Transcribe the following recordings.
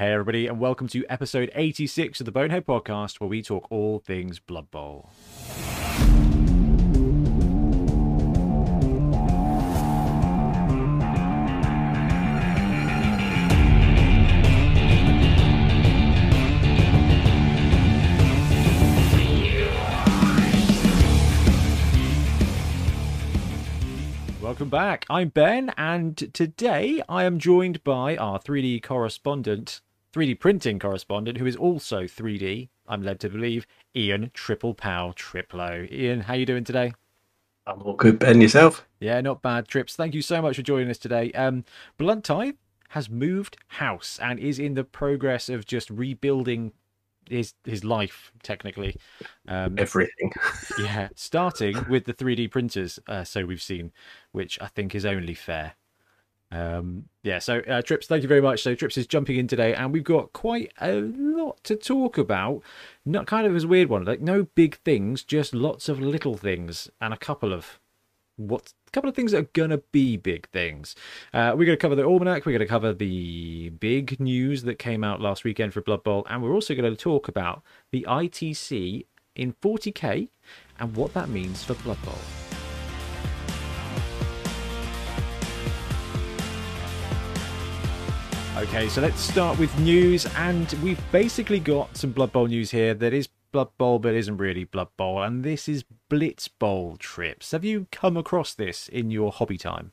Hey, everybody, and welcome to episode 86 of the Bonehead Podcast, where we talk all things Blood Bowl. Welcome back. I'm Ben, and today I am joined by our 3D correspondent, 3D printing correspondent, who is also 3D. I'm led to believe Ian Triple Pow Triplo. Ian, how you doing today? I'm all good, Ben. Yourself? Yeah, not bad. Trips. Thank you so much for joining us today. Um, Blunt Tie has moved house and is in the progress of just rebuilding his his life technically. Um, Everything. yeah, starting with the 3D printers. Uh, so we've seen, which I think is only fair. Um, yeah, so uh, Trips, thank you very much. So Trips is jumping in today, and we've got quite a lot to talk about. Not kind of as weird one, like no big things, just lots of little things, and a couple of what a couple of things that are gonna be big things. Uh, we're gonna cover the almanac. We're gonna cover the big news that came out last weekend for Blood Bowl, and we're also gonna talk about the ITC in 40k and what that means for Blood Bowl. Okay, so let's start with news, and we've basically got some Blood Bowl news here that is Blood Bowl but isn't really Blood Bowl, and this is Blitz Bowl trips. Have you come across this in your hobby time?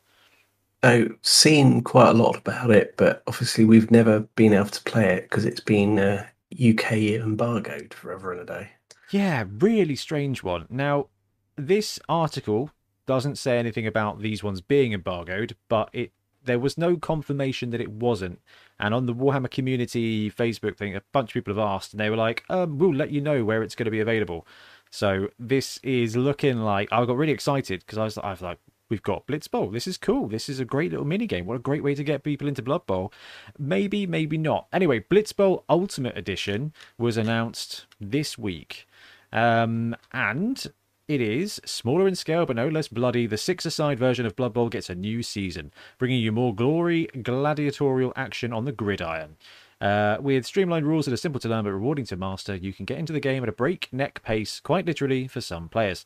I've seen quite a lot about it, but obviously we've never been able to play it because it's been uh, UK embargoed forever and a day. Yeah, really strange one. Now, this article doesn't say anything about these ones being embargoed, but it there was no confirmation that it wasn't. And on the Warhammer community Facebook thing, a bunch of people have asked, and they were like, um, "We'll let you know where it's going to be available." So this is looking like I got really excited because I was, I was like, "We've got Blitz Bowl. This is cool. This is a great little mini game. What a great way to get people into Blood Bowl." Maybe, maybe not. Anyway, Blitz Bowl Ultimate Edition was announced this week, um, and it is smaller in scale but no less bloody. The six-a-side version of Blood Bowl gets a new season, bringing you more glory, gladiatorial action on the gridiron. Uh, with streamlined rules that are simple to learn but rewarding to master, you can get into the game at a breakneck pace, quite literally, for some players.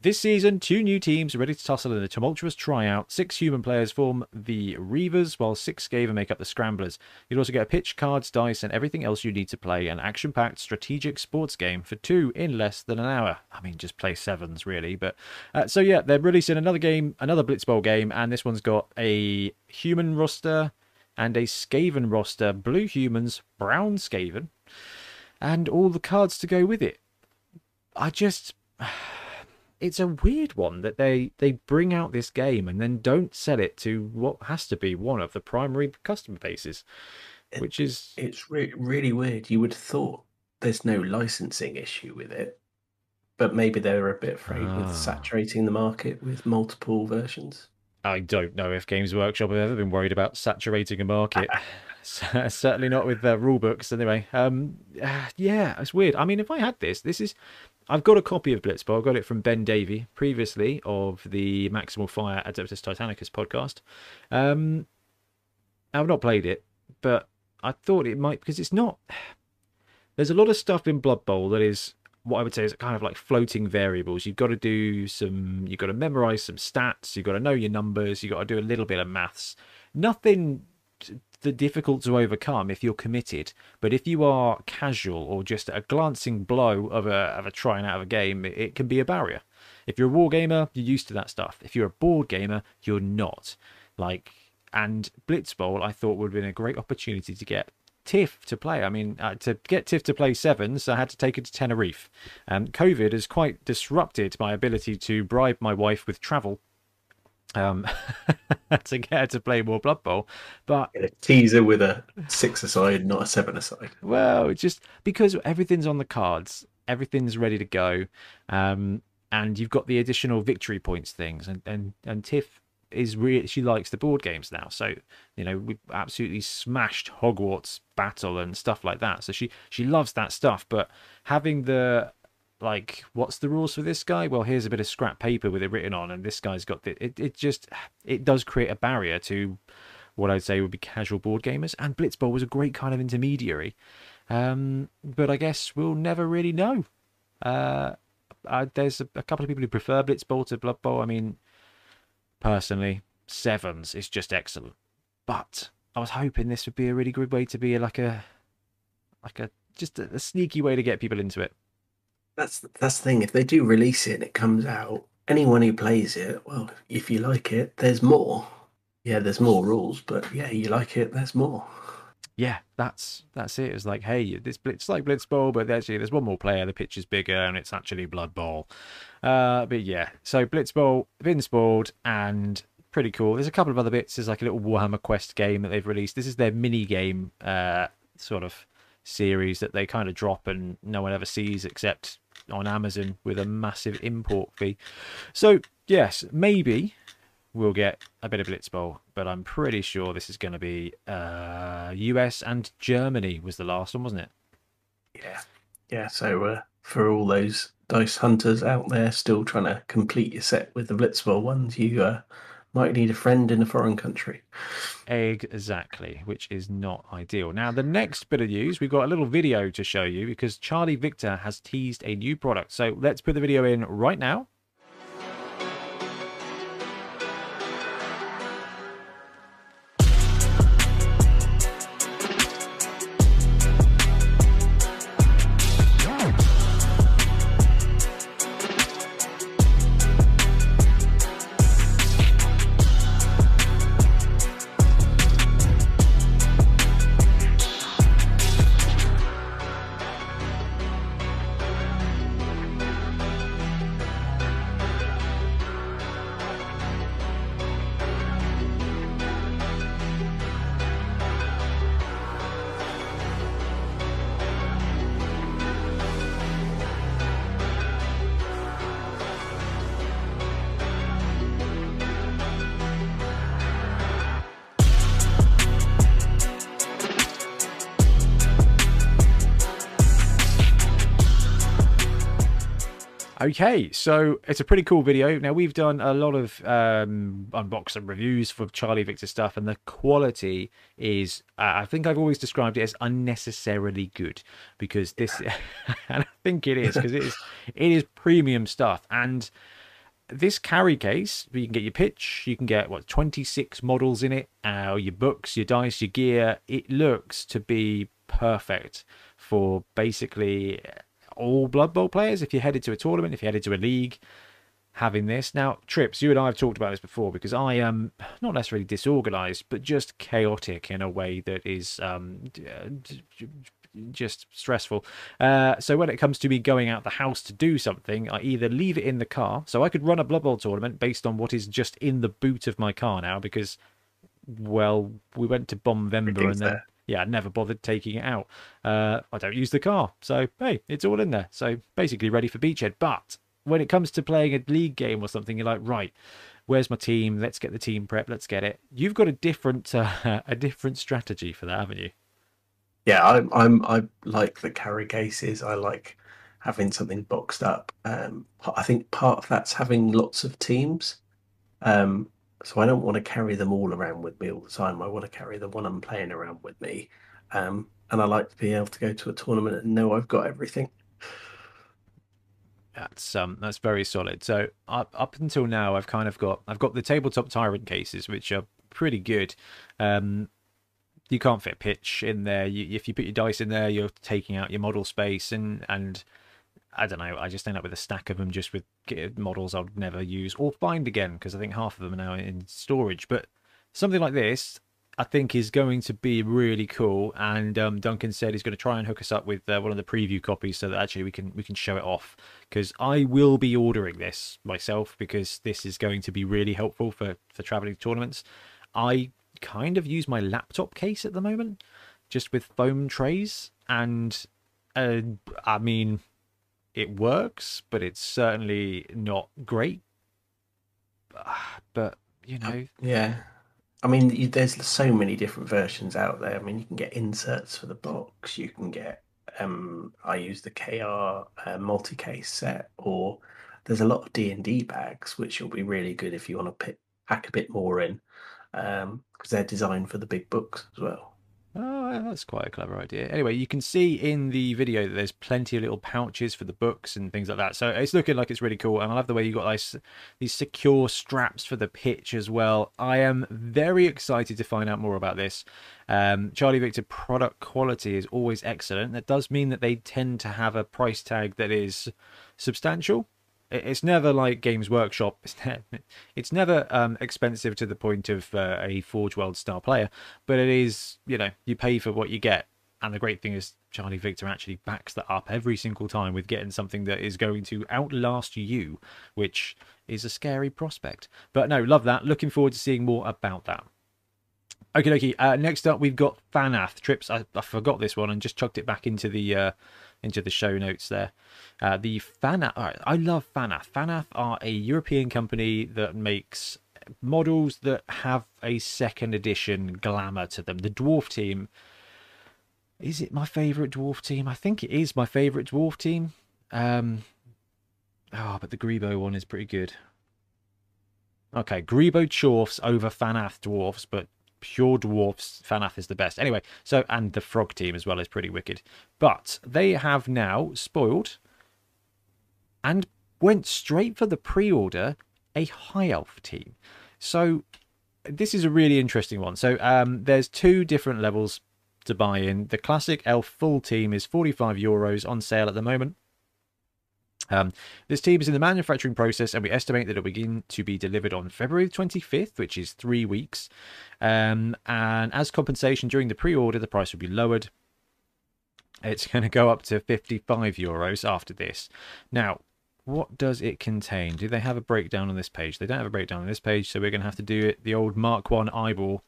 This season, two new teams are ready to tussle in a tumultuous tryout. Six human players form the Reavers, while six Skaven make up the Scramblers. You'll also get a pitch, cards, dice, and everything else you need to play an action packed strategic sports game for two in less than an hour. I mean, just play sevens, really. But uh, So, yeah, they're releasing another game, another Blitz Bowl game, and this one's got a human roster and a Skaven roster, blue humans, brown Skaven, and all the cards to go with it. I just it's a weird one that they they bring out this game and then don't sell it to what has to be one of the primary customer bases, which is it's re- really weird. You would have thought there's no licensing issue with it, but maybe they're a bit afraid ah. with saturating the market with multiple versions. I don't know if Games Workshop have ever been worried about saturating a market. Certainly not with their rule books, anyway. Um, uh, yeah, it's weird. I mean, if I had this, this is. I've got a copy of Blitz Bowl. I got it from Ben Davey previously of the Maximal Fire Adeptus Titanicus podcast. Um, I've not played it, but I thought it might because it's not. There's a lot of stuff in Blood Bowl that is what I would say is kind of like floating variables. You've got to do some, you've got to memorize some stats, you've got to know your numbers, you've got to do a little bit of maths. Nothing the difficult to overcome if you're committed. But if you are casual or just a glancing blow of a of a trying out of a game, it, can be a barrier. If you're a war gamer, you're used to that stuff. If you're a board gamer, you're not. Like and Blitz Bowl, I thought would have been a great opportunity to get Tiff to play. I mean, uh, to get Tiff to play sevens, I had to take her to Tenerife. Um, COVID has quite disrupted my ability to bribe my wife with travel um, to get her to play more Blood Bowl. But a teaser with a six aside, not a seven aside. Well, just because everything's on the cards, everything's ready to go, um, and you've got the additional victory points things, and and and Tiff is really she likes the board games now. So you know we absolutely smashed Hogwarts Battle and stuff like that. So she she loves that stuff. But having the like what's the rules for this guy well here's a bit of scrap paper with it written on and this guy's got the, it, it just it does create a barrier to what I'd say would be casual board gamers, and Blitz Bowl was a great kind of intermediary. Um, but I guess we'll never really know. Uh, I, there's a, a, couple of people who prefer Blitz Bowl to Blood Bowl. I mean, personally, sevens is just excellent. But I was hoping this would be a really good way to be like a, like a just a, a sneaky way to get people into it. That's that's the thing. If they do release it and it comes out, anyone who plays it, well, if you like it, there's more. Yeah, there's more rules, but yeah, you like it, there's more yeah, that's that's it. It's like, hey, this it's like Blitz Bowl, but actually there's one more player. The pitch is bigger, and it's actually Blood Bowl. Uh, but yeah, so Blitz Bowl, been spoiled, and pretty cool. There's a couple of other bits. There's like a little Warhammer Quest game that they've released. This is their mini game uh, sort of series that they kind of drop and no one ever sees except on Amazon with a massive import fee. So yes, maybe we'll get a bit of Blitz Bowl, but I'm pretty sure this is going to be uh, US and Germany was the last one, wasn't it? Yeah, yeah. So uh, for all those dice hunters out there still trying to complete your set with the Blitz Bowl ones, you uh, might need a friend in a foreign country. Exactly, which is not ideal. Now, the next bit of news, we've got a little video to show you because Charlie Victor has teased a new product. So let's put the video in right now. Okay, so it's a pretty cool video. Now we've done a lot of um, unboxing reviews for Charlie Victor stuff, and the quality is, uh, I think I've always described it as unnecessarily good because this, and I think it is because it is, it is premium stuff. And this carry case, you can get your pitch, you can get what 26 models in it, uh, your books, your dice, your gear. It looks to be perfect for basically all Blood Bowl players. If you're headed to a tournament, if you're headed to a league, having this. Now, Trips, you and I have talked about this before because I am not necessarily disorganized, but just chaotic in a way that is um, just stressful. Uh, so when it comes to me going out the house to do something, I either leave it in the car. So I could run a Blood Bowl tournament based on what is just in the boot of my car now because, well, we went to Bombember and then. There yeah, I never bothered taking it out. Uh, I don't use the car, so hey, it's all in there. So basically ready for beachhead. But when it comes to playing a league game or something, you're like, right, where's my team? Let's get the team prep. Let's get it. You've got a different uh, a different strategy for that, haven't you? Yeah, I'm I'm I like the carry cases. I like having something boxed up. Um, I think part of that's having lots of teams. Um, so I don't want to carry them all around with me all the time. I want to carry the one I'm playing around with me. Um, and I like to be able to go to a tournament and know I've got everything. That's um that's very solid. So up up until now, I've kind of got I've got the tabletop tyrant cases, which are pretty good. Um, you can't fit pitch in there. You, if you put your dice in there, you're taking out your model space, and and I don't know. I just end up with a stack of them just with models I'd never use or find again because I think half of them are now in storage. But something like this, I think, is going to be really cool. And um, Duncan said he's going to try and hook us up with uh, one of the preview copies so that actually we can we can show it off. Because I will be ordering this myself because this is going to be really helpful for for traveling tournaments. I kind of use my laptop case at the moment, just with foam trays, and uh, I mean it works, but it's certainly not great. But you know, yeah. I mean, there's so many different versions out there. I mean, you can get inserts for the box. You can get. Um, I use the KR uh, multi-case set, or there's a lot of D and D bags, which will be really good if you want to pick, pack a bit more in. because they're designed for the big books as well. Oh, that's quite a clever idea. Anyway, you can see in the video that there's plenty of little pouches for the books and things like that. So it's looking like it's really cool. And I love the way you got these, these secure straps for the pitch as well. I am very excited to find out more about this. Um, Charlie Victor product quality is always excellent. That does mean that they tend to have a price tag that is substantial it's never like Games Workshop. It's, ne- it's never um, expensive to the point of uh, a Forge World style player, but it is, you know, you pay for what you get. And the great thing is, Charlie Victor actually backs that up every single time with getting something that is going to outlast you, which is a scary prospect. But no, love that. Looking forward to seeing more about that. Okay, okay. Uh, next up, we've got Fanath Trips. I, I forgot this one and just chucked it back into the uh, into the show notes there. Uh, the Fanath, I love Fanath. Fanath are a European company that makes models that have a second edition glamour to them. The dwarf team. Is it my favourite dwarf team? I think it is my favourite dwarf team. Um, oh, but the Greebo one is pretty good. Okay, Greebo Chorfs over Fanath Dwarfs, but pure dwarfs Fanath is the best. Anyway, so and the frog team as well is pretty wicked. But they have now spoiled and went straight for the pre-order a high elf team. So this is a really interesting one. So um, there's two different levels to buy in. The classic elf full team is 45 euros on sale at the moment. Um, this team is in the manufacturing process, and we estimate that it will begin to be delivered on February 25th, which is three weeks. Um, and as compensation during the pre order, the price will be lowered. It's going to go up to 55 euros after this. Now, what does it contain? Do they have a breakdown on this page? They don't have a breakdown on this page, so we're going to have to do it the old Mark 1 eyeball,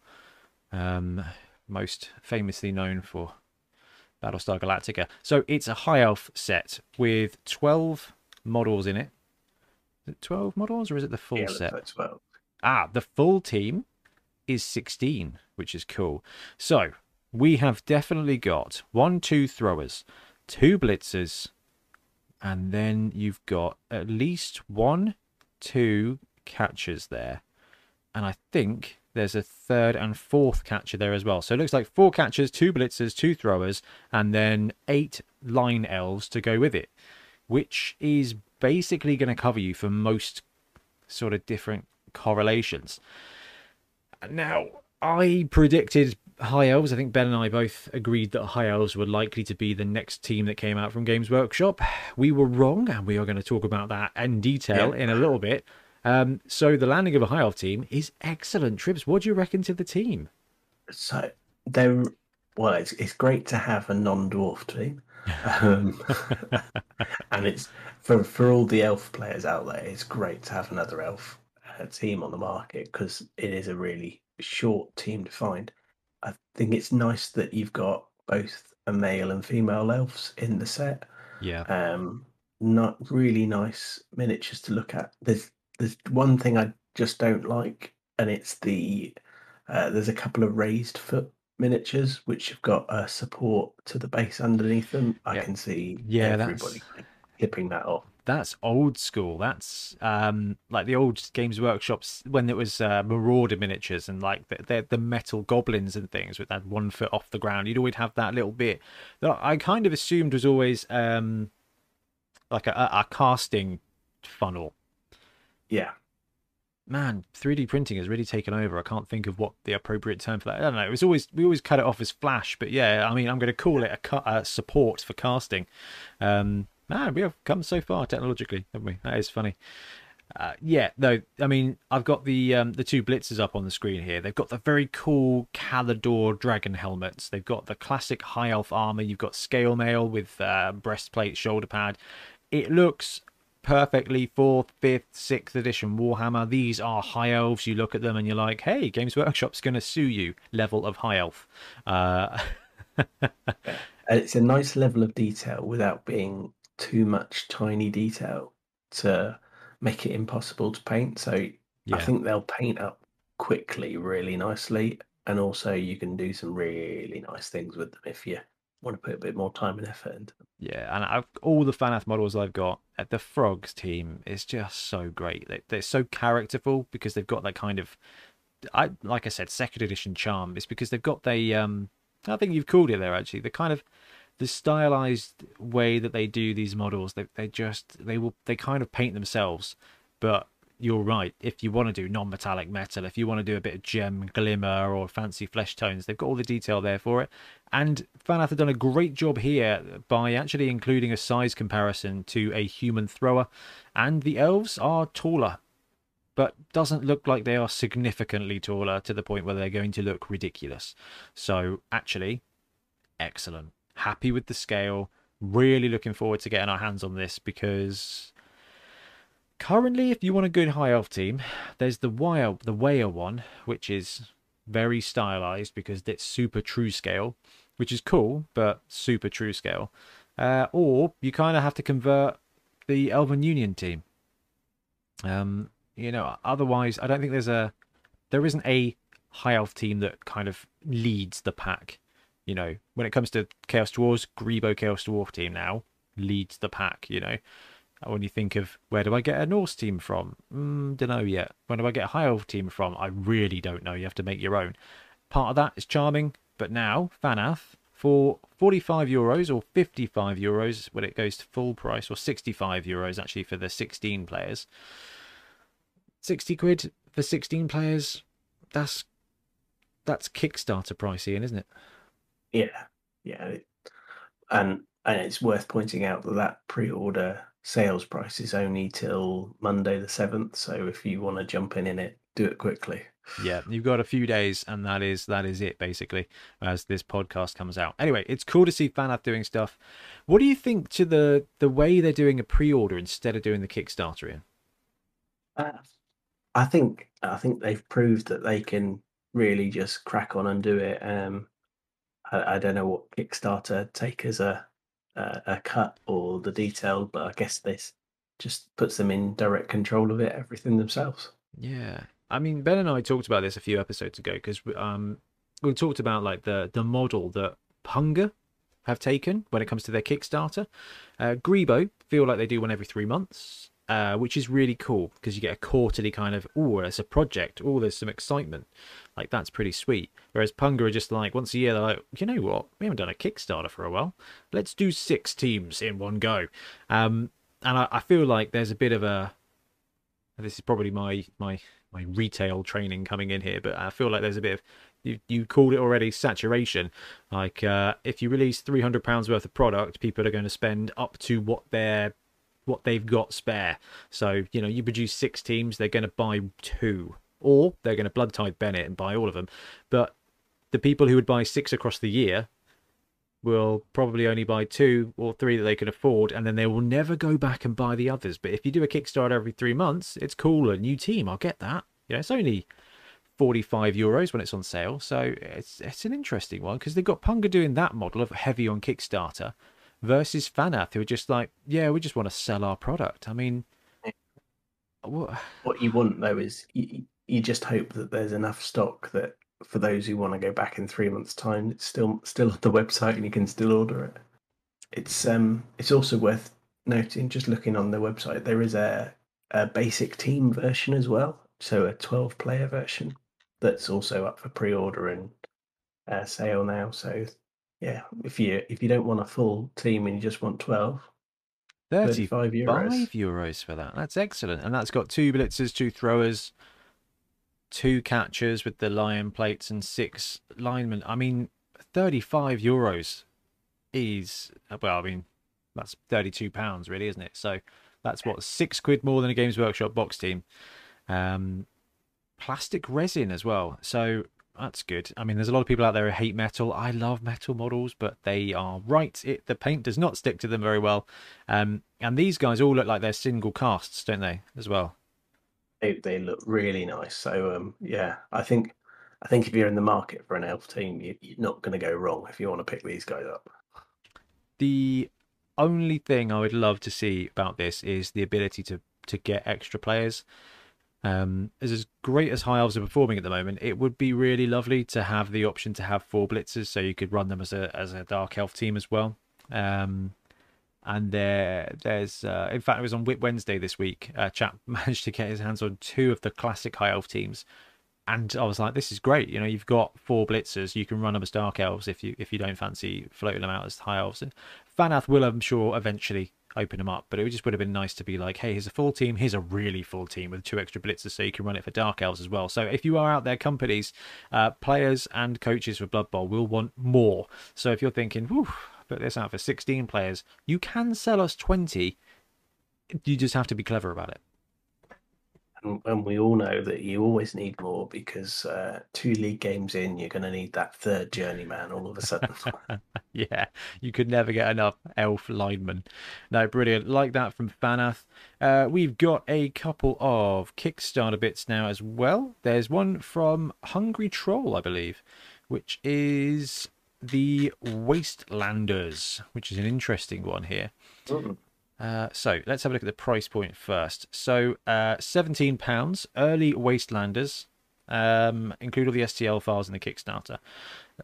um, most famously known for Battlestar Galactica. So it's a high elf set with 12 models in it. Is it 12 models or is it the full Yeah, set? like 12. Ah, the full team is 16, which is cool. So we have definitely got one, two throwers, two blitzers, and then you've got at least one, two catchers there. And I think there's a third and fourth catcher there as well. So it looks like four catchers, two blitzers, two throwers, and then eight line elves to go with it, which is basically going to cover you for most sort of different correlations. Now, I predicted High Elves. I think Ben and I both agreed that High Elves were likely to be the next team that came out from Games Workshop. We were wrong, and we are going to talk about that in detail Yeah. in a little bit. Um, so the landing of a High Elf team is excellent. Trips, what do you reckon to the team? So they're well, it's it's great to have a non-dwarf team, um, and it's for for all the elf players out there. It's great to have another elf uh, team on the market because it is a really short team to find. I think it's nice that you've got both a male and female elves in the set. Yeah. Um, not really nice miniatures to look at. There's there's one thing I just don't like, and it's the uh, there's a couple of raised foot miniatures which have got a support to the base underneath them. I Yeah. can see Yeah, everybody clipping that off. That's old school. That's um like the old Games Workshops when it was uh, Marauder miniatures and like the, the the metal goblins and things with that one foot off the ground. You'd always have that little bit that I kind of assumed was always um like a a casting funnel. Yeah, Man, 3D printing has really taken over. I can't think of what the appropriate term for that. I don't know. It was always we always cut it off as flash, but yeah, I mean, I'm going to call it a cut support for casting. Um, man, we have come so far technologically, haven't we? That is funny. Uh, yeah, no, I mean, I've got the um, the two blitzers up on the screen here. They've got the very cool Caledor dragon helmets. They've got the classic high elf armor. You've got scale mail with uh, breastplate, shoulder pad. It looks perfectly fourth, fifth, sixth edition Warhammer. These are high elves. You look at them and you're like, hey, Games Workshop's going to sue you. Level of high elf. Uh, and it's a nice level of detail without being too much tiny detail to make it impossible to paint. So yeah. I think they'll paint up quickly, really nicely, and also you can do some really nice things with them if you want to put a bit more time and effort into them. Yeah, and I've all the Fanath models I've got at the Frogs team is just so great. They, they're so characterful because they've got that kind of I like I said, second edition charm It's because they've got the um, I think you've called it there actually. The kind of the stylized way that they do these models, they they just they will they kind of paint themselves, but you're right. If you want to do non-metallic metal, if you want to do a bit of gem glimmer or fancy flesh tones, they've got all the detail there for it. And Fanath have done a great job here by actually including a size comparison to a human thrower, and the elves are taller, but doesn't look like they are significantly taller to the point where they're going to look ridiculous. So actually, excellent. Happy with the scale. Really looking forward to getting our hands on this because currently, if you want a good high elf team, there's the wire, the Waya one, which is very stylized because it's super true scale, which is cool, but super true scale. Uh, or you kind of have to convert the Elven Union team. Um, you know, otherwise, I don't think there's a there isn't a high elf team that kind of leads the pack. You know, when it comes to Chaos Dwarves, Greebo Chaos Dwarf team now leads the pack. You know, when you think of where do I get a Norse team from? Mm, don't know yet. When do I get a High Elf team from? I really don't know. You have to make your own. Part of that is charming, but now Fanath for 45 euros or 55 euros when it goes to full price, or 65 euros actually for the 16 players. 60 quid for 16 players. That's that's Kickstarter pricey, isn't it? Yeah, yeah, and and it's worth pointing out that that pre-order sales price is only till Monday the 7th. So if you want to jump in in it, do it quickly. Yeah, you've got a few days, and that is that is it basically. As this podcast comes out, anyway, it's cool to see Fanath doing stuff. What do you think to the the way they're doing a pre-order instead of doing the Kickstarter? In uh, I think I think they've proved that they can really just crack on and do it. Um, I, I don't know what Kickstarter take as a a, a cut or the detail, but I guess this just puts them in direct control of it, everything themselves. Yeah, I mean, Ben and I talked about this a few episodes ago because um, we talked about like the the model that Hunger have taken when it comes to their Kickstarter. Uh, Greebo feel like they do one every three months, uh, which is really cool because you get a quarterly kind of oh, it's a project. Oh, there's some excitement. Like that's pretty sweet. Whereas Punga are just like once a year they're like, you know what? We haven't done a Kickstarter for a while. Let's do six teams in one go. Um, and I, I feel like there's a bit of a. This is probably my my my retail training coming in here, but I feel like there's a bit of you, you called it already saturation. Like uh, if you release three hundred pounds worth of product, people are going to spend up to what they're what they've got spare. So you know you produce six teams, they're going to buy two or they're going to blood tithe Bennett and buy all of them. But the people who would buy six across the year will probably only buy two or three that they can afford, and then they will never go back and buy the others. But if you do a Kickstarter every three months, it's cool. A new team, I'll get that. You know, it's only 45 euros when it's on sale. So it's it's an interesting one because they've got Punga doing that model of heavy on Kickstarter versus Fanath, who are just like, yeah, we just want to sell our product. I mean, what, what you want though is you, you just hope that there's enough stock that for those who want to go back in three months' time, it's still still on the website and you can still order it. It's um it's also worth noting, just looking on the website, there is a a basic team version as well, so a 12 player version that's also up for pre-order and uh, sale now. So yeah, if you if you don't want a full team and you just want 12, 35 euros. euros for that. That's excellent. And that's got two blitzers, two throwers, two catchers with the lion plates and six linemen. I mean, 35 euros is, well, I mean, that's 32 pounds, really, isn't it? So that's what, six quid more than a Games Workshop box team. Um, plastic resin as well. So that's good. I mean, there's a lot of people out there who hate metal. I love metal models, but they are right. It, the paint does not stick to them very well. Um, and these guys all look like they're single casts, don't they, as well? they, they look really nice. So um, yeah, I think I think if you're in the market for an elf team, you, you're not going to go wrong if you want to pick these guys up. The only thing I would love to see about this is the ability to to get extra players. Um, as as great as high elves are performing at the moment, it would be really lovely to have the option to have four blitzers, so you could run them as a as a dark elf team as well. Um, and there there's uh, in fact it was on Whip Wednesday this week. A chap managed to get his hands on two of the classic high elf teams and I was like, this is great. You know, you've got four blitzers. You can run them as dark elves if you if you don't fancy floating them out as high elves. And Fanath will, I'm sure, eventually open them up. But it just would have been nice to be like, hey, here's a full team. Here's a really full team with two extra blitzers, so you can run it for dark elves as well. So if you are out there, companies, uh, players, and coaches for Blood Bowl will want more. So if you're thinking, whew, put this out for 16 players, you can sell us 20. You just have to be clever about it. And, and we all know that you always need more because uh, two league games in, you're going to need that third journeyman all of a sudden. yeah, you could never get enough elf linemen. No, brilliant. Like that from Fanath. Uh, we've got a couple of Kickstarter bits now as well. There's one from Hungry Troll, I believe, which is the Wastelanders, which is an interesting one here. Mm. Uh, so let's have a look at the price point first. So uh, seventeen pounds, early Wastelanders, um, include all the STL files in the Kickstarter.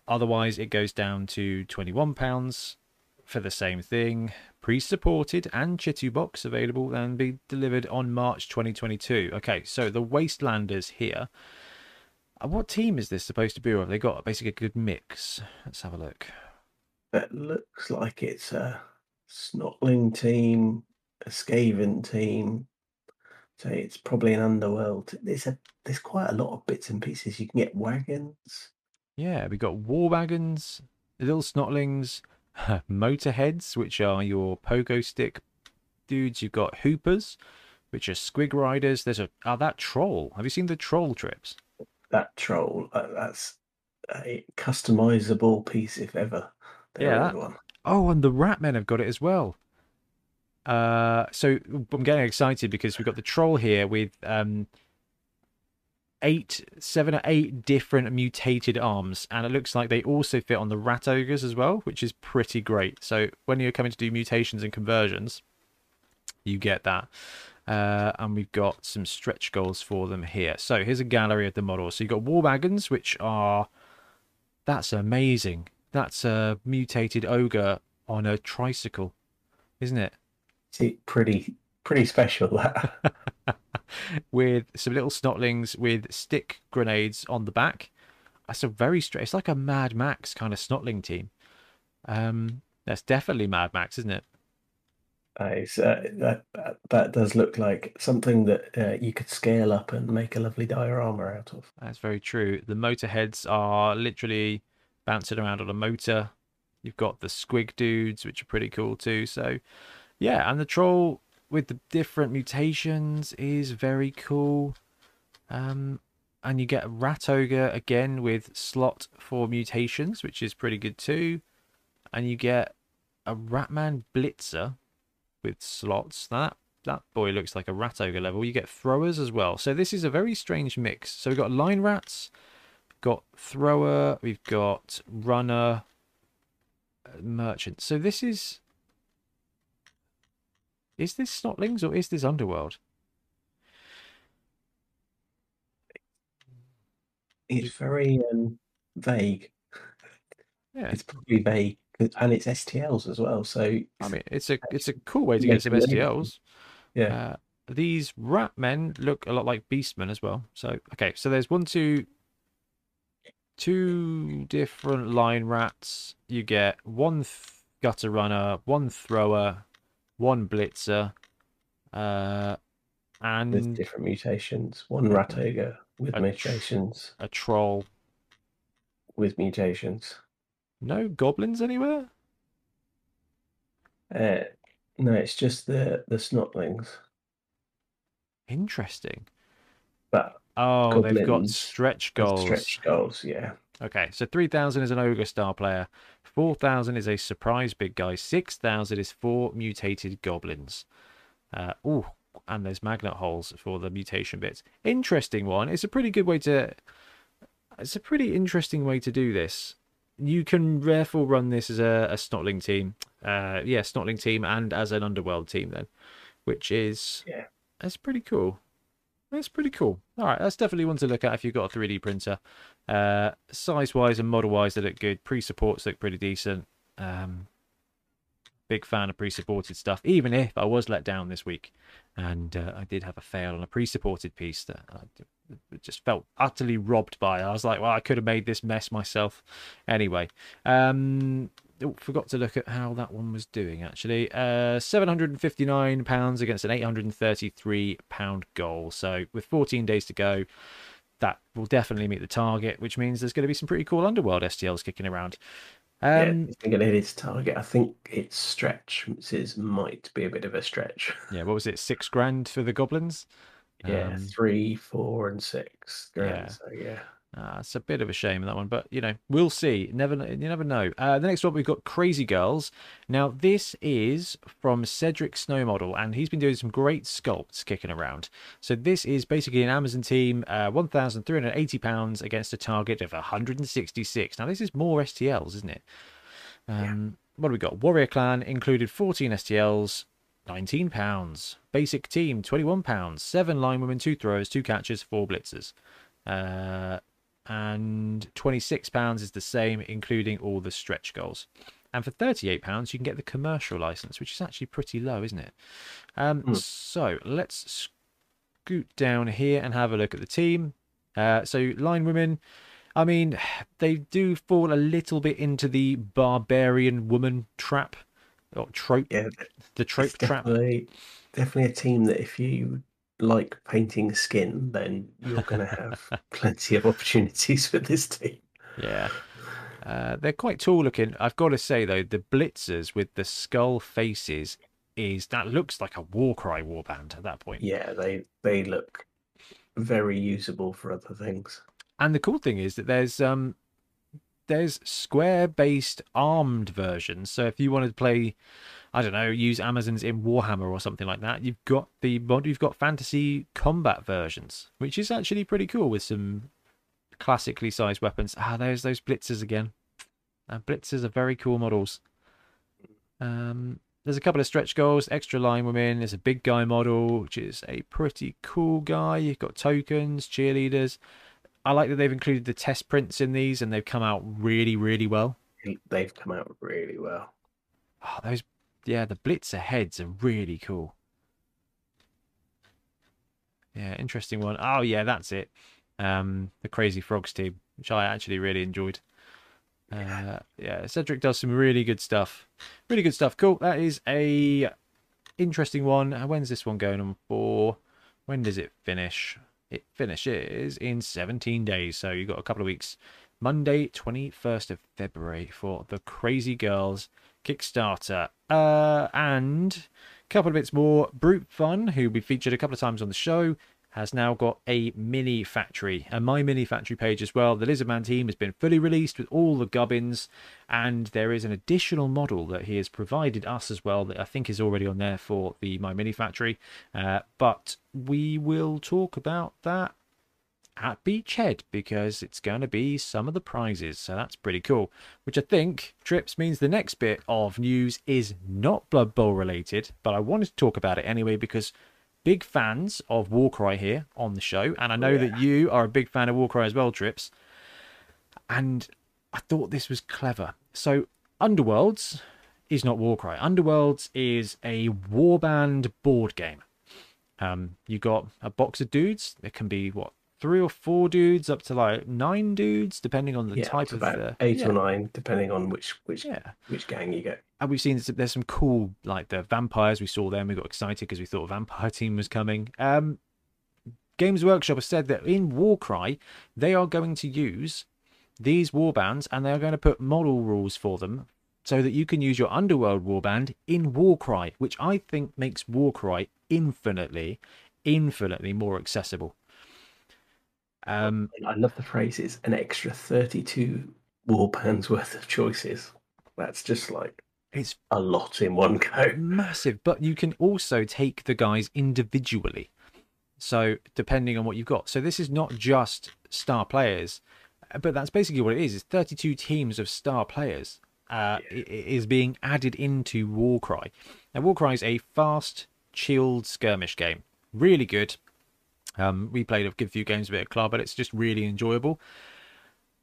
Otherwise, it goes down to twenty one pounds for the same thing. Pre-supported and Chitubox available and be delivered on March 2022. Okay, so the Wastelanders here. Uh, what team is this supposed to be? Or have they got basically a good mix? Let's have a look. It looks like it's a Snotling team, a Skaven team. So it's probably an underworld. There's a there's quite a lot of bits and pieces. You can get wagons. Yeah, we got war wagons, little snotlings, motorheads, which are your pogo stick dudes. You've got hoopers, which are squig riders. There's a oh that troll. Have you seen the troll trips? That troll. Uh, that's a customizable piece if ever. There Yeah, that- one. Oh, and the rat men have got it as well. Uh, so I'm getting excited because we've got the troll here with um eight, seven or eight different mutated arms, and it looks like they also fit on the rat ogres as well, which is pretty great. So when you're coming to do mutations and conversions, you get that. Uh, and we've got some stretch goals for them here. So here's a gallery of the models. So you've got war wagons, which are that's amazing. That's a mutated ogre on a tricycle, isn't it? See, pretty pretty special that. with some little snotlings with stick grenades on the back. That's a very straight. It's like a Mad Max kind of snotling team. Um, that's definitely Mad Max, isn't it? It's, uh, that, that that does look like something that uh, you could scale up and make a lovely diorama out of. That's very true. The motorheads are literally bouncing around on a motor. You've got the squig dudes, which are pretty cool too. So, yeah, and the troll with the different mutations is very cool. Um, and you get a rat ogre again with slot for mutations, which is pretty good too. And you get a ratman blitzer with slots. That that boy looks like a rat ogre level. You get throwers as well. So this is a very strange mix. So we've got line rats, got thrower, we've got runner, uh, merchant. So this is is this snotlings or is this underworld? It's very um, vague. Yeah, It's probably vague, and it's STLs as well. So I mean it's a it's a cool way to get some. STLs. yeah, Uh, these rat men look a lot like beastmen as well. So okay, so there's one, two, two different line rats. You get one gutter runner, one thrower, one blitzer, uh, with and different mutations. One rat ogre with A tr- mutations. a troll. With mutations. No goblins anywhere. Uh, no, it's just the the snotlings. Interesting. But Oh, they've got stretch goals. stretch goals, yeah. Okay, so 3,000 is an Ogre Star player. 4,000 is a surprise big guy. 6,000 is four mutated goblins. Uh, ooh, and there's magnet holes for the mutation bits. Interesting one. It's a pretty good way to. It's a pretty interesting way to do this. You can therefore run this as a, a Snotling team. Uh, yeah, Snotling team and as an Underworld team then, which is Yeah. that's pretty cool. That's pretty cool. All right, that's definitely one to look at if you've got a 3D printer. Uh, size wise and model wise, they look good. Pre supports look pretty decent. Um, big fan of pre supported stuff, even if I was let down this week and uh, I did have a fail on a pre supported piece that I, just felt utterly robbed by. I was like, well, I could have made this mess myself. Anyway, um, oh, forgot to look at how that one was doing actually. Uh, 759 pounds against an 833 pound goal. So with 14 days to go, that will definitely meet the target, which means there's going to be some pretty cool underworld STLs kicking around. Um, yeah, I think it is target. I think its stretch is, might be a bit of a stretch. yeah, what was it? Six grand for the goblins. Yeah, Um, three, four, and six. grand, yeah. So yeah. Uh, it's a bit of a shame in that one, but you know we'll see. Never, you never know. Uh, the next one we've got Crazy Girls. Now this is from Cedric Snow Model, and he's been doing some great sculpts kicking around. So this is basically an Amazon team, uh, one thousand three hundred eighty pounds against a target of one hundred and sixty six. Now this is more STLs, isn't it? Um, What do we got? Warrior Clan included fourteen STLs. Nineteen pounds. Basic team, twenty-one pounds. Seven line women, two throwers, two catchers, four blitzers. Uh, and £26 is the same, including all the stretch goals. And for £38, you can get the commercial license, which is actually pretty low, isn't it? Um, Hmm. So let's scoot down here and have a look at the team. Uh, so, line women, I mean, they do fall a little bit into the barbarian woman trap or trope, Yeah, the trope it's trap. definitely, definitely a team that if you like painting skin, then you're going to have plenty of opportunities for this team. Yeah. Uh, they're quite tall looking. I've got to say though, the blitzers with the skull faces is that looks like a Warcry warband at that point. Yeah, they they look very usable for other things. And the cool thing is that there's um there's square based armed versions. So if you wanted to play I don't know, use Amazons in Warhammer or something like that, you've got the mod you've got fantasy combat versions, which is actually pretty cool with some classically sized weapons. Ah, there's those blitzers again. Uh, blitzers are very cool models. Um, there's a couple of stretch goals, extra line women. There's a big guy model, which is a pretty cool guy. You've got tokens, cheerleaders. I like that they've included the test prints in these, and they've come out really, really well. They've come out really well. Oh, those, yeah, the blitzer heads are really cool. Yeah, interesting one. Oh yeah, that's it. Um, the Crazy Frogs team, which I actually really enjoyed. Uh, yeah, Cedric does some really good stuff. Really good stuff. Cool. That is a interesting one. Uh, When's this one going on for? When does it finish? It finishes in 17 days, so you've got a couple of weeks. Monday, 21st of February for the Crazy Girls Kickstarter. Uh, and a couple of bits more. Brute Fun, who we featured a couple of times on the show, has now got a mini factory, a My Mini Factory page as well. The Lizardman team has been fully released with all the gubbins, and there is an additional model that he has provided us as well that I think is already on there for the My Mini Factory. Uh, but we will talk about that at Beachhead because it's going to be some of the prizes. So that's pretty cool. Which I think, Trips, means the next bit of news is not Blood Bowl related, but I wanted to talk about it anyway because big fans of Warcry here on the show, and I know Yeah. that you are a big fan of Warcry as well, Trips. And I thought this was clever. So, Underworlds is not Warcry. Underworlds is a warband board game. Um, you got a box of dudes. It can be what three or four dudes, up to like nine dudes, depending on the yeah, type of uh, eight yeah, or nine, depending on which which Yeah, which gang you get. and we've seen there's some cool like the vampires. We saw them. We got excited because we thought a vampire team was coming. Um, Games Workshop has said that in Warcry they are going to use these warbands and they are going to put model rules for them so that you can use your Underworld warband in Warcry, which I think makes Warcry infinitely, infinitely more accessible. Um, I love the phrase. It's an extra thirty-two warbands worth of choices. That's just like it's a lot in one go. massive, but you can also take the guys individually. So depending on what you've got. So this is not just star players, uh, but that's basically what it is. It's 32 teams of star players. Uh, i- is being added into Warcry. Now Warcry is a fast, chilled skirmish game. Really good. Um, we played a good few games of it at club, but it's just really enjoyable.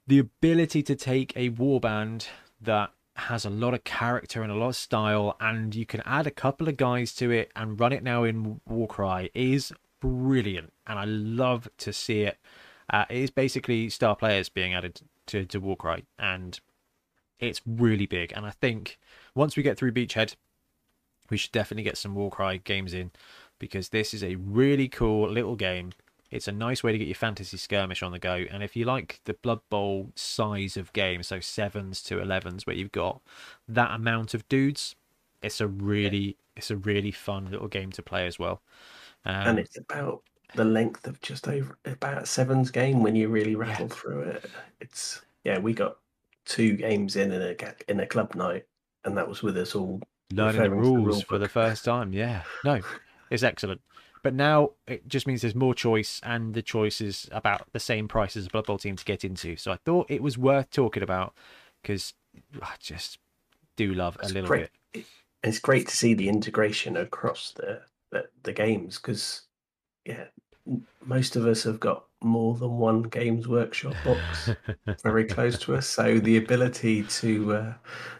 The ability to take a warband that has a lot of character and a lot of style, and you can add a couple of guys to it and run it now in Warcry is brilliant, and I love to see it. Uh, it is basically star players being added to to Warcry, and it's really big. And I think once we get through Beachhead, we should definitely get some Warcry games in because this is a really cool little game. It's a nice way to get your fantasy skirmish on the go. And if you like the Blood Bowl size of game, so sevens to elevens, where you've got that amount of dudes, it's a really yeah. it's a really fun little game to play as well. Um, and it's about the length of just over about sevens game when you really rattle yeah. through it. It's yeah, we got two games in in a in a club night, and that was with us all learning the rules the for the first time. Yeah, no, it's excellent. But now it just means there's more choice, and the choice is about the same price as a Blood Bowl team to get into. So I thought it was worth talking about because I just do love it's a little great. bit. It's great to see the integration across the the, the games because yeah, most of us have got more than one Games Workshop box very close to us. So the ability to uh,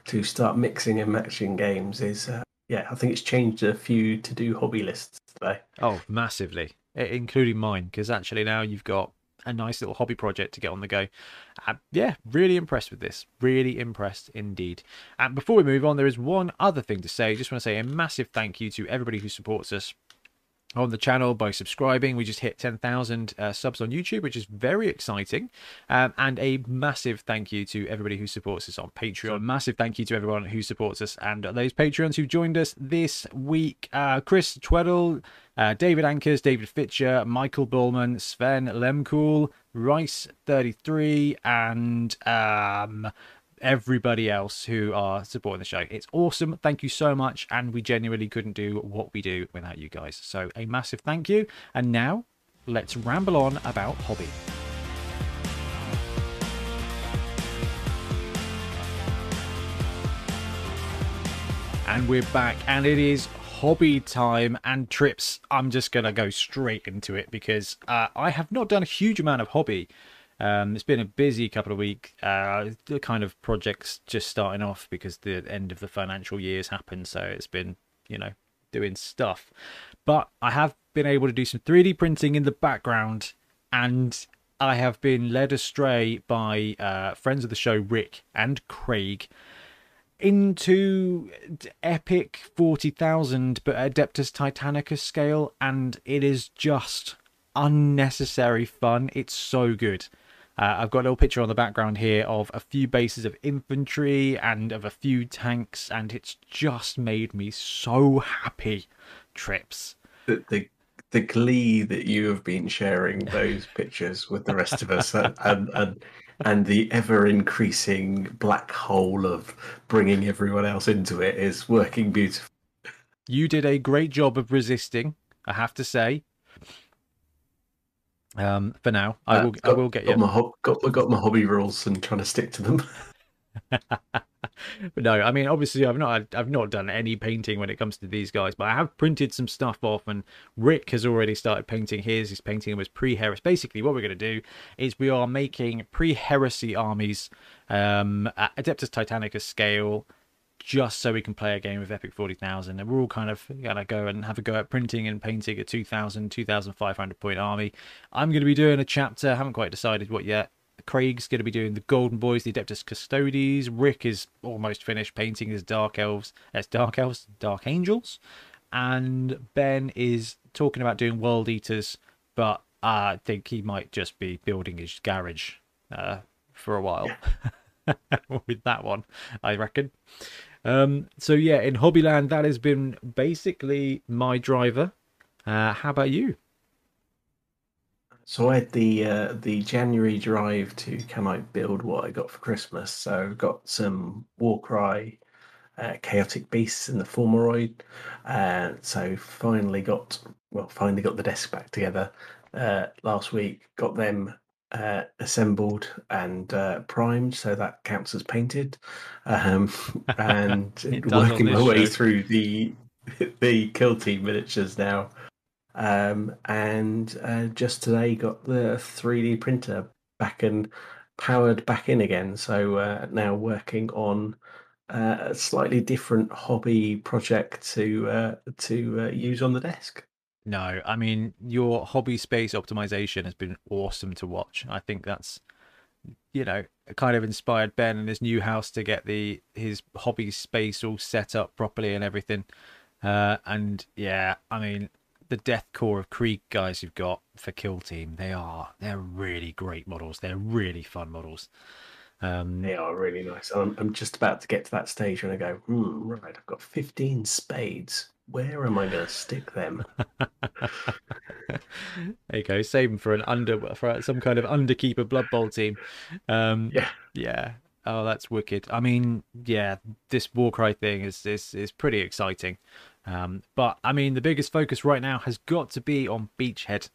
to start mixing and matching games is uh, yeah, I think it's changed a few to do hobby lists today. Oh, massively, including mine, because actually now you've got a nice little hobby project to get on the go. Uh, yeah, really impressed with this. Really impressed indeed. And before we move on, there is one other thing to say. Just want to say a massive thank you to everybody who supports us on the channel by subscribing. We just hit 10,000 uh, subs on YouTube, which is very exciting. Um, and a massive thank you to everybody who supports us on Patreon. So massive thank you to everyone who supports us and those Patreons who joined us this week. Uh, Chris Tweddle, uh, David Ankers, David Fitcher, Michael Bullman, Sven Lemcool, Rice33, and um, everybody else who are supporting the show. It's awesome. Thank you so much. And we genuinely couldn't do what we do without you guys. So a massive thank you. And now let's ramble on about hobby. And we're back, and it is hobby time and trips. I'm just going to go straight into it because uh, I have not done a huge amount of hobby um, it's been a busy couple of weeks. Uh, the kind of projects just starting off because the end of the financial year's happened, so it's been you know doing stuff. But I have been able to do some 3D printing in the background, and I have been led astray by uh, friends of the show, Rick and Craig, into epic 40,000 but Adeptus Titanicus scale, and it is just unnecessary fun. It's so good. Uh, I've got a little picture on the background here of a few bases of infantry and of a few tanks, and it's just made me so happy. Trips. The, the, the glee that you have been sharing those pictures with the rest of us, and, and and the ever increasing black hole of bringing everyone else into it is working beautifully. You did a great job of resisting, I have to say. Um, for now, I will. Got, I will get got you. My got, got my hobby rules and trying to stick to them. but no, I mean, obviously, I've not. I've not done any painting when it comes to these guys, but I have printed some stuff off, and Rick has already started painting his. He's painting them as pre-heresy. Basically, what we're going to do is we are making pre-heresy armies um, at Adeptus Titanicus scale just so we can play a game of Epic 40,000. And we're all kind of going to go and have a go at printing and painting a 2,000, 2,500 point army. I'm going to be doing a chapter, haven't quite decided what yet. Craig's going to be doing the Golden Boys, the Adeptus Custodes. Rick is almost finished painting his Dark Elves. That's Dark Elves, Dark Angels. And Ben is talking about doing World Eaters, but I think he might just be building his garage uh, for a while. with that one, I reckon. Um, so yeah, in Hobbyland, that has been basically my driver. Uh, how about you? So I had the uh, the January drive to can I build what I got for Christmas. So I've got some Warcry, uh, Chaotic Beasts in the Fomoroid. Uh, so finally got well, finally got the desk back together uh, last week. Got them uh, assembled and uh, primed, so that counts as painted. Um, and working my way through the the kill team miniatures now. Um, and uh, just today got the 3D printer back and powered back in again. So uh, now working on uh, a slightly different hobby project to uh, to use on the desk. No, I mean your hobby space optimization has been awesome to watch. I think that's you know kind of inspired Ben in his new house to get the his hobby space all set up properly and everything. Uh, and yeah, I mean the Death Korps of Krieg guys you've got for Kill Team, they are they're really great models. They're really fun models. Um, They are really nice. I'm, I'm just about to get to that stage when I go, hmm, right, I've got 15 spades. Where am I going to stick them? there you go. Save them for an under for some kind of underkeeper Blood Bowl team. Um, Yeah. yeah. Oh, that's wicked. I mean, yeah, this Warcry thing is is is pretty exciting. Um, but I mean, the biggest focus right now has got to be on Beachhead,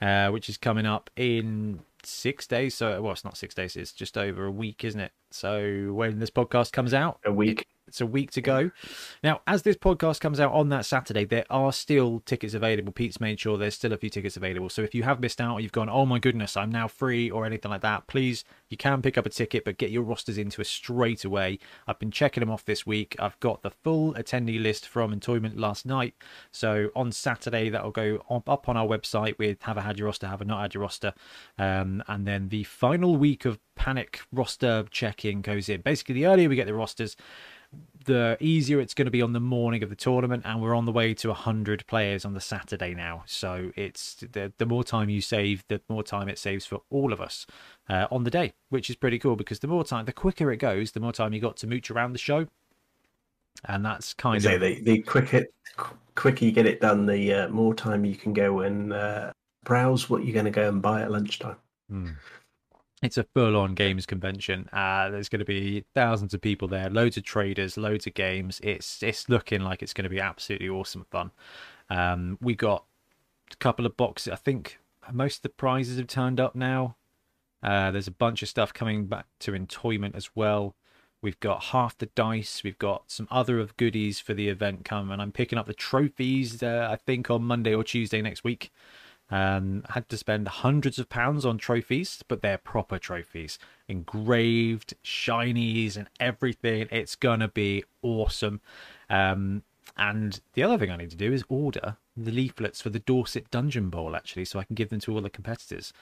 uh, which is coming up in six days. So, well, it's not six days; it's just over a week, isn't it? So, when this podcast comes out, A week. It's a week to go. Now, as this podcast comes out on that Saturday, there are still tickets available. Pete's made sure there's still a few tickets available. So if you have missed out or you've gone, oh my goodness, I'm now free or anything like that, please, you can pick up a ticket, but get your rosters into us straight away. I've been checking them off this week. I've got the full attendee list from Entoyment last night. So on Saturday, that'll go up on our website with have I had your roster, have I not had your roster. Um, and then the final week of panic roster checking goes in. Basically, the earlier we get the rosters, the easier it's going to be on the morning of the tournament and we're on the way to 100 players on the saturday now so it's the, the more time you save the more time it saves for all of us uh, on the day which is pretty cool because the more time the quicker it goes the more time you got to mooch around the show and that's kind So of the, the quicker, qu- quicker you get it done, the uh, more time you can go and uh, browse what you're going to go and buy at lunchtime. Hmm. It's a full-on games convention. Uh, there's going to be thousands of people there, loads of traders, loads of games. It's it's looking like it's going to be absolutely awesome fun. Um, we got a couple of boxes. I think most of the prizes have turned up now. Uh, there's a bunch of stuff coming back to Entoyment as well. We've got half the dice. We've got some other of goodies for the event come, and I'm picking up the trophies. Uh, I think on Monday or Tuesday next week. Um, had to spend hundreds of pounds on trophies, but they're proper trophies, engraved, shinies, and everything. It's gonna be awesome. Um, and the other thing I need to do is order the leaflets for the Dorset Dungeon Bowl, actually, so I can give them to all the competitors.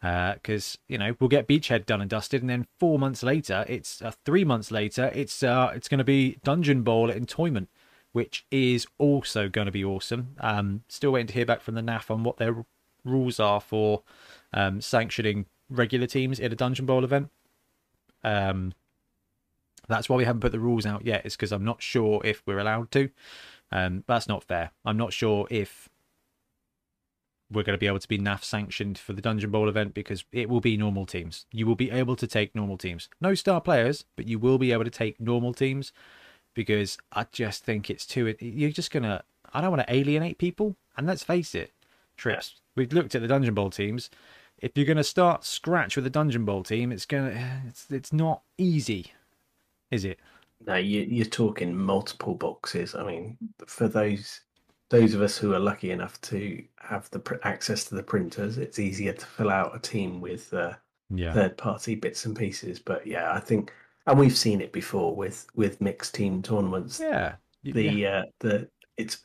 Because you know we'll get Beachhead done and dusted, and then four months later, it's uh, three months later, it's uh, it's going to be Dungeon Bowl at Entoyment which is also going to be awesome. Um, still waiting to hear back from the NAF on what their rules are for um, sanctioning regular teams in a Dungeon Bowl event. Um, that's why we haven't put the rules out yet. Is because I'm not sure if we're allowed to. Um, that's not fair. I'm not sure if we're going to be able to be NAF sanctioned for the Dungeon Bowl event because it will be normal teams. You will be able to take normal teams. No star players, but you will be able to take normal teams because I just think it's too. You're just gonna. I don't want to alienate people, and let's face it, trips. We've looked at the Dungeon Bowl teams. If you're gonna start scratch with a Dungeon Bowl team, it's gonna. It's it's not easy, is it? No, you, you're talking multiple boxes. I mean, for those those of us who are lucky enough to have the pr- access to the printers, it's easier to fill out a team with uh, Yeah. third party bits and pieces. But yeah, I think, and we've seen it before with with mixed team tournaments. Yeah. The yeah. uh, the it's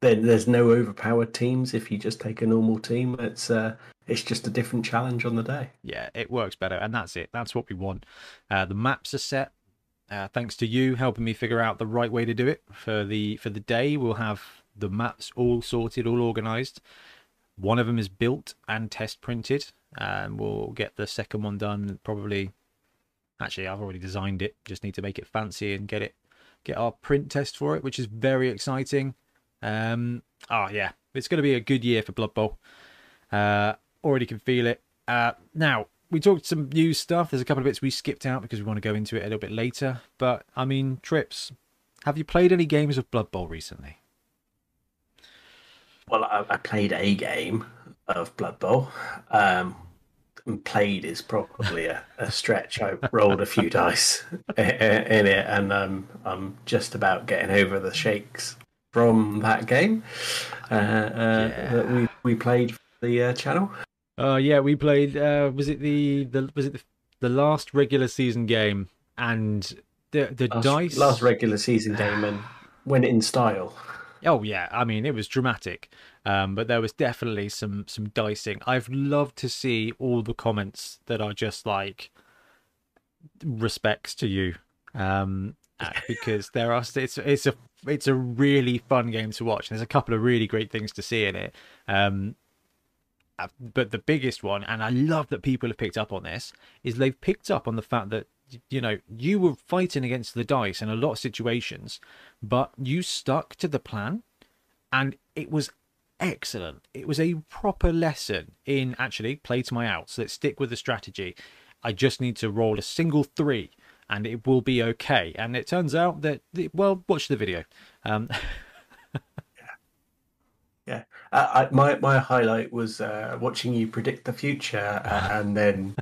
there, there's no overpowered teams if you just take a normal team. It's uh, it's just a different challenge on the day. yeah, it works better, and that's it. That's what we want. Uh, the maps are set. Uh, thanks to you helping me figure out the right way to do it for the for the day. We'll have the maps all sorted, all organised. One of them is built and test printed, and we'll get the second one done probably. Actually, I've already designed it. Just need to make it fancy and get it, get our print test for it, which is very exciting. Um, oh yeah, it's going to be a good year for Blood Bowl. Uh, already can feel it. Uh, now we talked some news stuff. There's a couple of bits we skipped out because we want to go into it a little bit later. But I mean, trips. Have you played any games of Blood Bowl recently? Well, I, I played a game of Blood Bowl. Um, played is probably a, a stretch. I rolled a few dice i- i- in it, and um, I'm just about getting over the shakes from that game uh, uh, that we we played for the uh, channel. Oh yeah, we played. Uh, was it the, the was it the, the last regular season game and the the Last, dice last regular season game and went in style. Oh yeah, I mean it was dramatic, um, but there was definitely some some dicing. I've loved to see all the comments that are just like respects to you, um, because there are it's it's a it's a really fun game to watch. There's a couple of really great things to see in it. Um, uh, but the biggest one, and I love that people have picked up on this, is they've picked up on the fact that you know you were fighting against the dice in a lot of situations, but you stuck to the plan, and it was excellent. It was a proper lesson in actually play to my outs. Let's stick with the strategy. I just need to roll a single three and it will be okay. And it turns out that, well, watch the video. Um, yeah, uh, I, my my highlight was uh, watching you predict the future uh, and then,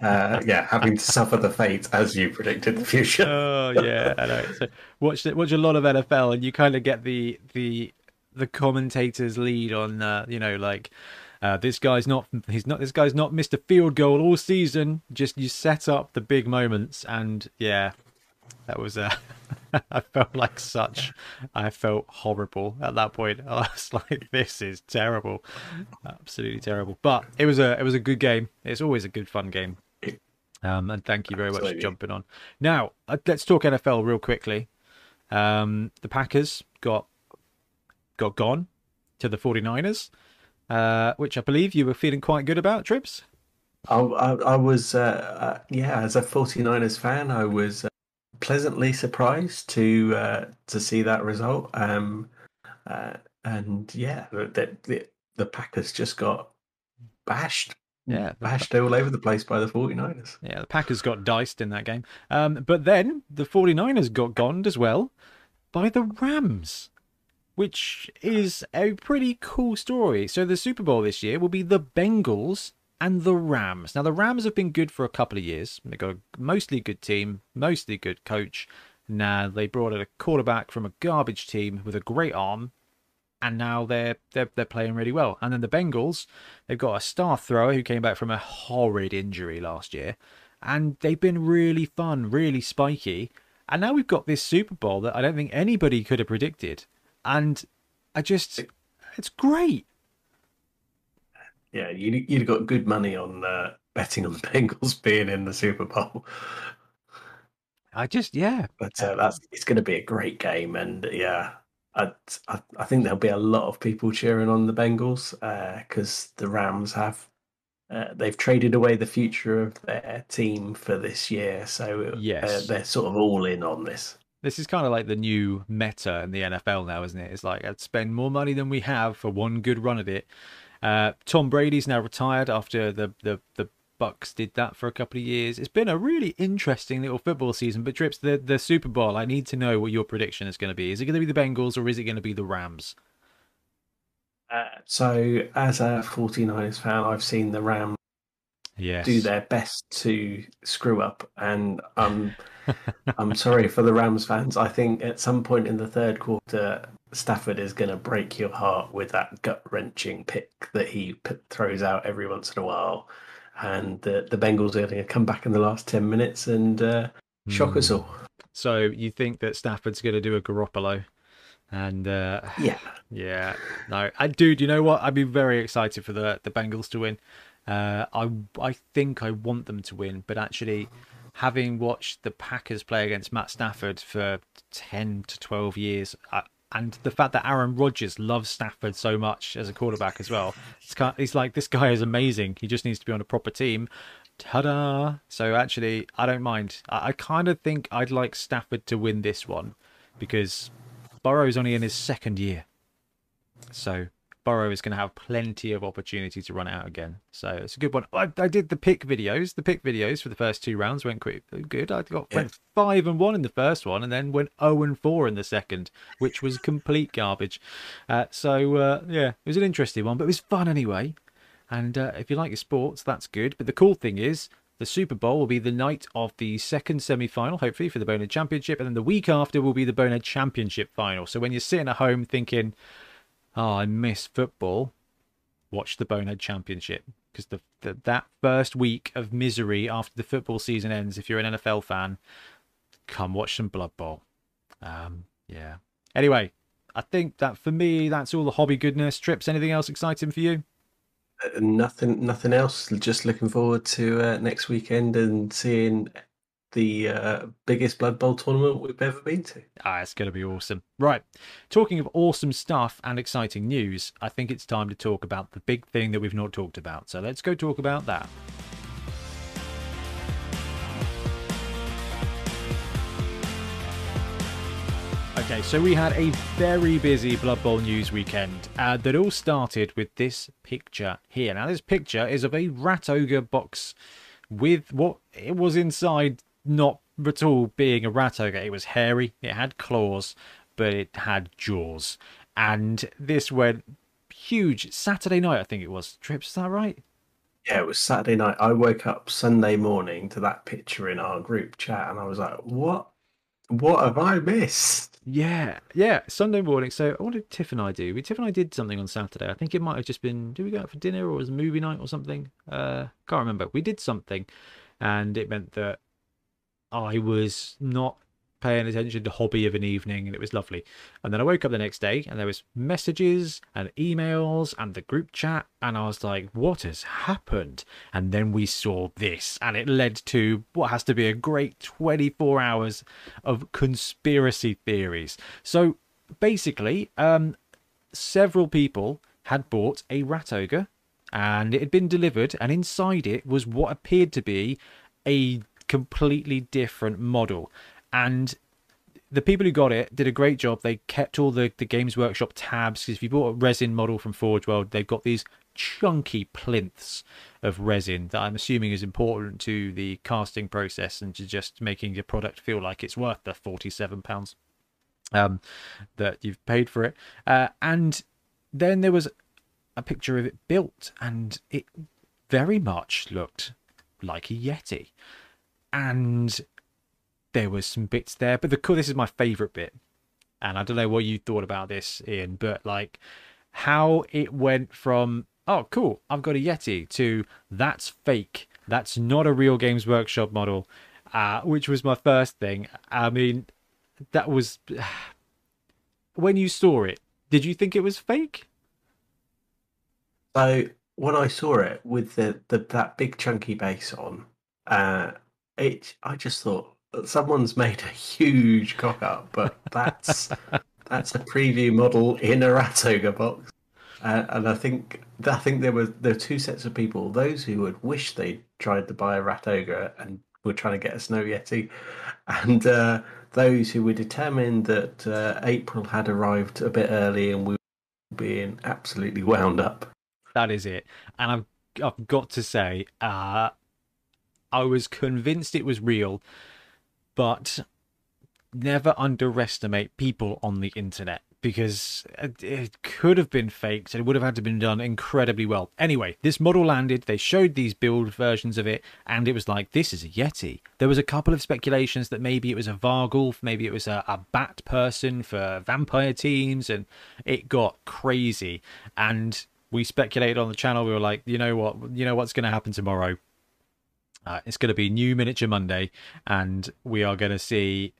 uh, yeah, having to suffer the fate as you predicted the future. oh yeah, I know. So watch it watch a lot of NFL, and you kind of get the the the commentators lead on, uh, you know, like. Uh, this guy's not he's not this guy's not missed a field goal all season just you set up the big moments and yeah that was uh, I felt like such. I felt horrible at that point. I was like, "This is terrible, absolutely terrible." But it was a it was a good game. It's always a good fun game. Um, and thank you very Absolutely. much for jumping on. Now uh, let's talk NFL real quickly. Um, the Packers got got gone to the 49ers, uh, which I believe you were feeling quite good about, Trips. I, I, I was, uh, uh, yeah, as a 49ers fan, I was uh, pleasantly surprised to uh, to see that result. Um, uh, and yeah, the, the, the Packers just got bashed. Yeah, bashed all over the place by the 49ers. Yeah, the Packers got diced in that game. Um, but then the 49ers got gonned as well by the Rams, which is a pretty cool story. So the Super Bowl this year will be the Bengals and the Rams. Now, the Rams have been good for a couple of years. They've got a mostly good team, mostly good coach. Now, they brought in a quarterback from a garbage team with a great arm, and now they're, they're, they're playing really well. And then the Bengals, they've got a star thrower who came back from a horrid injury last year, and they've been really fun, really spiky. And now we've got this Super Bowl that I don't think anybody could have predicted. And I just, it's great yeah, you'd, you'd got good money on uh, betting on the Bengals being in the Super Bowl. I just, yeah. But uh, that's it's going to be a great game, and yeah, I, I, I think there'll be a lot of people cheering on the Bengals because uh, the Rams have uh, they've traded away the future of their team for this year, so uh, yes. they're sort of all in on this. This is kind of like the new meta in the NFL now, isn't it? It's like I'd spend more money than we have for one good run at it, uh, Tom Brady's now retired after the, the, the Bucs did that for a couple of years. It's been a really interesting little football season. But Trips, the, the Super Bowl, I need to know what your prediction is going to be. Is it going to be the Bengals or is it going to be the Rams? Uh, so, as a 49ers fan, I've seen the Rams yes. do their best to screw up, and um, I'm sorry for the Rams fans. I think at some point in the third quarter, Stafford is going to break your heart with that gut wrenching pick that he p- throws out every once in a while. And the, the Bengals are going to come back in the last 10 minutes and uh, shock mm. us hmm. all. So you think that Stafford's going to do a Garoppolo? And uh, yeah, yeah, no, I, dude, you know what? I'd be very excited for the the Bengals to win. Uh, I I think I want them to win, but actually, having watched the Packers play against Matt Stafford for ten to twelve years, I, and the fact that Aaron Rodgers loves Stafford so much as a quarterback as well. It's kind of, he's like this guy is amazing. He just needs to be on a proper team. Ta-da! So actually, I don't mind. I, I kind of think I'd like Stafford to win this one because Burrow's only in his second year. So Burrow is going to have plenty of opportunity to run out again. So it's a good one. I, I did the pick videos. The pick videos for the first two rounds went quick, good. I got yeah. went five and one in the first one, and then went zero oh and four in the second, which was complete garbage. Uh, so uh, yeah, it was an interesting one, but it was fun anyway. And uh, if you like your sports, that's good. But the cool thing is, the Super Bowl will be the night of the second semi final, hopefully, for the Bonehead Championship. And then the week after will be the Bonehead Championship final. So when you're sitting at home thinking, oh, I miss football, watch the Bonehead Championship because the, the, that first week of misery after the football season ends, if you're an NFL fan, come watch some Blood Bowl. Um, yeah. Anyway, I think that for me, that's all the hobby goodness. Trips, anything else exciting for you? Uh, nothing, nothing else. Just looking forward to uh, next weekend and seeing the uh, biggest Blood Bowl tournament we've ever been to. Ah, it's going to be awesome. Right. Talking of awesome stuff and exciting news, I think it's time to talk about the big thing that we've not talked about. So let's go talk about that. Okay, so we had a very busy Blood Bowl news weekend uh, that all started with this picture here. Now, this picture is of a Rat Ogre box with what it was inside not at all being a rat ogre. It was hairy, it had claws, but it had jaws. And this went huge Saturday night, I think it was. Trips, is that right? Yeah, it was Saturday night. I woke up Sunday morning to that picture in our group chat and I was like, what? What have I missed? Yeah, yeah, Sunday morning. So what did Tiff and I do? We Tiff and I did something on Saturday. I think it might have just been did we go out for dinner or was it movie night or something? Uh can't remember. We did something and it meant that I was not paying attention to hobby of an evening and it was lovely. And then I woke up the next day and there was messages and emails and the group chat and I was like, what has happened? And then we saw this and it led to what has to be a great 24 hours of conspiracy theories. So basically, um, several people had bought a rat ogre and it had been delivered and inside it was what appeared to be a completely different model. And the people who got it did a great job. They kept all the, the Games Workshop tabs. Because if you bought a resin model from Forge World, they've got these chunky plinths of resin that I'm assuming is important to the casting process and to just making your product feel like it's worth the £47 um, that you've paid for it. Uh, and then there was a picture of it built, and it very much looked like a Yeti and there was some bits there. But the cool, this is my favorite bit, and I don't know what you thought about this, Ian, but like how it went from oh cool, I've got a Yeti to that's fake, that's not a real Games Workshop model, uh, which was my first thing. I mean, that was when you saw it. Did you think it was fake? So when I saw it with the, the that big chunky base on, uh, it I just thought someone's made a huge cock up, but that's that's a preview model in a Rat Ogre box. Uh, and I think I think there were there were two sets of people: those who would wish they tried to buy a Rat Ogre and were trying to get a snow yeti, and uh, those who were determined that uh, April had arrived a bit early and we were being absolutely wound up. That is it, and I've I've got to say, uh, I was convinced it was real, but never underestimate people on the internet because it could have been faked and it would have had to have been done incredibly well. Anyway, this model landed, they showed these build versions of it, and it was like, this is a Yeti. There was a couple of speculations that maybe it was a Varghulf, maybe it was a, a bat person for vampire teams, and it got crazy. And we speculated on the channel, we were like, you know what, you know what's going to happen tomorrow? Uh, it's going to be New Miniature Monday, and we are going to see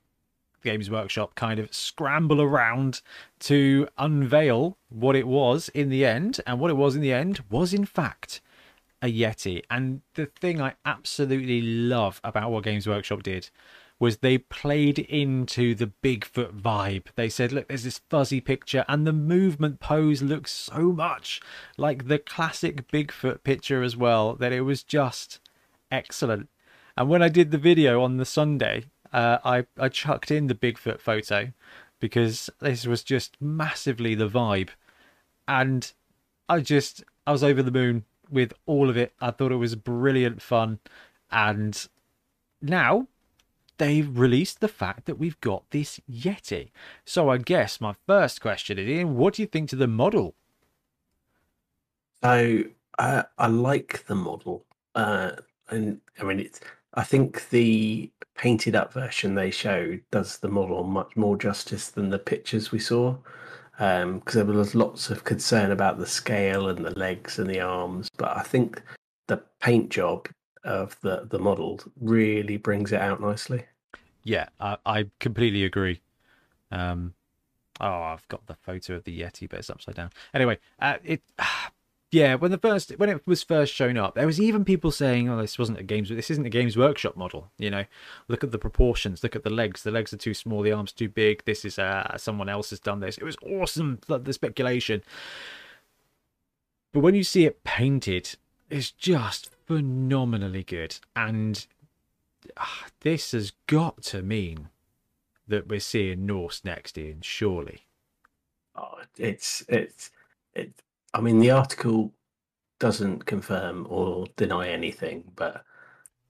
Games Workshop kind of scramble around to unveil what it was in the end. And what it was in the end was, in fact, a Yeti. And the thing I absolutely love about what Games Workshop did was they played into the Bigfoot vibe. They said, look, there's this fuzzy picture, and the movement pose looks so much like the classic Bigfoot picture as well that it was just excellent. And when I did the video on the Sunday, uh, I I chucked in the Bigfoot photo because this was just massively the vibe, and I just I was over the moon with all of it. I thought it was brilliant fun, and now they've released the fact that we've got this Yeti. So I guess my first question is, Ian, what do you think to the model? So uh, I like the model. Uh, and I mean, it's. I think the painted up version they showed does the model much more justice than the pictures we saw, because um, there was lots of concern about the scale and the legs and the arms. But I think the paint job of the the model really brings it out nicely. Yeah, I, I completely agree. Um, Oh, I've got the photo of the Yeti, but it's upside down. Anyway, uh, it. Yeah, when the first when it was first shown up, there was even people saying, "Oh, this wasn't a games. This isn't a Games Workshop model." You know, look at the proportions. Look at the legs. The legs are too small. The arms too big. This is uh, someone else has done this. It was awesome. The speculation, but when you see it painted, it's just phenomenally good. And uh, this has got to mean that we're seeing Norse next, Ian. Surely. Oh, it's it's it. I mean, the article doesn't confirm or deny anything, but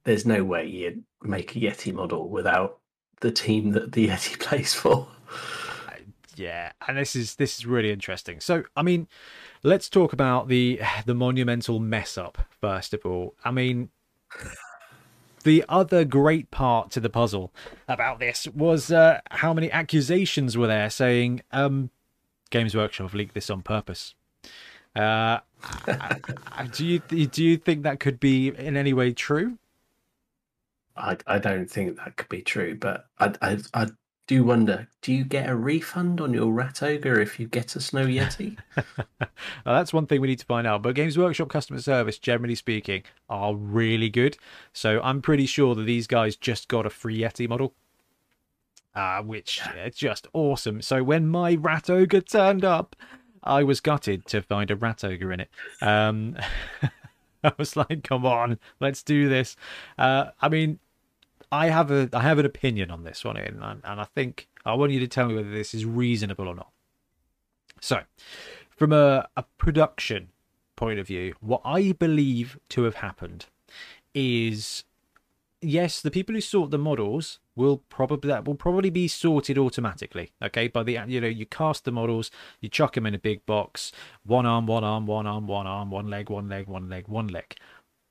there's no way you'd make a Yeti model without the team that the Yeti plays for. Yeah, and this is this is really interesting. So, I mean, let's talk about the the monumental mess up first of all. I mean, the other great part to the puzzle about this was uh, how many accusations were there saying um, Games Workshop leaked this on purpose. Uh, do you do you think that could be in any way true? I I don't think that could be true, but I I, I do wonder, do you get a refund on your Rat Ogre if you get a Snow Yeti? well, that's one thing we need to find out. But Games Workshop customer service, generally speaking, are really good. So I'm pretty sure that these guys just got a free Yeti model. Uh, which yeah. is just awesome. So when my Rat Ogre turned up, I was gutted to find a Rat Ogre in it. Um, I was like, come on, let's do this. Uh, I mean, I have a I have an opinion on this one, and, and I think I want you to tell me whether this is reasonable or not. So, from a, a production point of view, what I believe to have happened is yes, the people who sort the models will probably that will probably be sorted automatically. Okay, by the you know you cast the models, you chuck them in a big box, one arm, one arm, one arm, one arm, one leg, one leg, one leg, one leg.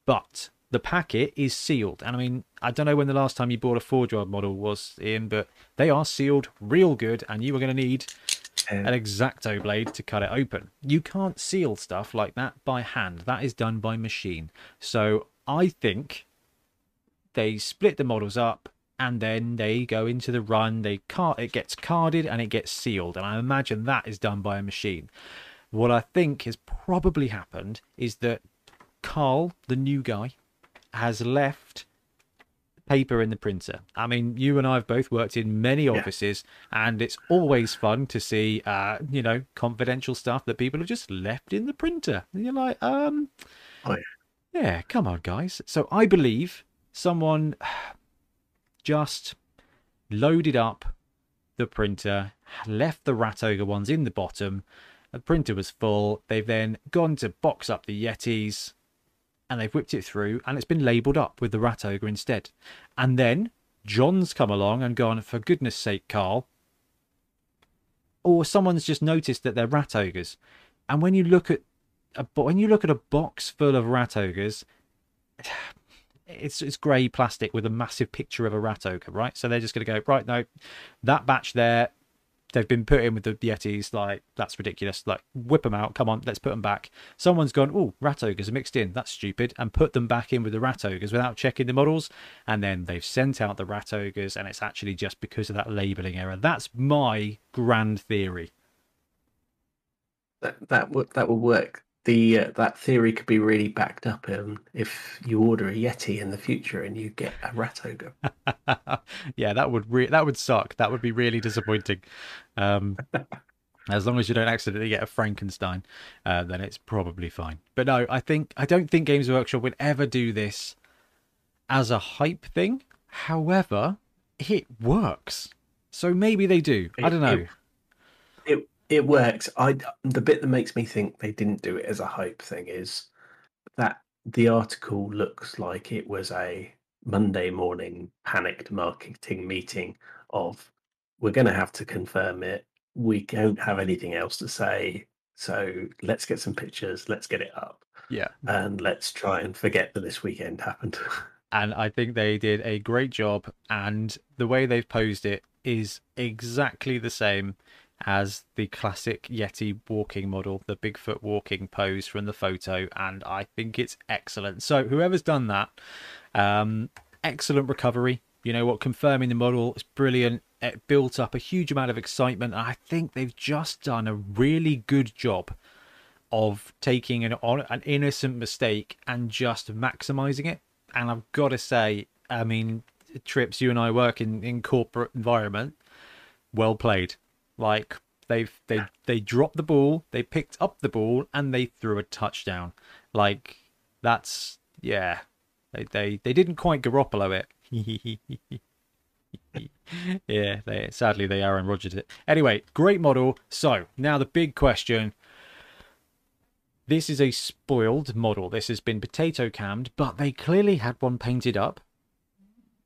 But the packet is sealed. And I mean, I don't know when the last time you bought a Forge World model was in, but they are sealed real good, and you are going to need an X-Acto blade to cut it open. You can't seal stuff like that by hand. That is done by machine. So I think they split the models up and then they go into the run. They cart it gets carded and it gets sealed. And I imagine that is done by a machine. What I think has probably happened is that Carl, the new guy, has left paper in the printer. I mean, you and I have both worked in many offices, yeah. and it's always fun to see, uh, you know, confidential stuff that people have just left in the printer. And you're like, um, oh, yeah. yeah, come on, guys. So I believe someone just loaded up the printer, left the Rat Ogre ones in the bottom. The printer was full. They've then gone to box up the Yetis, and they've whipped it through and it's been labelled up with the rat ogre instead. And then John's come along and gone, for goodness sake, Carl. Or someone's just noticed that they're rat ogres. And when you look at a when you look at a box full of rat ogres, it's it's grey plastic with a massive picture of a rat ogre, right? So they're just going to go right. No, that batch there, they've been put in with the Yetis. Like that's ridiculous. Like whip them out. Come on, let's put them back. Someone's gone. Oh, rat ogres are mixed in. That's stupid. And put them back in with the rat ogres without checking the models. And then they've sent out the rat ogres, and it's actually just because of that labeling error. That's my grand theory. That that would that would work the uh, that theory could be really backed up um, if you order a Yeti in the future and you get a rat ogre. yeah, that would re- that would suck. That would be really disappointing. Um, as long as you don't accidentally get a Frankenstein, uh, then it's probably fine. But no, I think I don't think Games Workshop would ever do this as a hype thing. However, it works, so maybe they do. I don't know. It, it works. I the bit that makes me think they didn't do it as a hype thing is that the article looks like it was a Monday morning panicked marketing meeting of we're going to have to confirm it. We don't have anything else to say, so let's get some pictures. Let's get it up. Yeah, and let's try and forget that this weekend happened. and I think they did a great job. And the way they've posed it is exactly the same as the classic Yeti walking model, the Bigfoot walking pose from the photo, and I think it's excellent. So whoever's done that, um, excellent recovery. You know what? Confirming the model is brilliant. It built up a huge amount of excitement. I think they've just done a really good job of taking an an innocent mistake and just maximizing it. And I've got to say, I mean, trips you and I work in in corporate environment. Well played. Like they've they they dropped the ball, they picked up the ball, and they threw a touchdown. Like that's yeah. They they they didn't quite Garoppolo it. yeah, they sadly they Aaron Rodgers it. Anyway, great model. So now the big question. This is a spoiled model. This has been potato cammed, but they clearly had one painted up.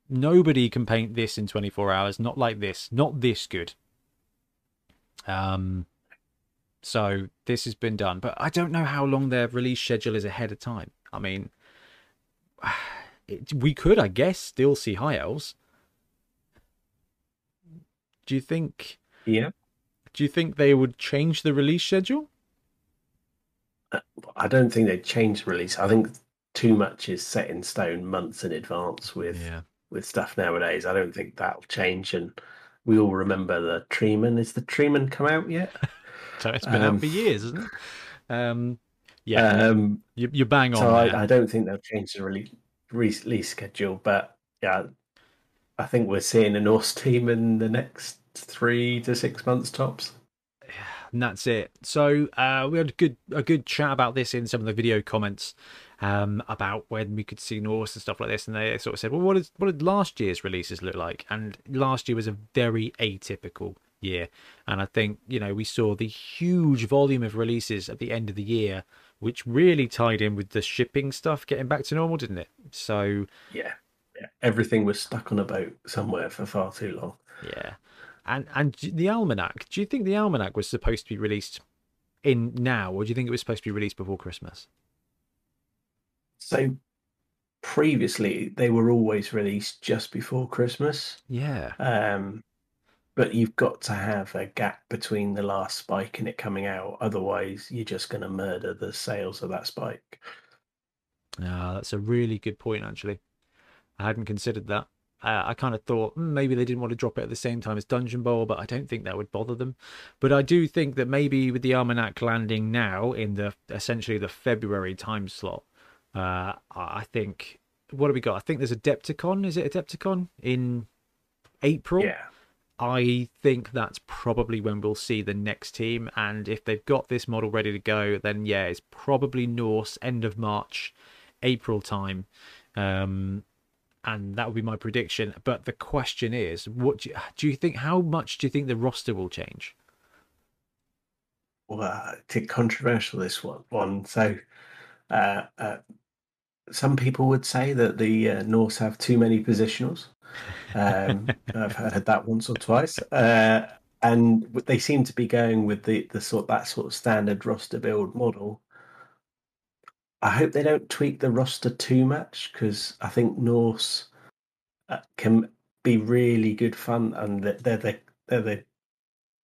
Nobody can paint this in 24 hours. Not like this. Not this good. Um, so this has been done, but I don't know how long their release schedule is ahead of time. I mean, it, we could, I guess, still see high elves. Do you think? Yeah. Do you think they would change the release schedule? Uh, I don't think they'd change the release. I think too much is set in stone months in advance with Yeah. with stuff nowadays. I don't think that'll change. And we all remember the Treeman. Is the Treeman come out yet? So it's been Um, out for years, isn't it? Um, yeah, Um, you, you're bang on. so. I, I don't think they'll change the release, release schedule. But yeah, I think we're seeing a Norse team in the next three to six months tops. Yeah. And that's it. So uh, we had a good a good chat about this in some of the video comments um, about when we could see Norse and stuff like this, and they sort of said, "Well, what is what did last year's releases look like?" And last year was a very atypical year, and I think you know we saw the huge volume of releases at the end of the year, which really tied in with the shipping stuff getting back to normal, didn't it? So Yeah, yeah. Everything was stuck on a boat somewhere for far too long. Yeah, and and the almanac. Do you think the almanac was supposed to be released in now, or do you think it was supposed to be released before Christmas? So previously, they were always released just before Christmas. Yeah, Um, but you've got to have a gap between the last spike and it coming out. Otherwise, you're just going to murder the sales of that spike. Ah, that's a really good point. Actually, I hadn't considered that. Uh, I kind of thought hmm, maybe they didn't want to drop it at the same time as Dungeon Bowl, but I don't think that would bother them. But I do think that maybe with the almanac landing now in the essentially the February time slot, uh, I think what have we got? I think there's Adepticon. Is it Adepticon in April? Yeah. I think that's probably when we'll see the next team. And if they've got this model ready to go, then yeah, it's probably Norse end of March, April time. Um, and that would be my prediction. But the question is, what do you, do you think? How much do you think the roster will change? Well, it's a controversial this one. One. So, uh, uh, some people would say that the uh, Norse have too many positionals. Um, I've heard that once or twice, uh, and they seem to be going with the the sort that sort of standard roster build model. I hope they don't tweak the roster too much because I think Norse uh, can be really good fun, and they're they're the they're the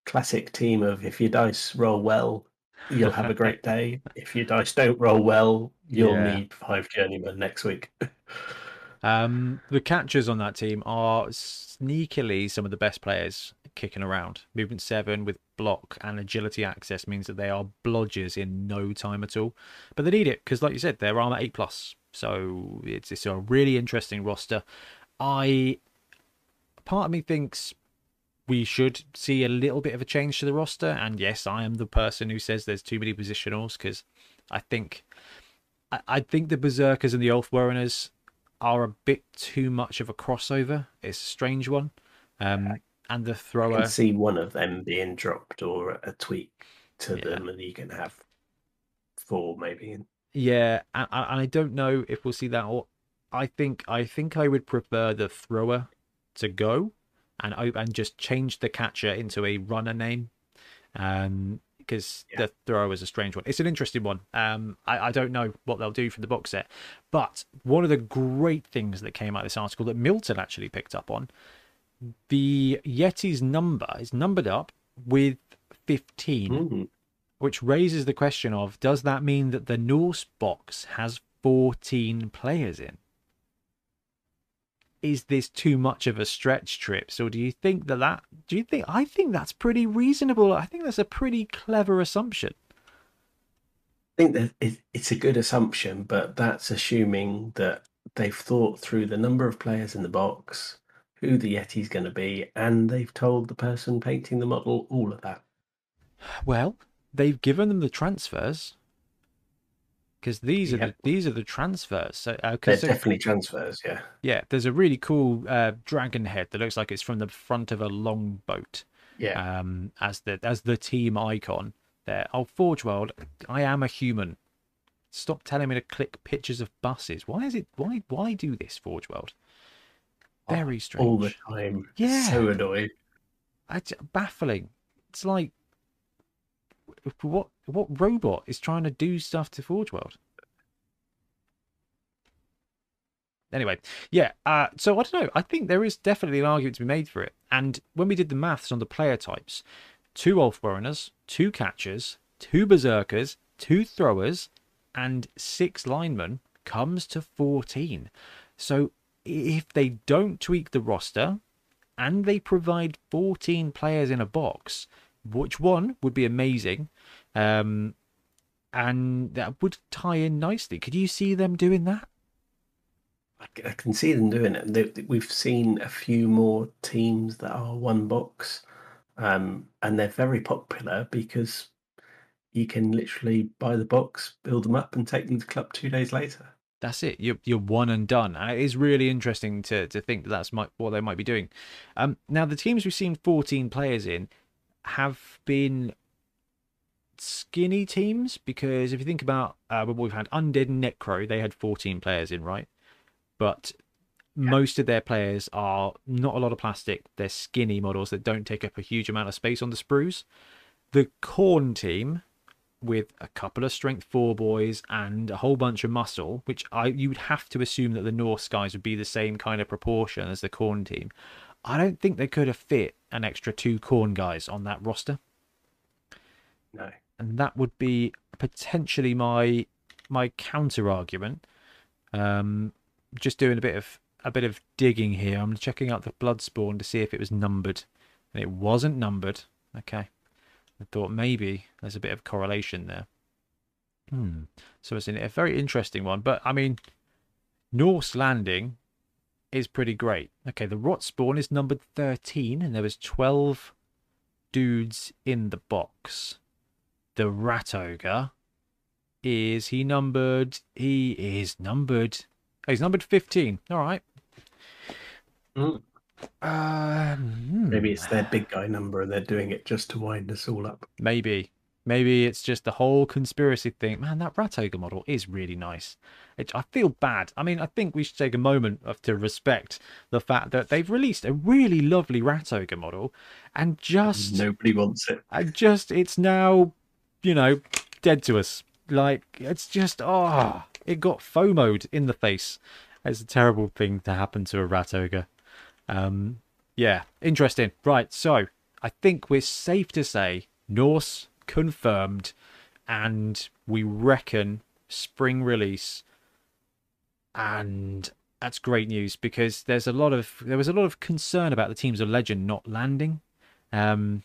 classic team of if your dice roll well, you'll have a great day. If your dice don't roll well, you'll Yeah. need five journeymen next week. Um, the catchers on that team are sneakily some of the best players kicking around. Movement seven with block and agility access means that they are blodgers in no time at all. But they need it because, like you said, they're armor eight plus, so it's it's a really interesting roster. I part of me thinks we should see a little bit of a change to the roster, and yes, I am the person who says there's too many positionals because I think I, I think the berserkers and the Ulfwereners are a bit too much of a crossover. It's a strange one. Um, and the I thrower, can see one of them being dropped or a tweak to Yeah. them, and you can have four maybe. yeah, and, and I don't know if we'll see that. Or I think I think I would prefer the thrower to go, and and just change the catcher into a runner name, um, because Yeah. the thrower is a strange one. It's an interesting one. Um, I, I don't know what they'll do for the box set, but one of the great things that came out of this article that Milton actually picked up on, the Yeti's number is numbered up with fifteen Mm. which raises the question of does that mean that the Norse box has 14 players in? Is this too much of a stretch trips or do you think that that do you think i think that's pretty reasonable. I think that's a pretty clever assumption. I think that it, it's a good assumption, but that's assuming that they've thought through the number of players in the box, who the Yeti's going to be, and they've told the person painting the model all of that. well they've given them the transfers because these are the, these are the transfers so uh, They're so- definitely transfers, yeah. yeah there's a really cool uh, dragon head that looks like it's from the front of a long boat Yeah. um, as the as the team icon there. Oh, Forge World, I am a human. Stop telling me to click pictures of buses. Why is it? Why why do this, Forge World? Very strange. all the time. Yeah. So annoying. It's baffling. It's like what what robot is trying to do stuff to Forge World? Anyway, yeah. Uh, so I don't know. I think there is definitely an argument to be made for it. And when we did the maths on the player types, two Wolf Warreners, two catchers, two berserkers, two throwers, and six linemen comes to 14. So if they don't tweak the roster and they provide 14 players in a box, which one would be amazing, um, and that would tie in nicely. Could you see them doing that? I can see them doing it. We've seen a few more teams that are one box, um, and they're very popular because you can literally buy the box, build them up, and take them to club two days later. That's it. You're you're one and done, and it is really interesting to to think that that's might, what they might be doing. Um, now the teams we've seen 14 players in have been skinny teams because if you think about uh, what we've had, Undead and Necro, they had 14 players in, right? But most of their players are not a lot of plastic. They're skinny models that don't take up a huge amount of space on the sprues. The Khorne team with a couple of strength four boys and a whole bunch of muscle, which I you would have to assume that the Norse guys would be the same kind of proportion as the khorne team. I don't think they could have fit an extra two khorne guys on that roster, No. And that would be potentially my my counter argument. Um, just doing a bit of a bit of digging here. I'm checking out the Bloodspawn to see if it was numbered, and it wasn't numbered. Okay. I thought maybe there's a bit of correlation there. Hmm. So it's a very interesting one. But I mean, Norse Landing is pretty great. Okay, the Rot Spawn is numbered 13, and there was 12 dudes in the box. The Rat Ogre is he numbered? He is numbered. Oh, he's numbered 15. All right. Mm. Um, Maybe hmm. it's their big guy number and they're doing it just to wind us all up. Maybe. Maybe it's just the whole conspiracy thing. Man, that Rat Ogre model is really nice. It, I feel bad. I mean, I think we should take a moment of, to respect the fact that they've released a really lovely Rat Ogre model, and just, Nobody wants it. and just, it's now, you know, dead to us. Like it's just, oh, it got FOMO'd in the face. It's a terrible thing to happen to a Rat Ogre. Um, yeah, interesting. Right, so I think we're safe to say Norse confirmed, and we reckon spring release. And that's great news because there's a lot of there was a lot of concern about the teams of legend not landing, um,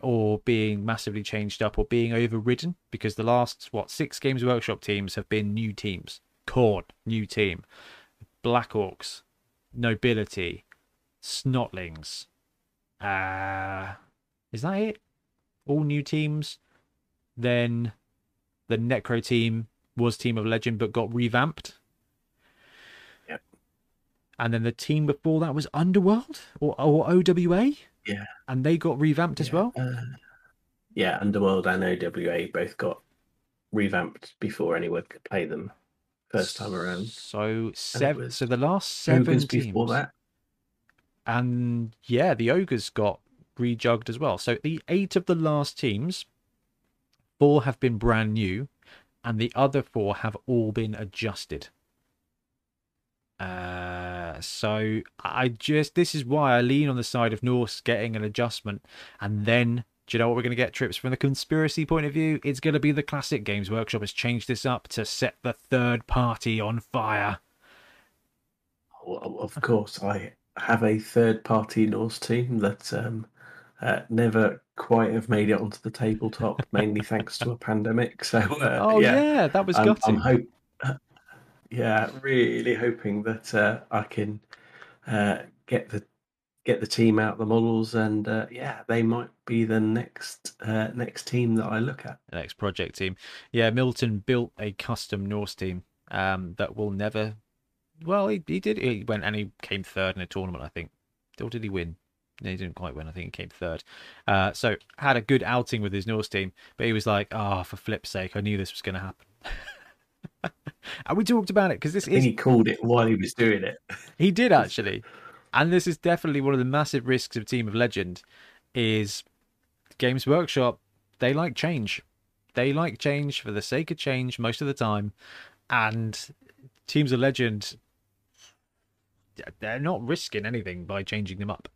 or being massively changed up or being overridden because the last what six games workshop teams have been new teams. Khorne, new team. Black Orcs, Nobility, Snotlings. Uh, is that it? All new teams. Then the Necro team was Team of Legend but got revamped. Yep. And then the team before that was Underworld or, or OWA. Yeah. And they got revamped as well. Uh, yeah, Underworld and OWA both got revamped before anyone could play them first time around. So seven. was So the last seven Ogres teams. before that. and yeah, the ogres got rejugged as well. So the eight of the last teams, four have been brand new, and the other four have all been adjusted. Uh, so I just this is why I lean on the side of Norse getting an adjustment, and then do you know what we're going to get trips from the conspiracy point of view? It's going to be the classic Games Workshop has changed this up to set the third party on fire. Well, of course, I have a third-party Norse team that um, uh, never quite have made it onto the tabletop, mainly thanks to a pandemic. So, uh, Oh yeah, yeah, that was I'm, I'm gutting. hope, yeah, really hoping that uh, I can uh, get the get the team out the models, and uh, yeah, they might be the next uh, next team that I look at. The next project team. Yeah, Milton built a custom Norse team um, that will never. Well, he, he did. He went and he came third in a tournament, I think. Or did he win? No, he didn't quite win. I think he came third. Uh, so had a good outing with his Norse team, but he was like, "Ah, for flip's sake, I knew this was going to happen." and we talked about it because this I is he called it while he was doing it. he did actually, and this is definitely one of the massive risks of Team of Legend. Is Games Workshop they like change, they like change for the sake of change most of the time, and Teams of Legend they're not risking anything by changing them up.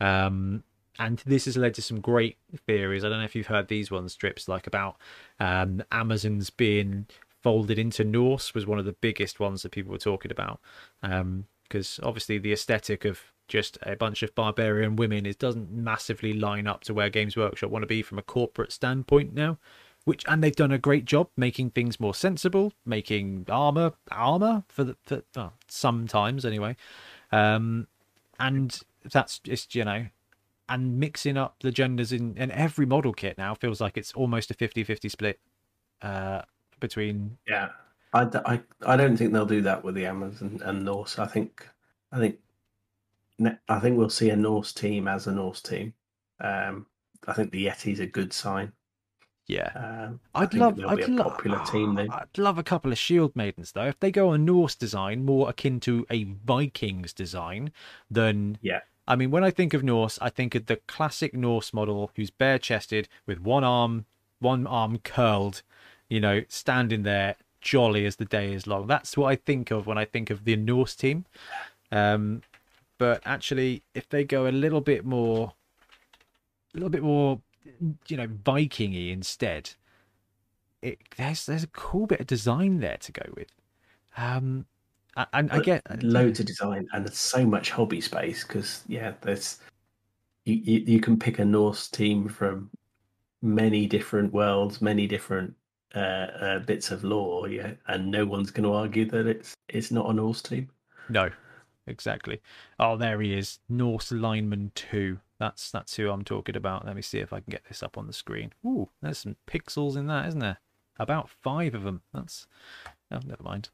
Um, and this has led to some great theories. I don't know if you've heard these ones, strips like about um, Amazons being folded into Norse was one of the biggest ones that people were talking about. Because obviously the aesthetic of just a bunch of barbarian women it doesn't massively line up to where Games Workshop want to be from a corporate standpoint now. Which and they've done a great job making things more sensible, making armor armor for the for, sometimes anyway, um, and that's just you know and mixing up the genders in, in every model kit now feels like it's almost a 50-50 split uh, between Yeah, I, I, I don't think they'll do that with the Amazon and Norse. I think I think I think we'll see a Norse team as a Norse team. Um, I think the Yeti's a good sign. yeah Um, I I'd love I'd be a lo- popular team then. I'd love a couple of shield maidens though if they go a Norse design more akin to a Vikings design than Yeah. I mean when I think of Norse I think of the classic Norse model who's bare chested with one arm one arm curled you know standing there jolly as the day is long. That's what I think of when I think of the Norse team. Um but actually if they go a little bit more a little bit more you know vikingy instead it there's there's a cool bit of design there to go with. Um and i But get loads of design and there's so much hobby space because yeah, there's you, you you can pick a Norse team from many different worlds, many different uh, uh, bits of law, yeah, and no one's going to argue that it's it's not a Norse team. no exactly. Oh there he is norse lineman 2 that's that's who i'm talking about. Let me see if i can get this up on the screen. Ooh, there's some pixels in that isn't there? About five of them. That's oh never mind.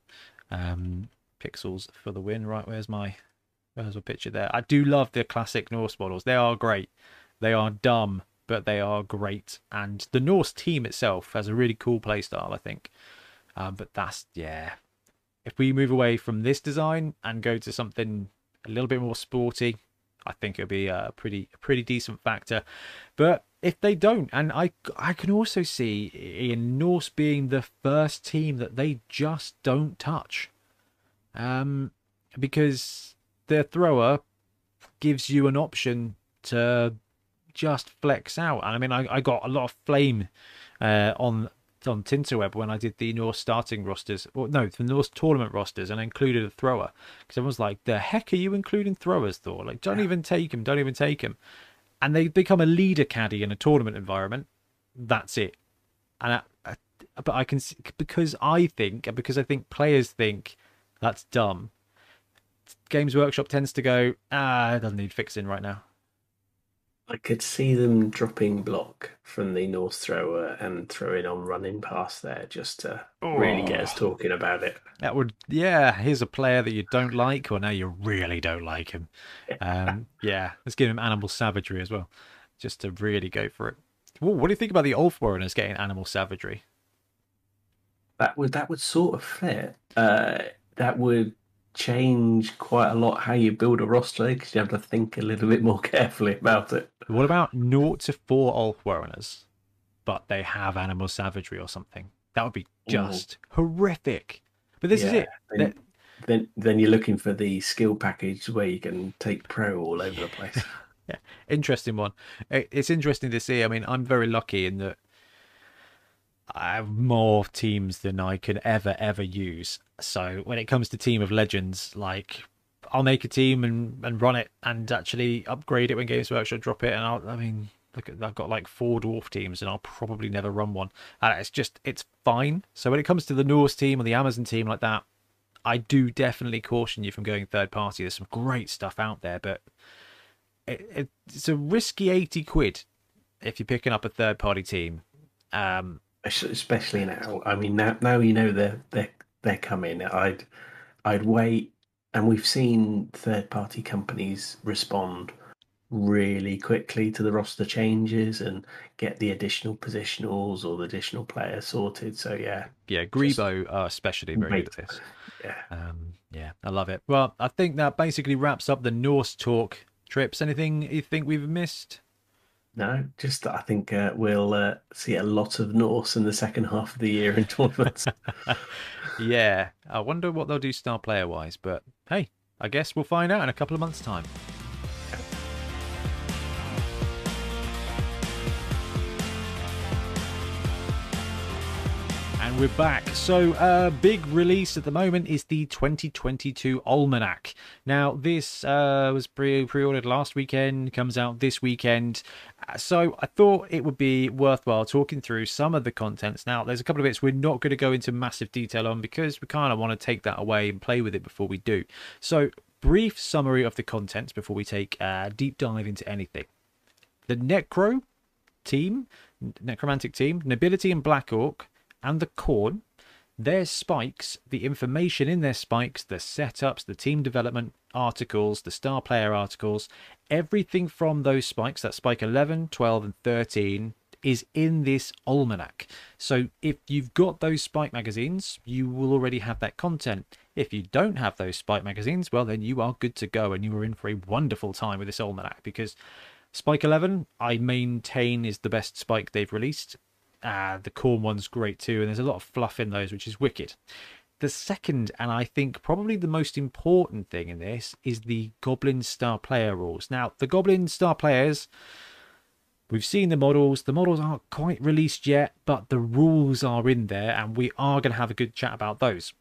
Um pixels for the win. Right where's my There's a picture there. I do love the classic Norse models. They are great. They are dumb, but they are great. And the Norse team itself has a really cool playstyle, I think. Um, but that's yeah. If we move away from this design and go to something a little bit more sporty, I think it'll be a pretty pretty decent factor. But if they don't, and I I can also see in Norse being the first team that they just don't touch, um, because their thrower gives you an option to just flex out. And I mean, I, I got a lot of flame uh, on on Tinterweb when I did the Norse starting rosters, or no, the Norse tournament rosters, and I included a thrower because everyone's like, "The heck are you including throwers, Thor? Like, don't even take him, don't even take him." And they become a leader caddy in a tournament environment. That's it. And I, I, but I can see, because I think, and because I think players think that's dumb. Games Workshop tends to go, ah, it doesn't need fixing right now. I could see them dropping block from the Norse thrower and throwing on running pass there just to really get us Oh. talking about it. That would, yeah. Here's a player that you don't like, or now you really don't like him. Um, yeah, let's give him animal savagery as well, just to really go for it. Ooh, what do you think about the Ulfwereners getting animal savagery? That would that would sort of fit. Uh, that would change quite a lot how you build a roster because you have to think a little bit more carefully about it. What about naught to four Ulfwereners, but they have animal savagery or something? That would be just horrific. But this is it. Then, then then you're looking for the skill package where you can take pro all over the place. Yeah, interesting one. It- It's interesting to see. I mean, I'm very lucky in that I have more teams than I can ever ever use. So when it comes to Team of Legends, like I'll make a team and, and run it and actually upgrade it when Games Workshop drop it. And I'll, I mean, look, at, I've got like four dwarf teams and I'll probably never run one. And it's just, it's fine. So when it comes to the Norse team or the Amazon team like that, I do definitely caution you from going third party. There's some great stuff out there, but it, it, it's a risky 80 quid if you're picking up a third party team. Um, especially now. I mean, now now you know they're they're they're coming. I'd I'd wait, and we've seen third party companies respond really quickly to the roster changes and get the additional positionals or the additional player sorted. So yeah, yeah, Greebo are especially very good at this. Yeah, um, yeah, I love it. Well, I think that basically wraps up the Norse talk. Trips, anything you think we've missed? No, just I think uh, we'll uh, see a lot of Norse in the second half of the year in tournaments. yeah, I wonder what they'll do star player wise, but hey, I guess we'll find out in a couple of months' time. And we're back. So, uh, big release at the moment is the 2022 Almanac. Now, this uh, was pre ordered last weekend, comes out this weekend. Uh, so, I thought it would be worthwhile talking through some of the contents. Now, there's a couple of bits we're not going to go into massive detail on because we kind of want to take that away and play with it before we do. So, brief summary of the contents before we take a deep dive into anything. The Necro team, Necromantic team, Nobility and Black Orc and the khorne, their spikes, the information in their spikes, the setups, the team development articles, the star player articles, everything from those spikes, that spike 11, 12, and 13, is in this almanac. So if you've got those spike magazines, you will already have that content. If you don't have those spike magazines, well, then you are good to go and you are in for a wonderful time with this almanac because Spike 11, I maintain, is the best spike they've released. Uh, the Khorne one's great too, and there's a lot of fluff in those, which is wicked. The second, and I think probably the most important thing in this, is the Goblin Star Player rules. Now, the Goblin Star Players, we've seen the models. The models aren't quite released yet, but the rules are in there, and we are going to have a good chat about those.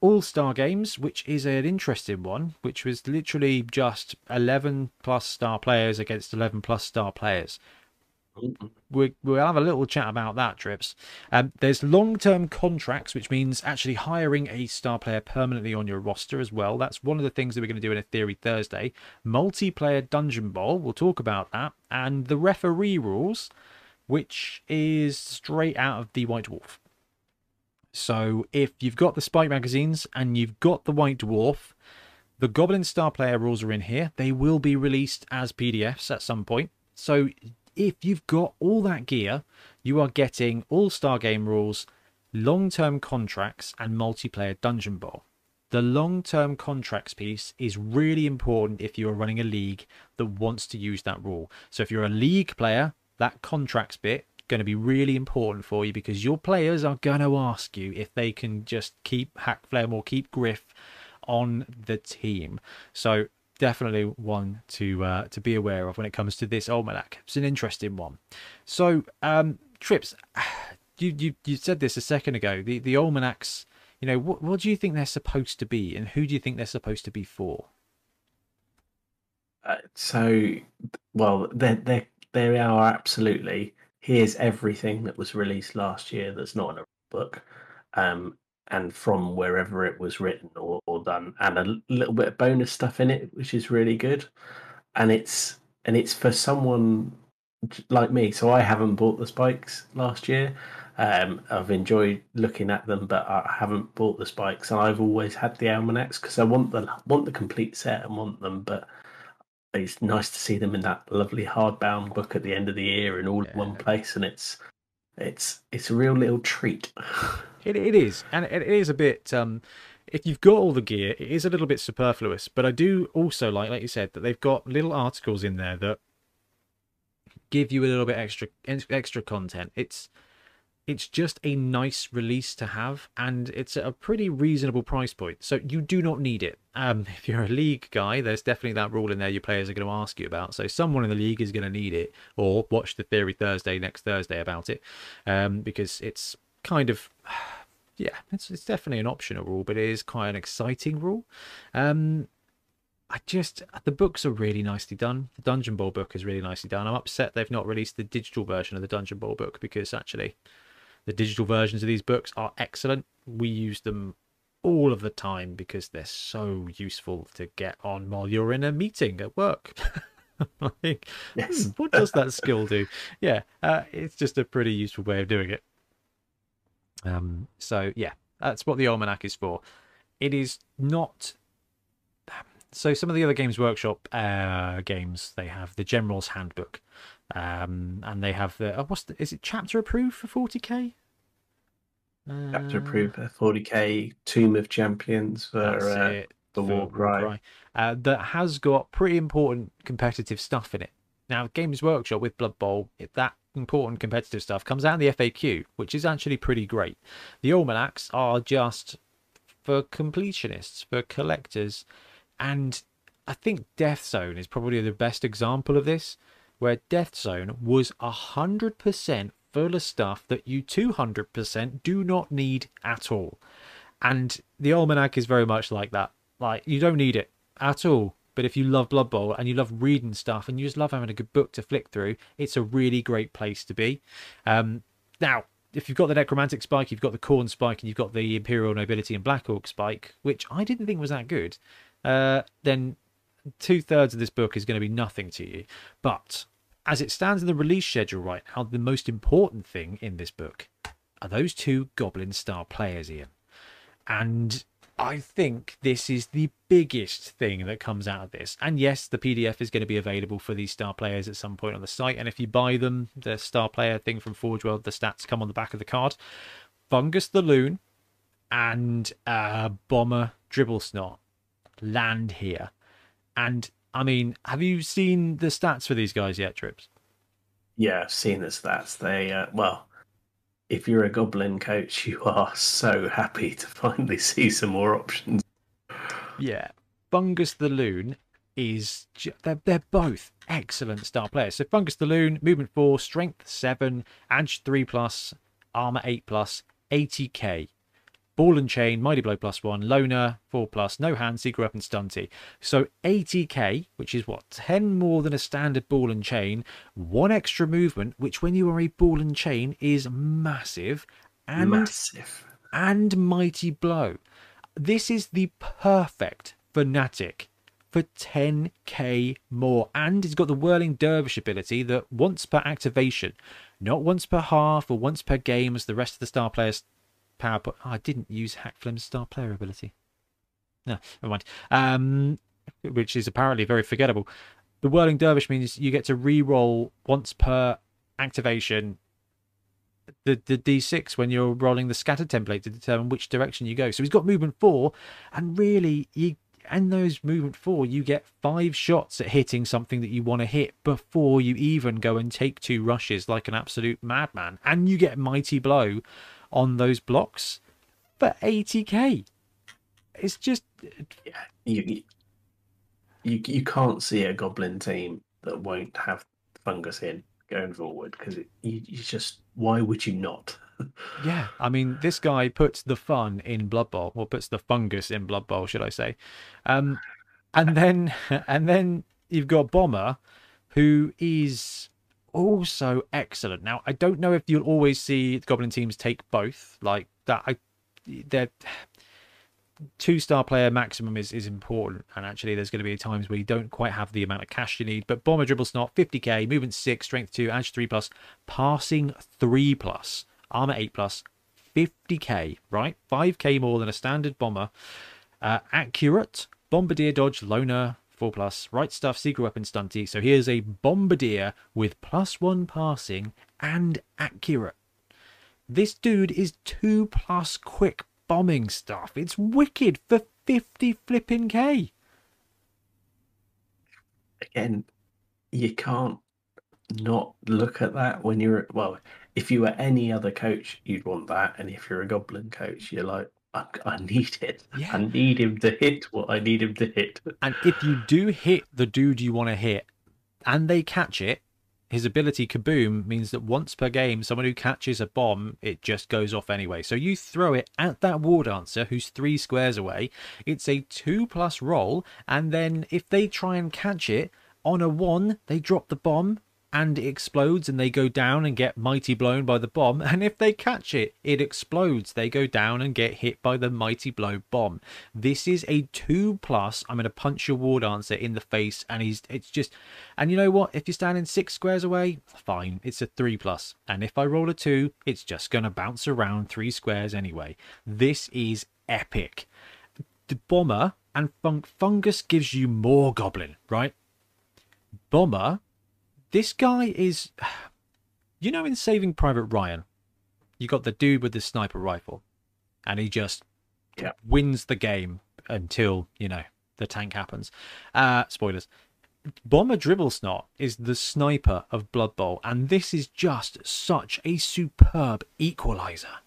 All Star Games, which is an interesting one, which was literally just 11 plus star players against 11 plus star players we, we'll have a little chat about that, Trips. Um, there's long term contracts, which means actually hiring a star player permanently on your roster as well. That's one of the things that we're going to do in a Theory Thursday. Multiplayer Dungeon Bowl, we'll talk about that. And the referee rules, which is straight out of the White Dwarf. So if you've got the Spike magazines and you've got the White Dwarf, the Goblin Star Player rules are in here. They will be released as PDFs at some point. So if you've got all that gear, you are getting all Star Game rules, long term contracts, and multiplayer Dungeon Bowl. The long term contracts piece is really important if you are running a league that wants to use that rule. So if you're a league player, that contracts bit going to be really important for you because your players are going to ask you if they can just keep Hakflem or keep Griff on the team. So definitely one to uh, to be aware of when it comes to this almanac. It's an interesting one. So, um, trips. You, you you said this a second ago. The the almanacs. You know, what what do you think they're supposed to be, and who do you think they're supposed to be for? Uh, so, well, they they they are absolutely. Here's everything that was released last year that's not in a book, um, and from wherever it was written or, or done, and a little bit of bonus stuff in it, which is really good. And it's and it's for someone like me. So I haven't bought the spikes last year. Um, I've enjoyed looking at them, but I haven't bought the spikes. And I've always had the almanacs because I want the want the complete set and want them. But it's nice to see them in that lovely hardbound book at the end of the year in all yeah. one place, and it's it's it's a real little treat. It, it is, and it is a bit. Um, if you've got all the gear, it is a little bit superfluous. But I do also like, like you said, that they've got little articles in there that give you a little bit extra extra content. It's it's just a nice release to have, and it's at a pretty reasonable price point. So you do not need it. Um, if you're a league guy, there's definitely that rule in there your players are going to ask you about. So someone in the league is going to need it, or watch the Theory Thursday next Thursday about it, um, because it's kind of yeah, it's it's definitely an optional rule, but it is quite an exciting rule. Um, I just the books are really nicely done. The Dungeon Bowl book is really nicely done. I'm upset they've not released the digital version of the Dungeon Bowl book because actually the digital versions of these books are excellent. We use them all of the time because they're so useful to get on while you're in a meeting at work. like, Yes. hmm, what does that skill do? Yeah, uh, it's just a pretty useful way of doing it. Um, so yeah, that's what the almanac is for. It is not. So some of the other Games Workshop uh, games they have the General's Handbook, um, and they have the oh, what's the, is it chapter approved for forty k? Chapter approved for 40k, Tome of Champions for uh, the Warcry. uh, that has got pretty important competitive stuff in it. Now, Games Workshop with Blood Bowl, it, that important competitive stuff comes out in the FAQ, which is actually pretty great. The almanacs are just for completionists, for collectors, and I think Death Zone is probably the best example of this, where Death Zone was hundred percent full of stuff that you two hundred percent do not need at all. And the almanac is very much like that. Like you don't need it at all. But if you love Blood Bowl and you love reading stuff and you just love having a good book to flick through, it's a really great place to be. Um, now, if you've got the Necromantic Spike, you've got the Khorne Spike, and you've got the Imperial Nobility and Black Orc Spike, which I didn't think was that good, uh, then two thirds of this book is going to be nothing to you. But as it stands in the release schedule right now, the most important thing in this book are those two Goblin Star players, Ian. And I think this is the biggest thing that comes out of this. And yes, the PDF is going to be available for these star players at some point on the site. And if you buy them, the star player thing from Forge World, the stats come on the back of the card. Fungus the Loon and uh, Bomber Dribblesnot land here. And I mean, have you seen the stats for these guys yet, Trips? Yeah, I've seen the stats. They, uh, well, if you're a Goblin coach, you are so happy to finally see some more options. Yeah. Fungus the Loon is they're, they're both excellent star players. So Fungus the Loon, movement 4, strength 7, edge 3 plus, armor 8 plus, 80k. Ball and chain, mighty blow plus 1, loner 4 plus, no hand, secret weapon stunty. So 80k, which is what 10 more than a standard ball and chain, one extra movement, which when you are a ball and chain is massive, and Massive. and Mighty Blow. This is the perfect fanatic for 10k more. And it's got the Whirling Dervish ability that once per activation, not once per half or once per game as the rest of the star players power. But oh, I didn't use Hakflem's star player ability. No, never mind. Um, which is apparently very forgettable. The Whirling Dervish means you get to re-roll once per activation the, the d6 when you're rolling the scatter template to determine which direction you go. So he's got movement four, and really, you and those movement four, you get five shots at hitting something that you want to hit before you even go and take two rushes like an absolute madman, and you get mighty blow on those blocks for 80k. It's just Yeah, you, you you can't see a Goblin team that won't have fungus in going forward because you, you just why would you not? Yeah, I mean, this guy puts the fun in Blood Bowl, or puts the fungus in Blood Bowl, should I say? Um, and then, and then you've got Bomber, who is also excellent. Now, I don't know if you'll always see the Goblin teams take both like that. I, they're two star player maximum is, is important and actually there's going to be times where you don't quite have the amount of cash you need but bomber dribblesnot 50k movement 6 strength 2 edge 3 plus passing 3 plus armor 8 plus 50k right 5k more than a standard bomber uh, accurate bombardier dodge loner 4 plus right stuff secret weapon stunty so here's a bombardier with plus 1 passing and accurate this dude is 2 plus quick bombing stuff. It's wicked for 50 flipping K. Again, you can't not look at that when you're well. If you were any other coach, you'd want that, and if you're a Goblin coach, you're like, I, I need it. Yeah. I need him to hit what I need him to hit. And if you do hit the dude you want to hit and they catch it, his ability Kaboom means that once per game, someone who catches a bomb, it just goes off anyway. So you throw it at that war dancer who's three squares away. It's a two plus roll, and then if they try and catch it on a one, they drop the bomb and it explodes and they go down and get mighty blown by the bomb. And if they catch it, it explodes. They go down and get hit by the mighty blow bomb. This is a two plus. I'm going to punch your war dancer in the face, and he's it's just. And you know what? If you're standing six squares away, fine. It's a three plus. And if I roll a two, it's just going to bounce around three squares anyway. This is epic. The bomber and fun- fungus gives you more goblin, right? Bomber this guy is. You know, in Saving Private Ryan, you got the dude with the sniper rifle, and he just Yeah. wins the game until, you know, the tank happens. Uh, spoilers. Bomber Dribblesnot is the sniper of Blood Bowl, and this is just such a superb equalizer.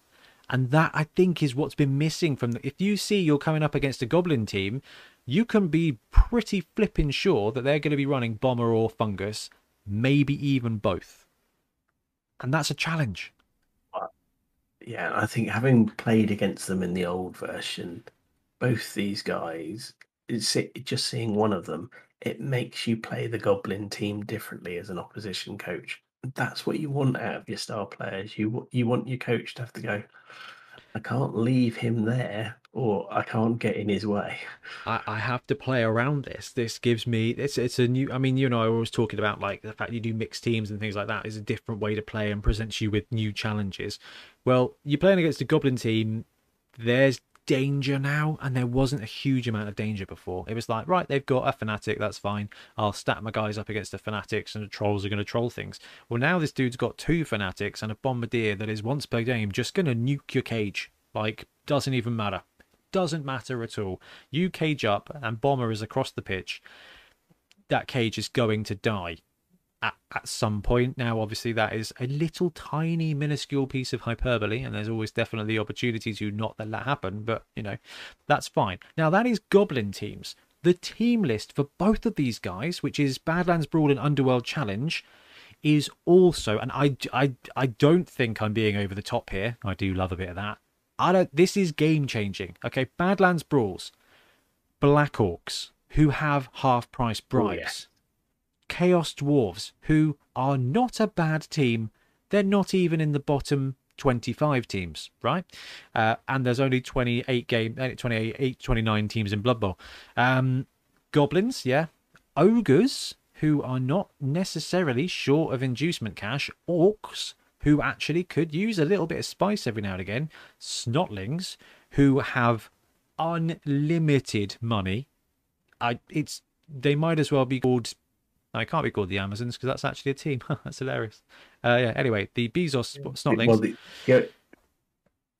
And that I think is what's been missing from the. If you see you're coming up against a Goblin team, you can be pretty flipping sure that they're going to be running Bomber or Fungus, maybe even both. And that's a challenge. Uh, yeah, I think having played against them in the old version, both these guys, just seeing one of them, it makes you play the Goblin team differently as an opposition coach. That's what you want out of your star players. You you want your coach to have to go. I can't leave him there, or I can't get in his way. I, I have to play around this. This gives me it's it's a new. I mean, you know, I was talking about like the fact you do mixed teams and things like that is a different way to play and presents you with new challenges. Well, you're playing against a goblin team. There's danger now, and there wasn't a huge amount of danger before. It was like, right, they've got a fanatic, that's fine. I'll stack my guys up against the fanatics, and the trolls are going to troll things. Well, now this dude's got two fanatics and a bombardier that is once per game just going to nuke your cage. Like, doesn't even matter. Doesn't matter at all. You cage up, and bomber is across the pitch. That cage is going to die at, at some point. Now, obviously, that is a little tiny, minuscule piece of hyperbole, and there's always definitely opportunity to not let that happen, but you know, that's fine. Now, that is Goblin teams. The team list for both of these guys, which is Badlands Brawl and Underworld Challenge, is also, and I, I, I don't think I'm being over the top here. I do love a bit of that. I don't. This is game changing. Okay, Badlands Brawls, Black Orcs who have half price oh, bribes. Chaos Dwarves, who are not a bad team. They're not even in the bottom 25 teams, right? Uh, and there's only 28 game, eh, 28, 29 teams in Blood Bowl. Um, goblins, yeah. Ogres, who are not necessarily short of inducement cash. Orcs, who actually could use a little bit of spice every now and again. Snotlings, who have unlimited money. I, it's they might as well be called no, it can't be called the Amazons because that's actually a team. that's hilarious. Uh, yeah. Anyway, the Bezos Snotlings. Well, the, yeah,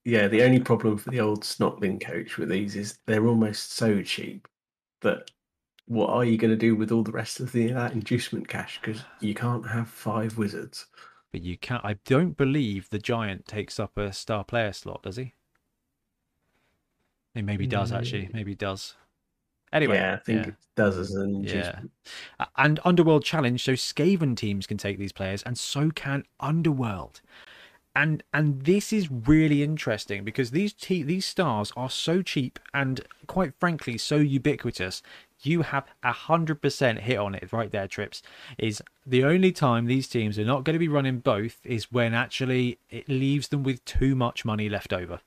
yeah. The only problem for the old Snotling coach with these is they're almost so cheap that what are you going to do with all the rest of the that inducement cash? Because you can't have five wizards. but you can't. I don't believe the Giant takes up a star player slot, does he? He maybe does actually. Maybe he does. Anyway, yeah, I think yeah. it does as an Yeah. And Underworld Challenge, so Skaven teams can take these players, and so can Underworld. And and this is really interesting because these te- these stars are so cheap and quite frankly so ubiquitous. You have a hundred percent hit on it right there, Trips. Is the only time these teams are not going to be running both is when actually it leaves them with too much money left over.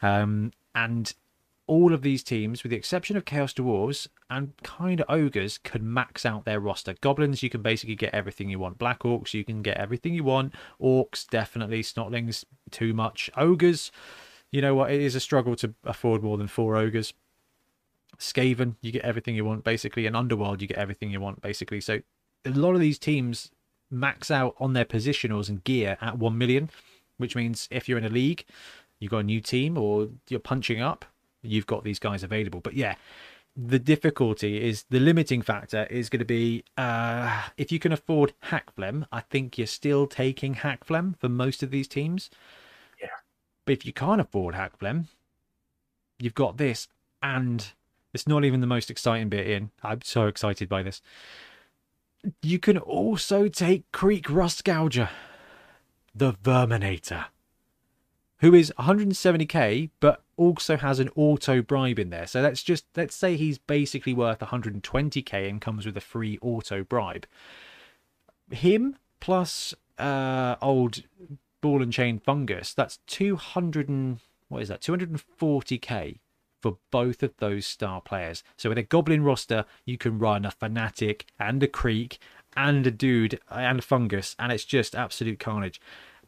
Um, and all of these teams, with the exception of Chaos Dwarves and kind of Ogres, can max out their roster. Goblins, you can basically get everything you want. Black Orcs, you can get everything you want. Orcs, definitely. Snotlings, too much. Ogres, you know what? It is a struggle to afford more than four Ogres. Skaven, you get everything you want, basically. And Underworld, you get everything you want, basically. So a lot of these teams max out on their positionals and gear at 1 million, which means if you're in a league, you've got a new team or you're punching up, you've got these guys available. But yeah, the difficulty is the limiting factor is going to be uh, if you can afford Hakflem, I think you're still taking Hakflem for most of these teams. Yeah. But if you can't afford Hakflem, you've got this, and it's not even the most exciting bit in. I'm so excited by this. You can also take Kreek Rustgouger, the Verminator, who is 170k, but also has an auto bribe in there. So let's just let's say he's basically worth 120k and comes with a free auto bribe. Him plus uh, old ball and chain fungus. That's 200 and what is that? 240k for both of those star players. So with a goblin roster, you can run a fanatic and a Kreek and a dude and a fungus, and it's just absolute carnage.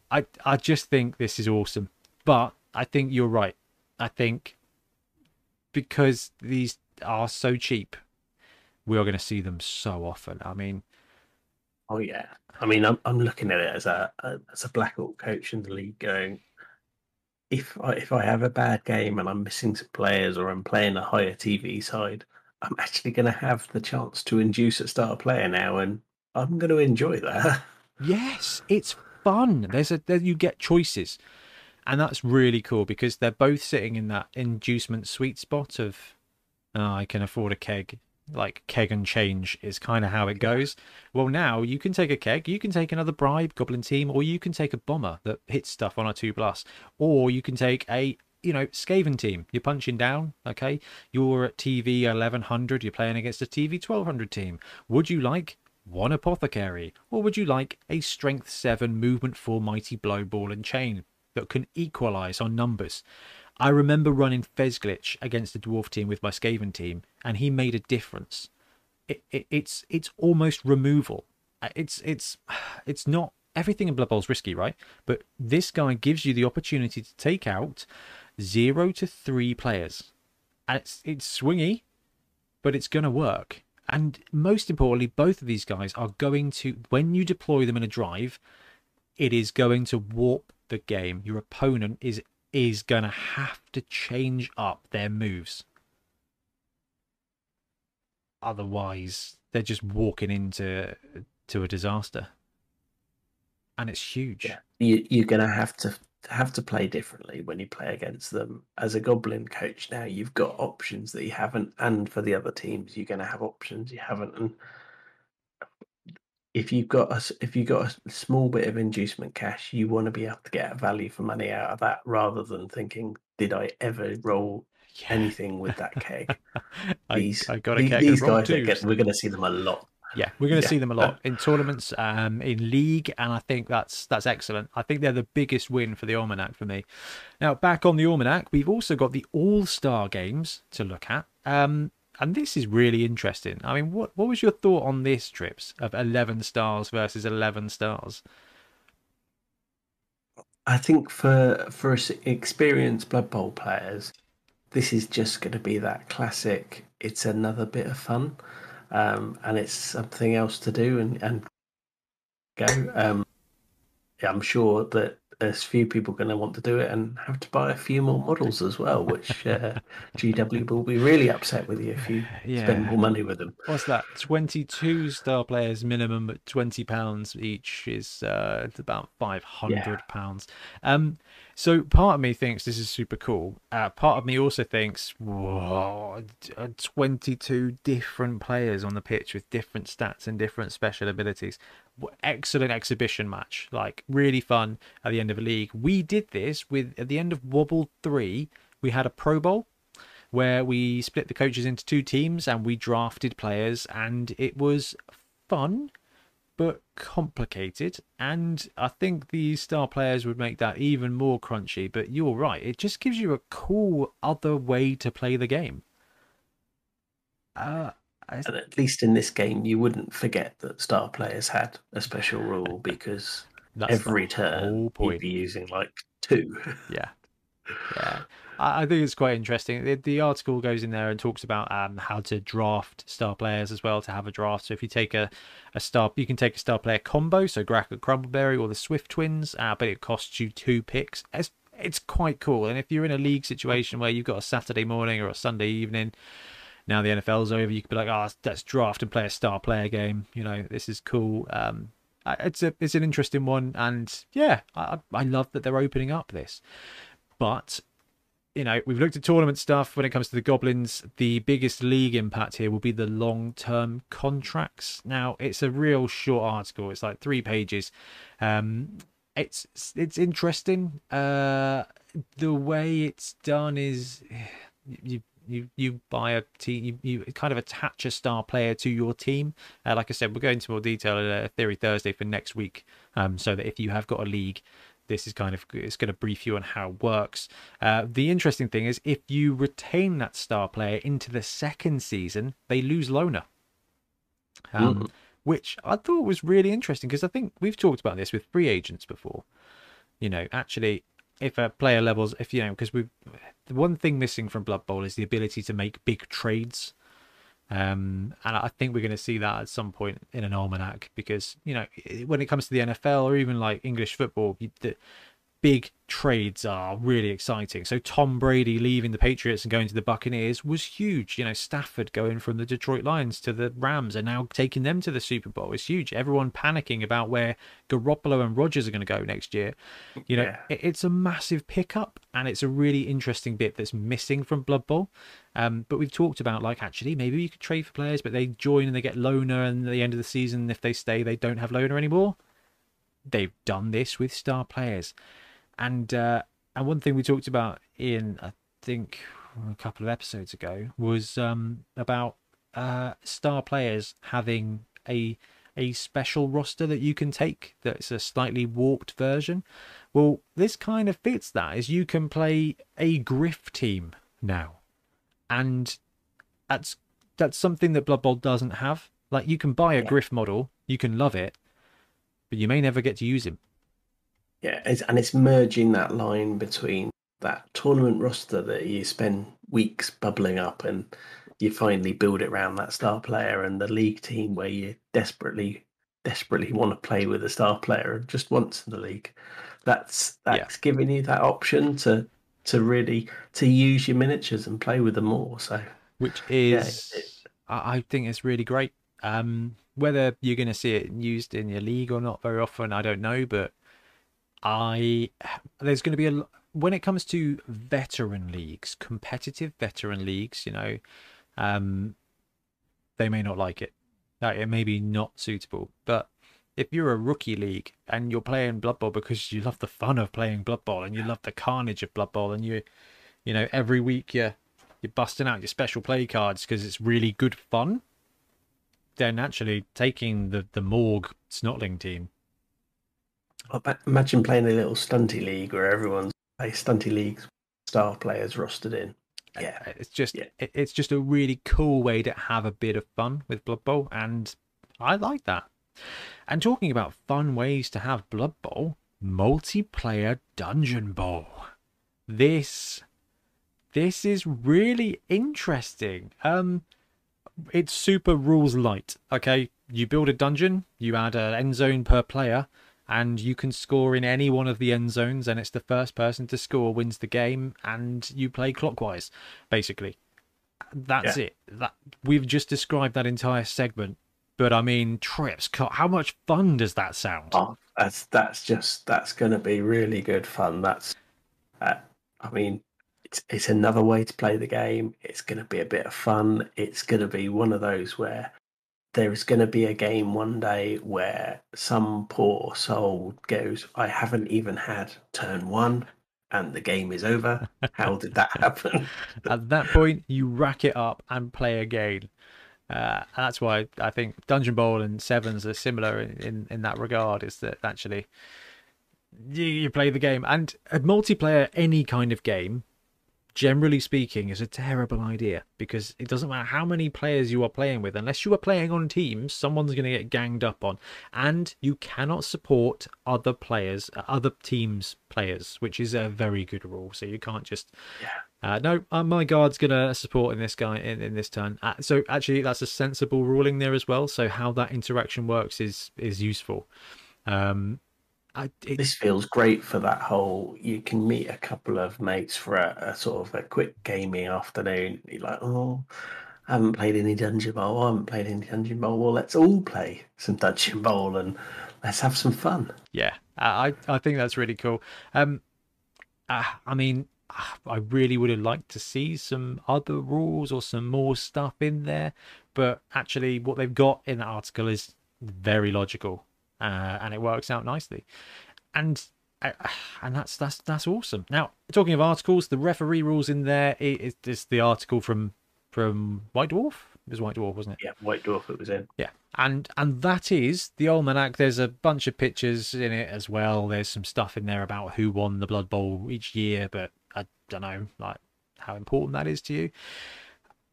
I I just think this is awesome. But I think you're right. I think because these are so cheap, we are going to see them so often. I mean, oh yeah. I mean, I'm I'm looking at it as a, a as a Black Orc coach in the league, going, if I, if I have a bad game and I'm missing some players or I'm playing a higher TV side, I'm actually going to have the chance to induce a star player now, and I'm going to enjoy that. Yes, it's fun. There's a there, you get choices, and that's really cool because they're both sitting in that inducement sweet spot of oh, I can afford a keg. Like keg and change is kind of how it goes. Well, now you can take a keg, you can take another bribe goblin team, or you can take a bomber that hits stuff on a two plus, or you can take a you know, Skaven team. You're punching down, okay? You're at TV 1100, you're playing against a TV 1200 team. Would you like one apothecary, or would you like a strength 7 movement 4 mighty blow ball and chain that can equalize on numbers? I remember running Fezglitch against the dwarf team with my Skaven team, and he made a difference. It, it, it's it's almost removal. Uh, it's it's it's not everything in Blood Bowl's risky, right? But this guy gives you the opportunity to take out zero to three players, and it's it's swingy, but it's gonna work. And most importantly, both of these guys are going to, when you deploy them in a drive, it is going to warp the game. Your opponent is is going to have to change up their moves. Otherwise, they're just walking into to a disaster, and it's huge. Yeah, you, you're going to have to have to play differently when you play against them. As a goblin coach now, you've got options that you haven't, and for the other teams, you're going to have options you haven't. And if you've got a if you've got a small bit of inducement cash, you want to be able to get value for money out of that, rather than thinking, "Did I ever roll yeah. anything with that keg?" these I, I got a keg these guys, get, we're going to see them a lot yeah, we're going to yeah. see them a lot in tournaments, um, in league, and I think that's that's excellent. I think they're the biggest win for the Almanac for me. Now, back on the Almanac, we've also got the All Star games to look at, um, and this is really interesting. I mean, what what was your thought on this trips of eleven stars versus eleven stars? I think for for experienced Blood Bowl players, this is just going to be that classic. It's another bit of fun um, and it's something else to do and, and go. Um, yeah, I'm sure that there's few people going to want to do it and have to buy a few more models as well, which uh, GW will be really upset with you if you yeah. spend more money with them. What's that? 22 star players minimum at 20 pounds each is uh, about 500 yeah. pounds. Um, so part of me thinks this is super cool. Uh, part of me also thinks, whoa, 22 different players on the pitch with different stats and different special abilities excellent exhibition match, like really fun at the end of a league. We did this with at the end of Wobble three. We had a Pro Bowl where we split the coaches into two teams and we drafted players, and it was fun but complicated. And I think these star players would make that even more crunchy. But you're right; it just gives you a cool other way to play the game. Uh, and at least in this game, you wouldn't forget that star players had a special rule because every turn you'd be using like two. Yeah, yeah. I, think it's quite interesting. The, the, article goes in there and talks about um, how to draft star players as well to have a draft. So if you take a, a star, you can take a star player combo, so Grak Crumbleberry or the Swift Twins, uh, but it costs you two picks. It's, it's quite cool. And if you're in a league situation where you've got a Saturday morning or a Sunday evening, now the NFL's over, you could be like, oh, let's draft and play a star player game. You know, this is cool. Um, it's a it's an interesting one, and yeah, I I love that they're opening up this. But you know, we've looked at tournament stuff when it comes to the Goblins. The biggest league impact here will be the long term contracts. Now, it's a real short article, it's like three pages. Um, it's it's interesting. Uh, the way it's done is you you you buy a team you, you kind of attach a star player to your team uh, like i said we'll go into more detail in a theory thursday for next week um, so that if you have got a league this is kind of it's going to brief you on how it works. Uh, the interesting thing is if you retain that star player into the second season, they lose loner. Um, mm. Which I thought was really interesting because I think we've talked about this with free agents before. You know, actually, if a player levels, if you know, because we, the one thing missing from Blood Bowl is the ability to make big trades. Um, and I think we're going to see that at some point in an almanac because you know when it comes to the NFL or even like English football, the, big trades are really exciting. So Tom Brady leaving the Patriots and going to the Buccaneers was huge. You know, Stafford going from the Detroit Lions to the Rams and now taking them to the Super Bowl is huge. Everyone panicking about where Garoppolo and Rodgers are going to go next year. You know, yeah. it's a massive pickup and it's a really interesting bit that's missing from Blood Bowl. Um, but we've talked about like actually maybe you could trade for players, but they join and they get loner, and at the end of the season, if they stay, they don't have loner anymore. They've done this with star players and uh, and one thing we talked about in I think a couple of episodes ago was um, about uh, star players having a a special roster that you can take that's a slightly warped version. Well, this kind of fits that as you can play a Griff team now. And that's that's something that Blood Bowl doesn't have. Like you can buy a yeah. Griff model, you can love it, but you may never get to use him. Yeah, it's, and it's merging that line between that tournament roster that you spend weeks bubbling up and you finally build it around that star player and the league team where you desperately desperately want to play with a star player just once in the league. That's that's yeah. giving you that option to to really to use your miniatures and play with them more so. Which is yeah, it, i think it's really great. Um whether you're going to see it used in your league or not very often i don't know but I there's going to be a when it comes to veteran leagues, competitive veteran leagues, you know, um, they may not like it. Like, it may be not suitable. But if you're a rookie league and you're playing Blood Bowl because you love the fun of playing Blood Bowl and you love the carnage of Blood Bowl and you, you know, every week you're you're busting out your special play cards because it's really good fun. Then actually taking the the Morg Snotling team Imagine playing a little stunty league where everyone's a stunty leagues star players rostered in. Yeah, it's just yeah. it's just a really cool way to have a bit of fun with Blood Bowl, and I like that. And talking about fun ways to have Blood Bowl, multiplayer Dungeon Bowl. This this is really interesting. Um it's super rules light. Okay, you build a dungeon, you add an end zone per player, and you can score in any one of the end zones and it's the first person to score wins the game and you play clockwise basically. That's yeah. it. That we've just described that entire segment but i mean trips how much fun does that sound? Oh that's that's just that's going to be really good fun. That's uh, i mean it's it's another way to play the game. It's going to be a bit of fun. It's going to be one of those where there's going to be a game one day where some poor soul goes, I haven't even had turn one and the game is over. How did that happen? At that point, you rack it up and play again. Uh, that's why I think Dungeon Bowl and Sevens are similar in, in, in that regard. Is that actually you, you play the game and a multiplayer, any kind of game generally speaking, is a terrible idea because it doesn't matter how many players you are playing with, unless you are playing on teams, someone's going to get ganged up on, and you cannot support other players, uh, other teams' players, which is a very good rule. So you can't just. Yeah. Uh, no, uh, my guard's gonna support in this guy in, in this turn. Uh, so actually, that's a sensible ruling there as well. So how that interaction works is is useful. Um, I, it... This feels great for that whole. You can meet a couple of mates for a, a sort of a quick gaming afternoon. You're like, oh, I haven't played any Dungeon Bowl. I haven't played any Dungeon Bowl. Well, let's all play some Dungeon Bowl and let's have some fun. Yeah, I I think that's really cool. Um, uh, I mean, I really would have liked to see some other rules or some more stuff in there. But actually, what they've got in that article is very logical, uh, and it works out nicely. And uh, and that's that's that's awesome. Now, talking of articles, the referee rules in there is this the article from from White Dwarf. It was White Dwarf, wasn't it? Yeah, White Dwarf. It was in. Yeah, and and that is the almanac. There's a bunch of pictures in it as well. There's some stuff in there about who won the Blood Bowl each year, but I don't know like how important that is to you.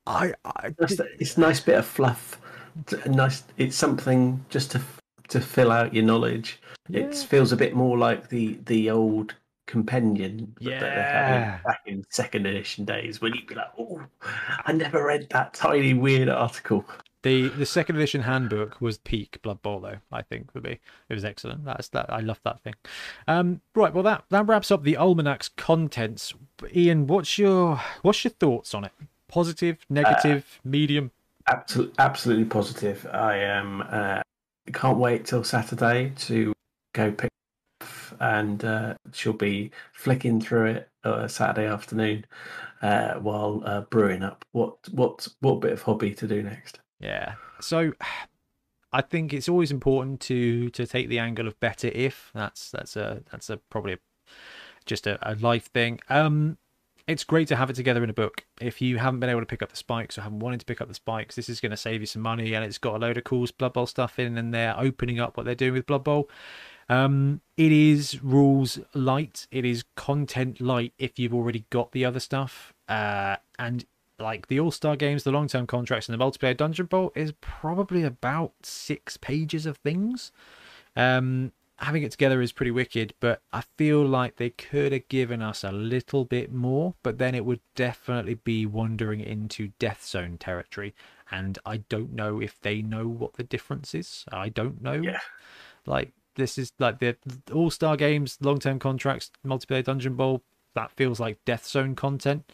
I, I it's a nice bit of fluff. Nice. It's something just to to fill out your knowledge. Yeah. It feels a bit more like the the old companion yeah. that they had back in second edition days when you'd be like, oh, I never read that tiny weird article. The the second edition handbook was peak Blood Bowl though, I think would be. It was excellent. That's that I love that thing. Um right, well that that wraps up the almanac's contents. Ian, what's your what's your thoughts on it? Positive, negative, uh, medium? Absolutely absolutely positive. I am uh can't wait till Saturday to go pick and uh, she'll be flicking through it uh, Saturday afternoon uh, while uh, brewing up what what what bit of hobby to do next. Yeah, so I think it's always important to to take the angle of better if that's that's a that's a probably a, just a, a life thing. Um, it's great to have it together in a book. If you haven't been able to pick up the spikes or haven't wanted to pick up the spikes, this is going to save you some money, and it's got a load of cool Blood Bowl stuff in, and they're opening up what they're doing with Blood Bowl. Um, it is rules light. It is content light if you've already got the other stuff. Uh, and like the All Star games, the long term contracts, and the multiplayer Dungeon Bowl is probably about six pages of things. Um, having it together is pretty wicked, but I feel like they could have given us a little bit more, but then it would definitely be wandering into Death Zone territory. And I don't know if they know what the difference is. I don't know. Yeah. Like, this is like the All Star Games, long term contracts, multiplayer Dungeon Bowl. That feels like Death Zone content.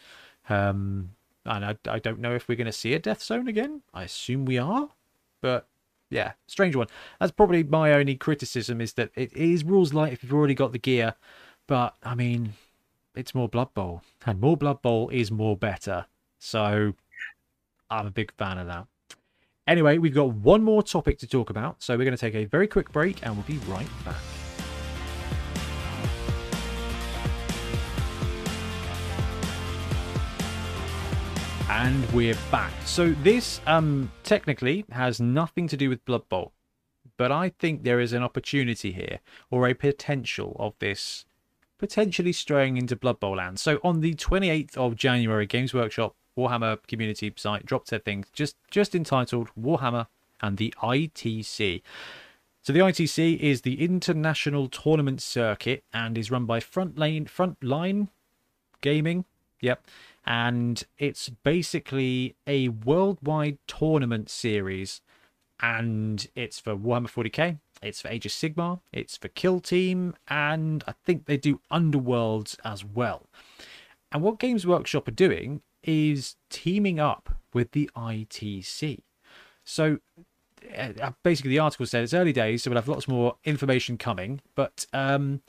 Um, and I, I don't know if we're going to see a Death Zone again. I assume we are, but yeah, strange one. That's probably my only criticism is that it is rules light if you've already got the gear, but I mean, it's more Blood Bowl, and more Blood Bowl is more better. So I'm a big fan of that. Anyway, we've got one more topic to talk about, so we're going to take a very quick break and we'll be right back. And we're back. So this um technically has nothing to do with Blood Bowl, but I think there is an opportunity here or a potential of this potentially straying into Blood Bowl land. So on the 28th of January, Games Workshop Warhammer community site dropped their thing just just entitled Warhammer and the ITC. So the ITC is the International Tournament Circuit and is run by Frontline Frontline Gaming. Yep. And it's basically a worldwide tournament series and it's for Warhammer 40k, it's for Age of Sigmar, it's for Kill Team, and I think they do Underworlds as well. And what Games Workshop are doing is teaming up with the ITC. So uh, basically, the article said it's early days, so we'll have lots more information coming. But um,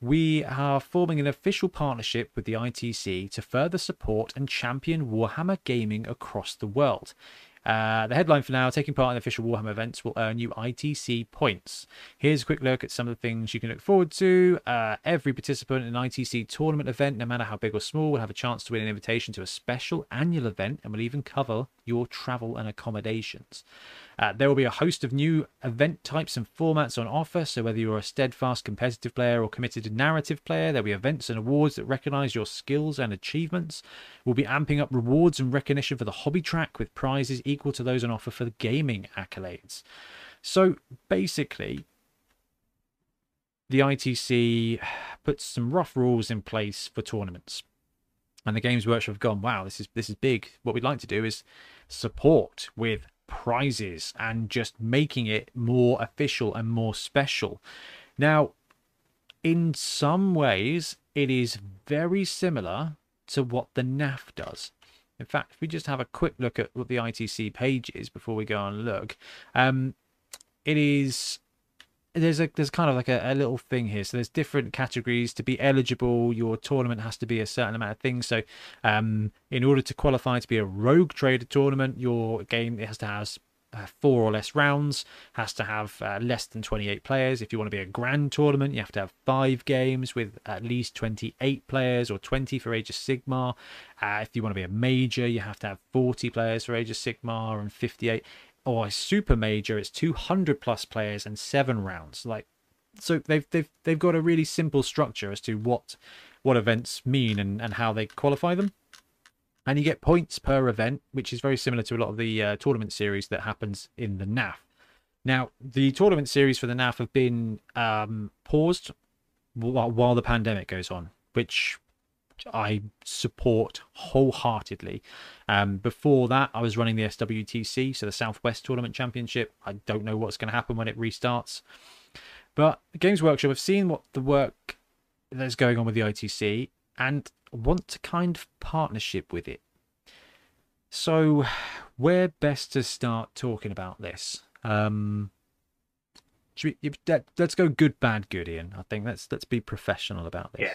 we are forming an official partnership with the ITC to further support and champion Warhammer gaming across the world. Uh, the headline for now taking part in official Warhammer events will earn you ITC points. Here's a quick look at some of the things you can look forward to. Uh, every participant in an ITC tournament event, no matter how big or small, will have a chance to win an invitation to a special annual event and will even cover your travel and accommodations. Uh, there will be a host of new event types and formats on offer. So, whether you're a steadfast competitive player or committed narrative player, there'll be events and awards that recognize your skills and achievements. We'll be amping up rewards and recognition for the hobby track with prizes equal to those on offer for the gaming accolades. So, basically, the ITC puts some rough rules in place for tournaments. And the Games Workshop have gone, wow, this is this is big. What we'd like to do is support with prizes and just making it more official and more special. Now, in some ways, it is very similar to what the NAF does. In fact, if we just have a quick look at what the ITC page is before we go and look, um, it is there's a there's kind of like a, a little thing here. So there's different categories to be eligible. Your tournament has to be a certain amount of things. So um, in order to qualify to be a Rogue Trader tournament, your game it has to have uh, four or less rounds, has to have uh, less than 28 players. If you want to be a grand tournament, you have to have five games with at least 28 players or 20 for Age of Sigmar. Uh, if you want to be a major, you have to have 40 players for Age of Sigmar and 58. Or a super major, it's 200 plus players and seven rounds. Like, so they've they've they've got a really simple structure as to what what events mean and, and how they qualify them and you get points per event, which is very similar to a lot of the uh, tournament series that happens in the NAF. Now, the tournament series for the NAF have been um, paused while, while the pandemic goes on, which I support wholeheartedly. Um, before that, I was running the SWTC, so the Southwest Tournament Championship. I don't know what's going to happen when it restarts. But Games Workshop have seen what the work that's going on with the ITC, and want to kind of partnership with it. So, where best to start talking about this? Um, we, let's go good, bad, good, Ian. I think let's let's be professional about this. Yeah.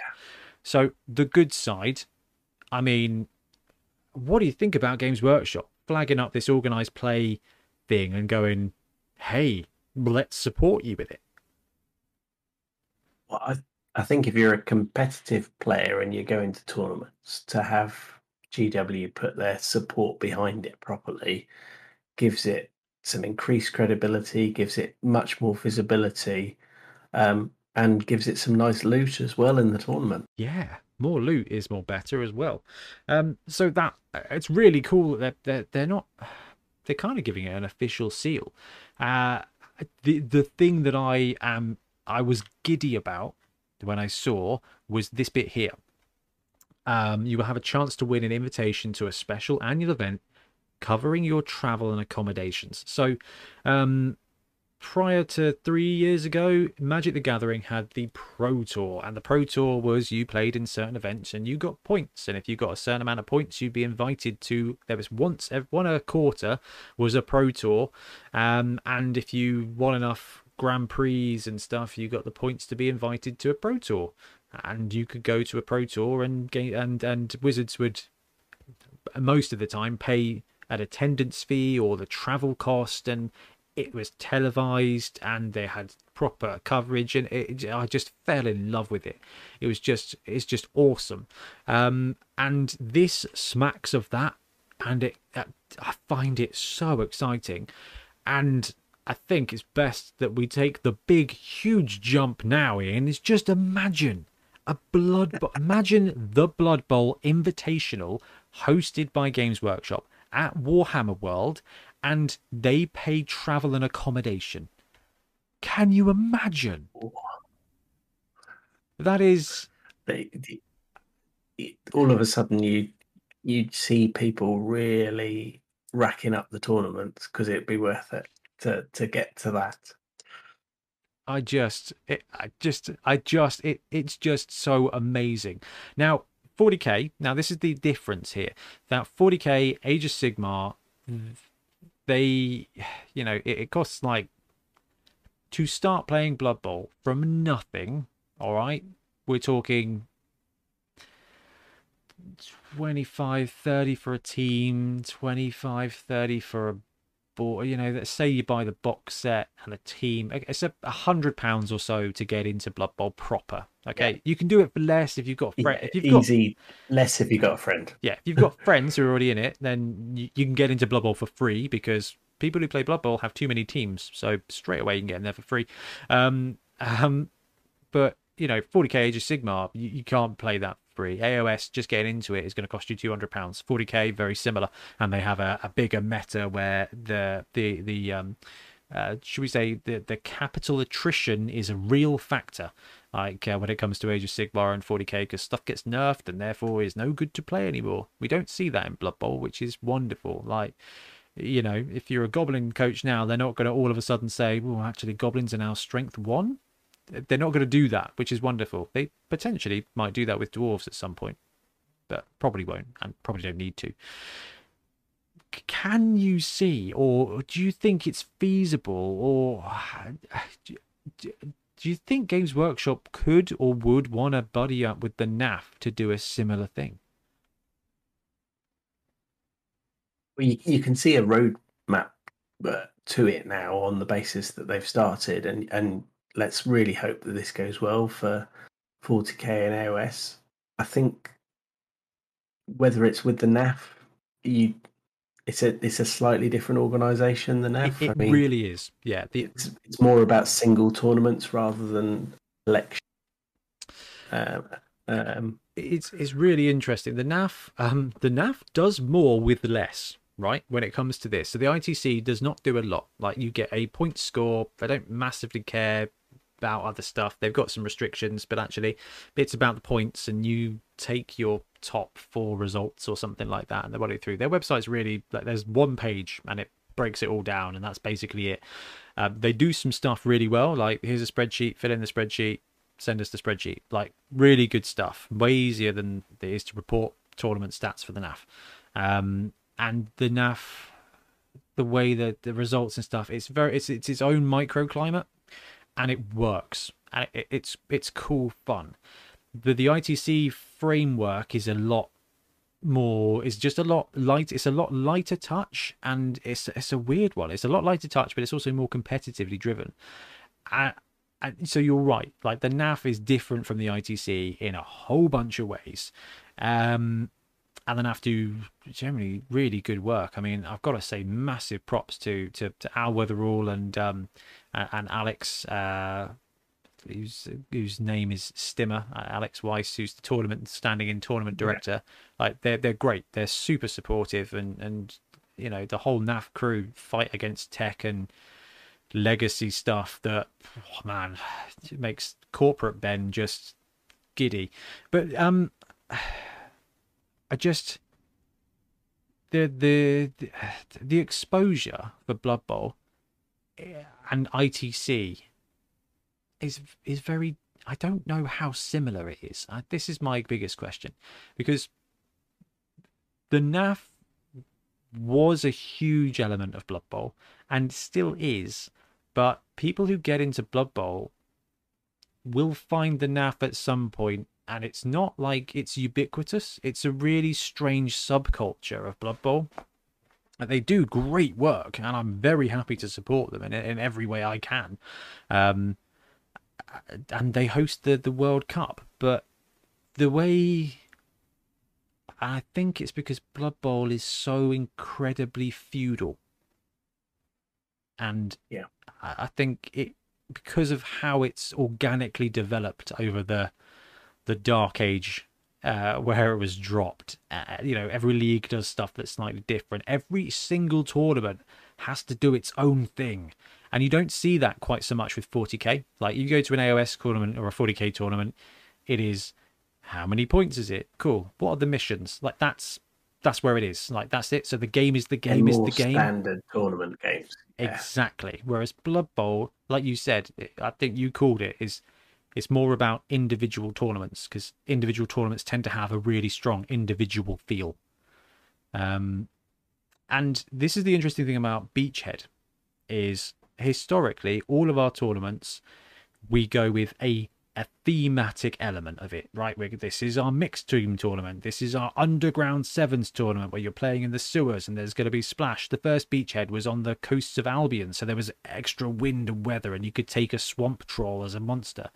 So the good side, I mean, what do you think about Games Workshop flagging up this organized play thing and going, "Hey, let's support you with it"? Well, I I think if you're a competitive player and you're going to tournaments, to have GW put their support behind it properly gives it some increased credibility, gives it much more visibility, um, and gives it some nice loot as well in the tournament. Yeah, more loot is more better as well. Um, so that it's really cool that they're, they're not they're kind of giving it an official seal. Uh, the the thing that I am I was giddy about when I saw was this bit here. Um, you will have a chance to win an invitation to a special annual event covering your travel and accommodations. So, um, prior to three years ago, Magic the Gathering had the Pro Tour, and the Pro Tour was you played in certain events and you got points. And if you got a certain amount of points, you'd be invited to. There was once one a quarter was a Pro Tour, um, and if you won enough Grand Prix and stuff, you got the points to be invited to a Pro Tour, and you could go to a Pro Tour and and and Wizards would most of the time pay an attendance fee or the travel cost, and it was televised and they had proper coverage, and it, I just fell in love with it. It was just it's just awesome, um, and this smacks of that, and it I find it so exciting, and I think it's best that we take the big, huge jump now, Ian. Is just imagine a blood bowl. imagine the Blood Bowl Invitational hosted by Games Workshop at Warhammer World, and they pay travel and accommodation. Can you imagine? That is. They, they, all of a sudden, you you'd see people really racking up the tournaments because it'd be worth it to to get to that. I just, it, I just, I just, it, it's just so amazing. Now, 40k. Now, this is the difference here. That 40k Age of Sigmar, they, you know, it, it costs like to start playing Blood Bowl from nothing. All right, we're talking 25 30 for a team 25 30 for a bought, you know, let's say you buy the box set and a team, it's a hundred pounds or so to get into Blood Bowl proper. Okay, yeah. you can do it for less if you've got friends. Yeah, if you've easy, got, less if you've got a friend. Yeah, if you've got friends who are already in it, then you, you can get into Blood Bowl for free because people who play Blood Bowl have too many teams, so straight away you can get in there for free. Um, um, but you know, 40k Age of Sigmar, you, you can't play that free. AOS, just getting into it is going to cost you two hundred pounds. Forty k, very similar, and they have a, a bigger meta where the the the um, uh, should we say the the capital attrition is a real factor. Like uh, when it comes to Age of Sigmar and 40k, because stuff gets nerfed and therefore is no good to play anymore. We don't see that in Blood Bowl, which is wonderful. Like you know, if you're a goblin coach now, they're not going to all of a sudden say, "Well, actually, goblins are now strength one." They're not going to do that, which is wonderful. They potentially might do that with dwarves at some point, but probably won't and probably don't need to. Can you see, or do you think it's feasible, or do, you think Games Workshop could or would want to buddy up with the NAF to do a similar thing? Well, you, you can see a roadmap uh, to it now on the basis that they've started, and and let's really hope that this goes well for 40k and AOS. I think whether it's with the NAF, you it's a it's a slightly different organisation than NAF. It, it I mean, really is. Yeah. The, it's it's more about single tournaments rather than election. Um, um, it's it's really interesting. The NAF um the NAF does more with less, right? When it comes to this. So the ITC does not do a lot. Like you get a point score. They don't massively care about other stuff. They've got some restrictions, but actually it's about the points and you take your top four results or something like that and they run it through. Their website's really like there's one page and it breaks it all down and that's basically it. Um, they do some stuff really well, like here's a spreadsheet, fill in the spreadsheet, send us the spreadsheet. Like really good stuff, way easier than it is to report tournament stats for the NAF. Um, and the NAF, the way that the results and stuff, it's very it's it's its own microclimate and it works. And it, it's it's cool fun. The the ITC framework is a lot more is just a lot light it's a lot lighter touch and it's it's a weird one. It's a lot lighter touch but it's also more competitively driven. And, and so you're right like the NAF is different from the ITC in a whole bunch of ways. Um and then have to generally really good work. I mean, I've got to say massive props to to, to Al Weatherall and um and Alex uh whose whose name is Stimmer, uh, Alex Weiss, who's the tournament standing in tournament director. Yeah. Like they're they're great. They're super supportive and and you know the whole NAF crew fight against tech and legacy stuff that oh man makes corporate Ben just giddy. But um I just the the the exposure for Blood Bowl eh, and ITC is is very. I don't know how similar it is. I, this is my biggest question because the NAF was a huge element of Blood Bowl and still is, but people who get into Blood Bowl will find the NAF at some point and it's not like it's ubiquitous. It's a really strange subculture of Blood Bowl. They do great work, and I'm very happy to support them in, in every way I can. Um, and they host the, the World Cup, but the way I think it's because Blood Bowl is so incredibly feudal, and yeah, I, I think it because of how it's organically developed over the the dark age uh, where it was dropped. Uh, you know, every league does stuff that's slightly different. Every single tournament has to do its own thing. And you don't see that quite so much with 40k. Like you go to an AOS tournament or a 40k tournament, it is how many points is it? Cool. What are the missions? Like that's that's where it is. Like that's it. So the game is the game is the game. Standard tournament games. Yeah. Exactly. Whereas Blood Bowl, like you said, I think you called it, is it's more about individual tournaments because individual tournaments tend to have a really strong individual feel. Um, and this is the interesting thing about Beachhead is historically all of our tournaments we go with a a thematic element of it, right? This is our mixed team tournament. This is our underground sevens tournament where you're playing in the sewers and there's going to be splash. The first beachhead was on the coasts of Albion, so there was extra wind and weather, and you could take a swamp troll as a monster.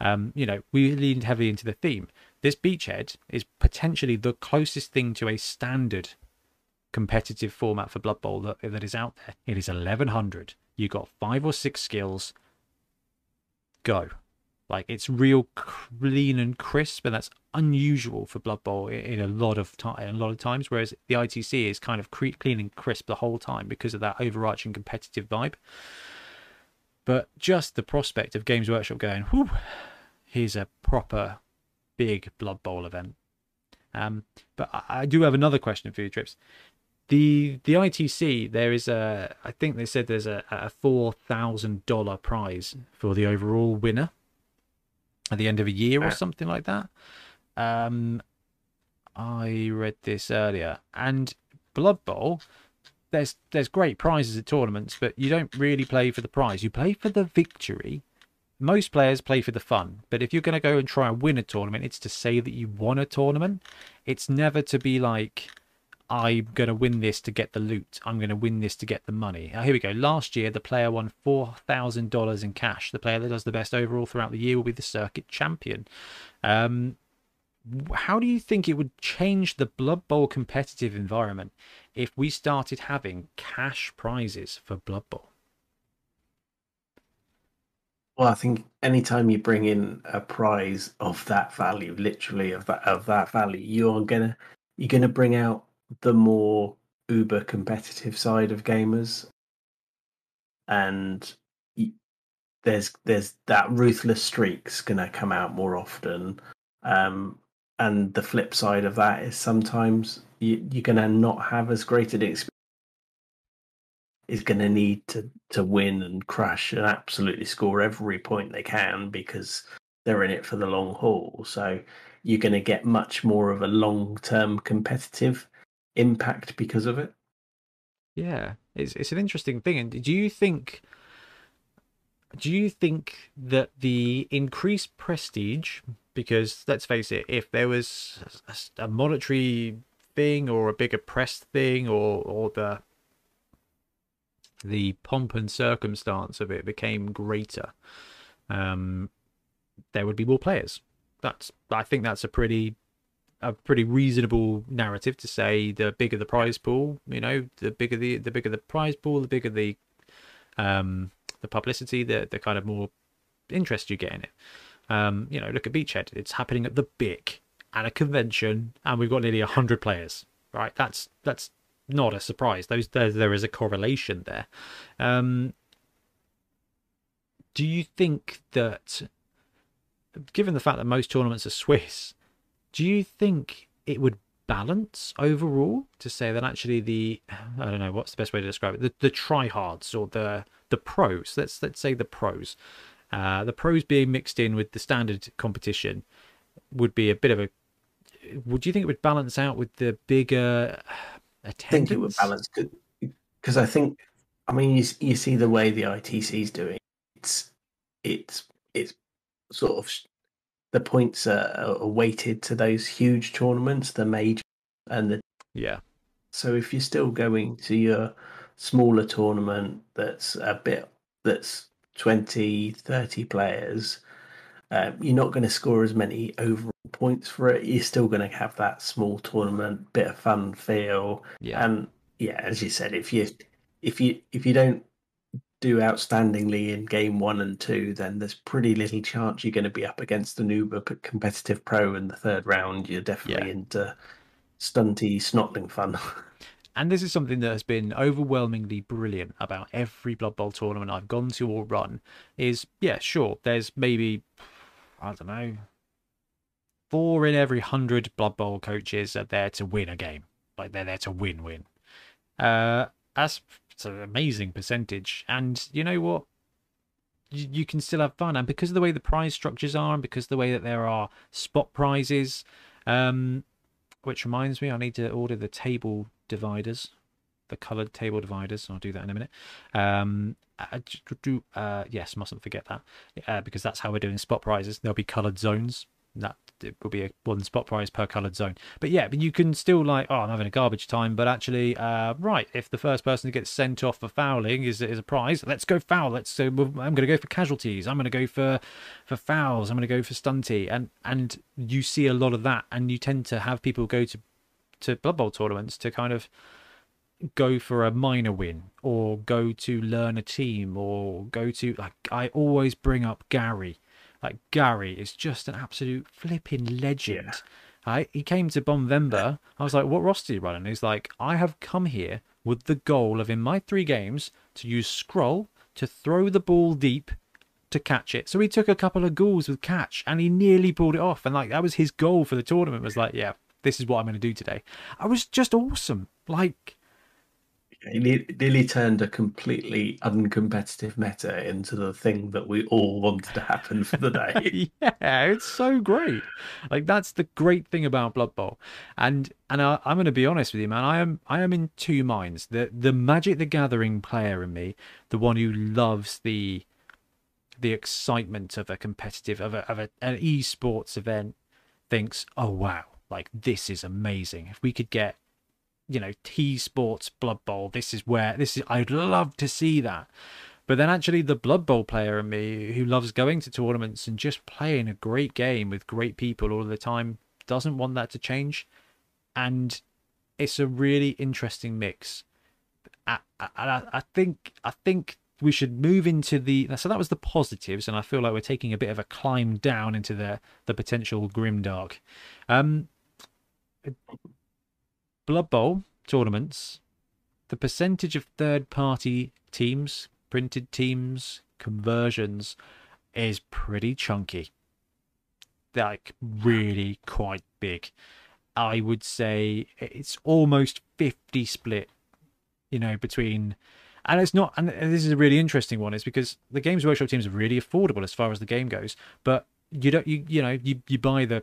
Um, you know, we leaned heavily into the theme. This beachhead is potentially the closest thing to a standard competitive format for Blood Bowl that, that is out there. It is 1100. You got five or six skills. Go like it's real clean and crisp, and that's unusual for Blood Bowl in a lot of time. A lot of times, whereas the ITC is kind of clean and crisp the whole time because of that overarching competitive vibe. But just the prospect of Games Workshop going, "Whew, here's a proper big Blood Bowl event." Um, but I do have another question for you, Trips. The the ITC there is a I think they said there's a, a four thousand dollar prize for the overall winner at the end of a year or something like that. Um, I read this earlier, and Blood Bowl. There's there's great prizes at tournaments, but you don't really play for the prize. You play for the victory most players play for the fun, but if you're going to go and try and win a tournament, it's to say that you won a tournament. It's never to be like, I'm going to win this to get the loot. I'm going to win this to get the money. Now, here we go. Last year, the player won $4,000 in cash. The player that does the best overall throughout the year will be the circuit champion. Um, how do you think it would change the Blood Bowl competitive environment if we started having cash prizes for Blood Bowl? Well, I think anytime you bring in a prize of that value, literally of that of that value, you're gonna you're gonna bring out the more uber competitive side of gamers, and there's there's that ruthless streak's gonna come out more often. Um, and the flip side of that is sometimes you, you're gonna not have as great an experience is going to need to to win and crash and absolutely score every point they can because they're in it for the long haul. So you're going to get much more of a long term competitive impact because of it. Yeah, it's it's an interesting thing. And do you think? Do you think that the increased prestige, because let's face it, if there was a monetary thing or a bigger press thing or or the the pomp and circumstance of it became greater, um, there would be more players. That's I think that's a pretty a pretty reasonable narrative to say the bigger the prize pool, you know, the bigger the the bigger the prize pool, the bigger the um the publicity, the the kind of more interest you get in it. Um, you know, look at Beachhead. It's happening at the BIC at a convention, and we've got nearly hundred players. Right, that's that's not a surprise. Those there, there is a correlation there. Um, do you think that, given the fact that most tournaments are Swiss, do you think it would balance overall? To say that actually the I don't know what's the best way to describe it? The the tryhards or the the pros let's let's say the pros. Uh, the pros being mixed in with the standard competition would be a bit of a would you think it would balance out with the bigger I think it would balance because I think I mean you you see the way the ITC is doing it's it's it's sort of the points are, are weighted to those huge tournaments, the major and the yeah. So if you're still going to your smaller tournament that's a bit that's 20 30 players um, you're not going to score as many overall points for it. You're still going to have that small tournament, bit of fun feel. Yeah. And yeah, as you said, if you if you if you don't do outstandingly in game one and two, then there's pretty little chance you're going to be up against an uber competitive pro in the third round. You're definitely yeah. into stunty snotling fun. And this is something that has been overwhelmingly brilliant about every Blood Bowl tournament I've gone to or run. Is yeah, sure, there's maybe I don't know, four in every hundred Blood Bowl coaches are there to win a game. Like they're there to win, win. Uh, that's an amazing percentage. And you know what? You, you can still have fun. And because of the way the prize structures are, and because of the way that there are spot prizes, um, which reminds me, I need to order the table dividers the colored table dividers. I'll do that in a minute. Um, uh, do, uh, yes, mustn't forget that uh, because that's how we're doing spot prizes. There'll be colored zones. That it will be a one spot prize per colored zone. But yeah, but you can still like, oh, I'm having a garbage time. But actually, uh, right, if the first person to get sent off for fouling is is a prize, let's go foul. Let's so I'm going to go for casualties. I'm going to go for for fouls. I'm going to go for stunty. And and you see a lot of that, and you tend to have people go to to Blood Bowl tournaments to kind of go for a minor win or go to learn a team or go to like I always bring up Gary. Like Gary is just an absolute flipping legend. Yeah. Right? He came to Bombember. I was like, what roster are you running? He's like, I have come here with the goal of in my three games to use scroll to throw the ball deep to catch it. So he took a couple of goals with catch and he nearly pulled it off. And like that was his goal for the tournament was like, yeah, this is what I'm going to do today. I was just awesome. Like he nearly turned a completely uncompetitive meta into the thing that we all wanted to happen for the day. yeah, it's so great. Like that's the great thing about Blood Bowl, and and I, am going to be honest with you, man. I am I am in two minds. The the Magic the Gathering player in me, the one who loves the the excitement of a competitive of a of a, an esports event thinks, oh wow, like this is amazing. If we could get, you know, T Sports Blood Bowl, this is where this is. I'd love to see that. But then actually, the Blood Bowl player in me, who loves going to tournaments and just playing a great game with great people all the time, doesn't want that to change. And it's a really interesting mix. I, I, I think I think we should move into the so that was the positives, and I feel like we're taking a bit of a climb down into the the potential grim dark. Um, Blood Bowl tournaments, the percentage of third party teams, printed teams, conversions is pretty chunky. Like really quite big. I would say it's almost 50 split, you know, between and it's not and this is a really interesting one is because the games workshop teams are really affordable as far as the game goes but you don't you you know you, you buy the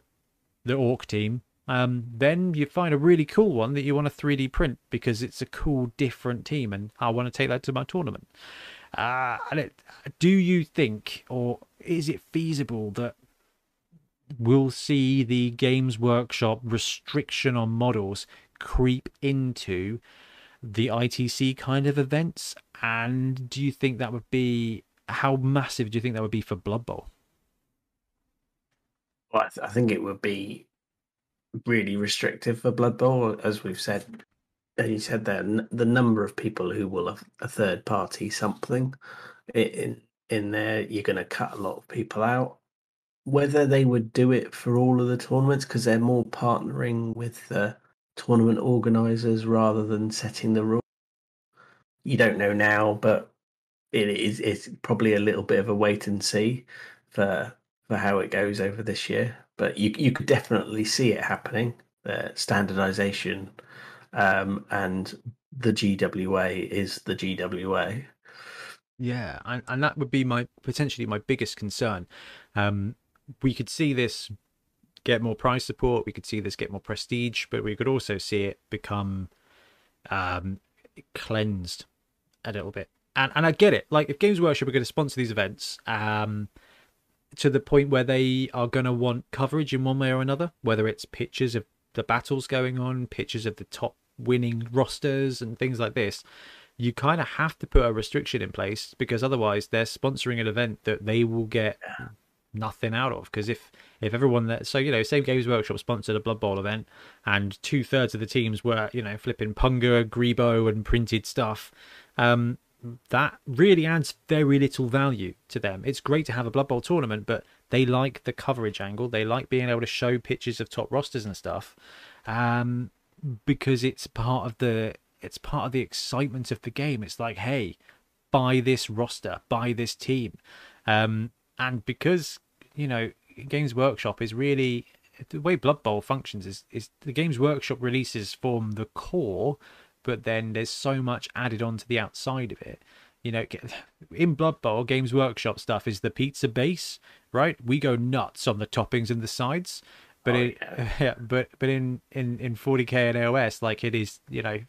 the orc team um, then you find a really cool one that you want to 3d print because it's a cool different team and i want to take that to my tournament uh, and it, do you think or is it feasible that we'll see the games workshop restriction on models creep into the ITC kind of events? And do you think that would be how massive do you think that would be for Blood Bowl? Well, I, th- I think it would be really restrictive for Blood Bowl, as we've said. You said n- the number of people who will have a third party something in in there, you're going to cut a lot of people out. Whether they would do it for all of the tournaments because they're more partnering with the tournament organisers rather than setting the rules. You don't know now, but it is it's probably a little bit of a wait and see for for how it goes over this year. But you you could definitely see it happening. The standardization um, and the GWA is the GWA. Yeah, and, and that would be my potentially my biggest concern. Um, we could see this get more price support. We could see this get more prestige, but we could also see it become um, cleansed a little bit. And and I get it. Like if Games Workshop are going to sponsor these events, um, to the point where they are going to want coverage in one way or another, whether it's pictures of the battles going on, pictures of the top winning rosters, and things like this. You kind of have to put a restriction in place because otherwise they're sponsoring an event that they will get nothing out of because if if everyone that so you know same games workshop sponsored a blood bowl event and two-thirds of the teams were you know flipping punga Greebo and printed stuff um that really adds very little value to them. It's great to have a blood bowl tournament but they like the coverage angle. They like being able to show pictures of top rosters and stuff um because it's part of the it's part of the excitement of the game. It's like hey buy this roster buy this team. Um and because you know Games Workshop is really the way Blood Bowl functions is is the Games Workshop releases form the core, but then there's so much added on to the outside of it. You know, in Blood Bowl, Games Workshop stuff is the pizza base, right? We go nuts on the toppings and the sides, but oh, it, yeah. yeah, but but in in in 40k and AOS, like it is, you know,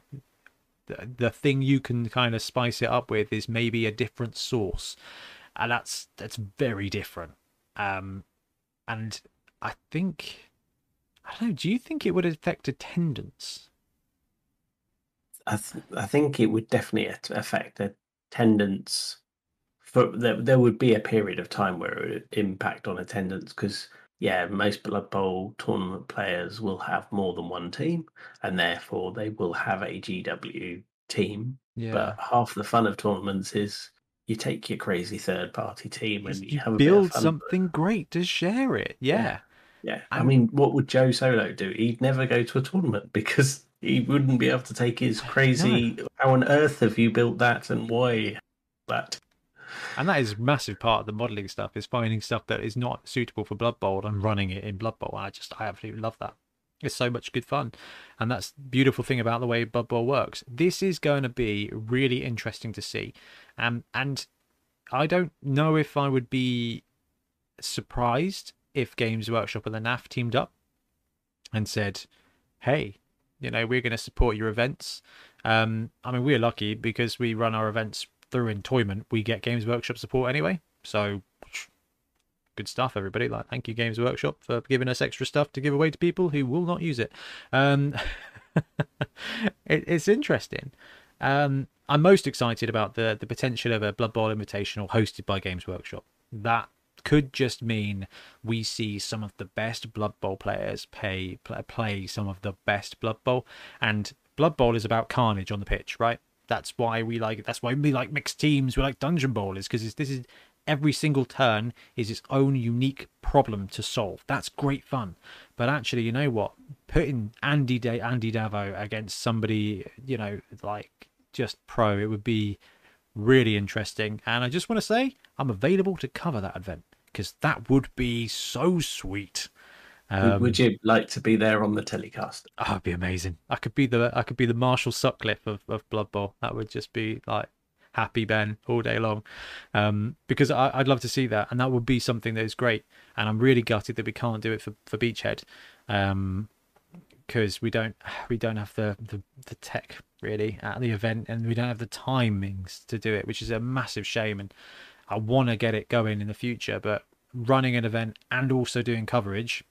the, the thing you can kind of spice it up with is maybe a different sauce and that's that's very different. Um, and I think I don't know. Do you think it would affect attendance? I th- I think it would definitely affect attendance. For there, there would be a period of time where it would impact on attendance because yeah, most Blood Bowl tournament players will have more than one team, and therefore they will have a GW team. Yeah. But half the fun of tournaments is you take your crazy third party team and you, you build something great to share it. Yeah. Yeah. yeah. I mean, what would Joe Solo do? He'd never go to a tournament because he wouldn't be able to take his crazy. No. How on earth have you built that and why that? And that is a massive part of the modeling stuff is finding stuff that is not suitable for Blood Bowl and running it in Blood Bowl. I just, I absolutely love that. It's so much good fun. And that's beautiful thing about the way Blood Bowl works. This is going to be really interesting to see. Um, and I don't know if I would be surprised if Games Workshop and the NAF teamed up and said, hey, you know, we're going to support your events. Um, I mean, we're lucky because we run our events through Entoyment. We get Games Workshop support anyway. So good stuff, everybody. Like, thank you, Games Workshop, for giving us extra stuff to give away to people who will not use it. Um, it it's interesting. Um, I'm most excited about the the potential of a Blood Bowl Invitational hosted by Games Workshop. That could just mean we see some of the best Blood Bowl players pay play, some of the best Blood Bowl, and Blood Bowl is about carnage on the pitch, right? That's why we like. it. That's why we like mixed teams. We like Dungeon Bowl is because this is every single turn is its own unique problem to solve. That's great fun. But actually, you know what? Putting Andy Day Andy Davo against somebody, you know, like just pro, it would be really interesting. And I just want to say I'm available to cover that event because that would be so sweet. Um, would you like to be there on the telecast? Oh, it'd be amazing. I could be the I could be the Marshall Sutcliffe of, of Blood Bowl. That would just be like happy Ben all day long, um, because I, would love to see that, and that would be something that is great. And I'm really gutted that we can't do it for for Beachhead, um, because we don't we don't have the, the the tech really at the event, and we don't have the timings to do it, which is a massive shame. And I want to get it going in the future, but running an event and also doing coverage,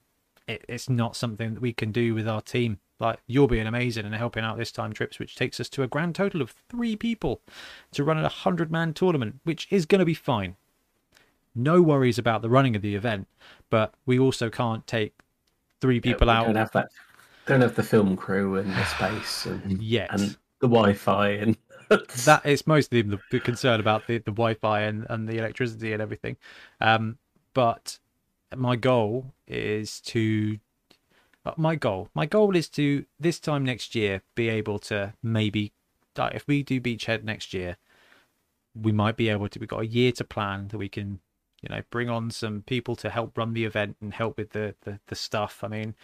it, it's not something that we can do with our team. Like you're being amazing and helping out this time trips, which takes us to a grand total of three people to run a hundred man tournament, which is going to be fine. No worries about the running of the event, but we also can't take three people yeah, out. Don't have that. Don't have the film crew and the space and yet. and the Wi-Fi and that is mostly the, concern about the, the Wi-Fi and, and the electricity and everything. Um, but my goal is to my goal my goal is to this time next year be able to maybe if we do beachhead next year we might be able to we've got a year to plan that we can you know bring on some people to help run the event and help with the the, the stuff i mean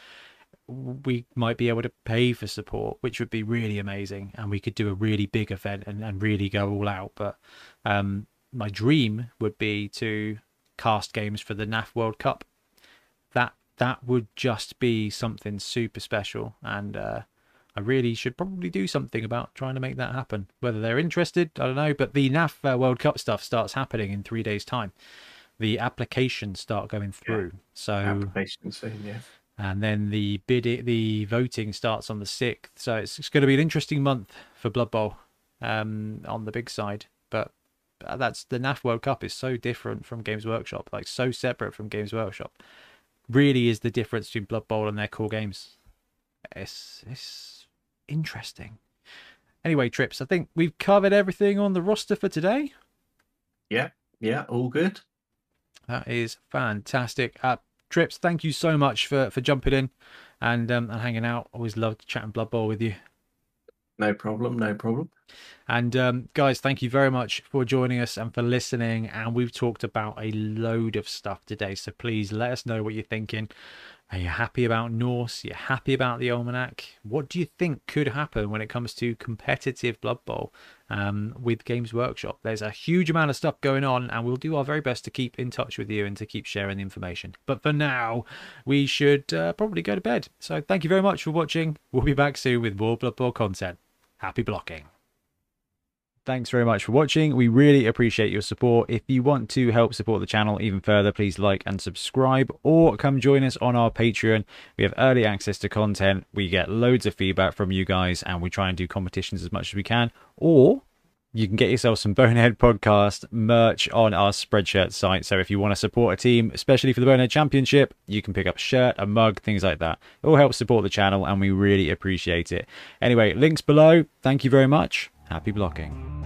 we might be able to pay for support which would be really amazing and we could do a really big event and, and really go all out but um my dream would be to cast games for the NAF World Cup. That that would just be something super special, and uh, I really should probably do something about trying to make that happen. Whether they're interested, I don't know. But the NAF uh, World Cup stuff starts happening in three days' time. The applications start going through. Yeah. So applications soon, yeah. And then the bid, the voting starts on the sixth. So it's, it's going to be an interesting month for Blood Bowl um, on the big side. But that's the NAF World Cup is so different from Games Workshop, like so separate from Games Workshop. Really is the difference between Blood Bowl and their core games. It's it's interesting. Anyway, trips. I think we've covered everything on the roster for today. Yeah, yeah, all good. That is fantastic. Uh, trips. Thank you so much for for jumping in and um, and hanging out. Always loved chatting Blood Bowl with you. No problem, no problem. And um, guys, thank you very much for joining us and for listening. And we've talked about a load of stuff today. So please let us know what you're thinking. Are you happy about Norse? Are you happy about the Almanac? What do you think could happen when it comes to competitive Blood Bowl um, with Games Workshop? There's a huge amount of stuff going on, and we'll do our very best to keep in touch with you and to keep sharing the information. But for now, we should uh, probably go to bed. So thank you very much for watching. We'll be back soon with more Blood Bowl content. Happy blocking. Thanks very much for watching. We really appreciate your support. If you want to help support the channel even further, please like and subscribe or come join us on our Patreon. We have early access to content. We get loads of feedback from you guys and we try and do competitions as much as we can. Or you can get yourself some Bonehead Podcast merch on our Spreadshirt site. So if you want to support a team, especially for the Bonehead Championship, you can pick up a shirt, a mug, things like that. It all helps support the channel and we really appreciate it. Anyway, links below. Thank you very much. Happy blocking.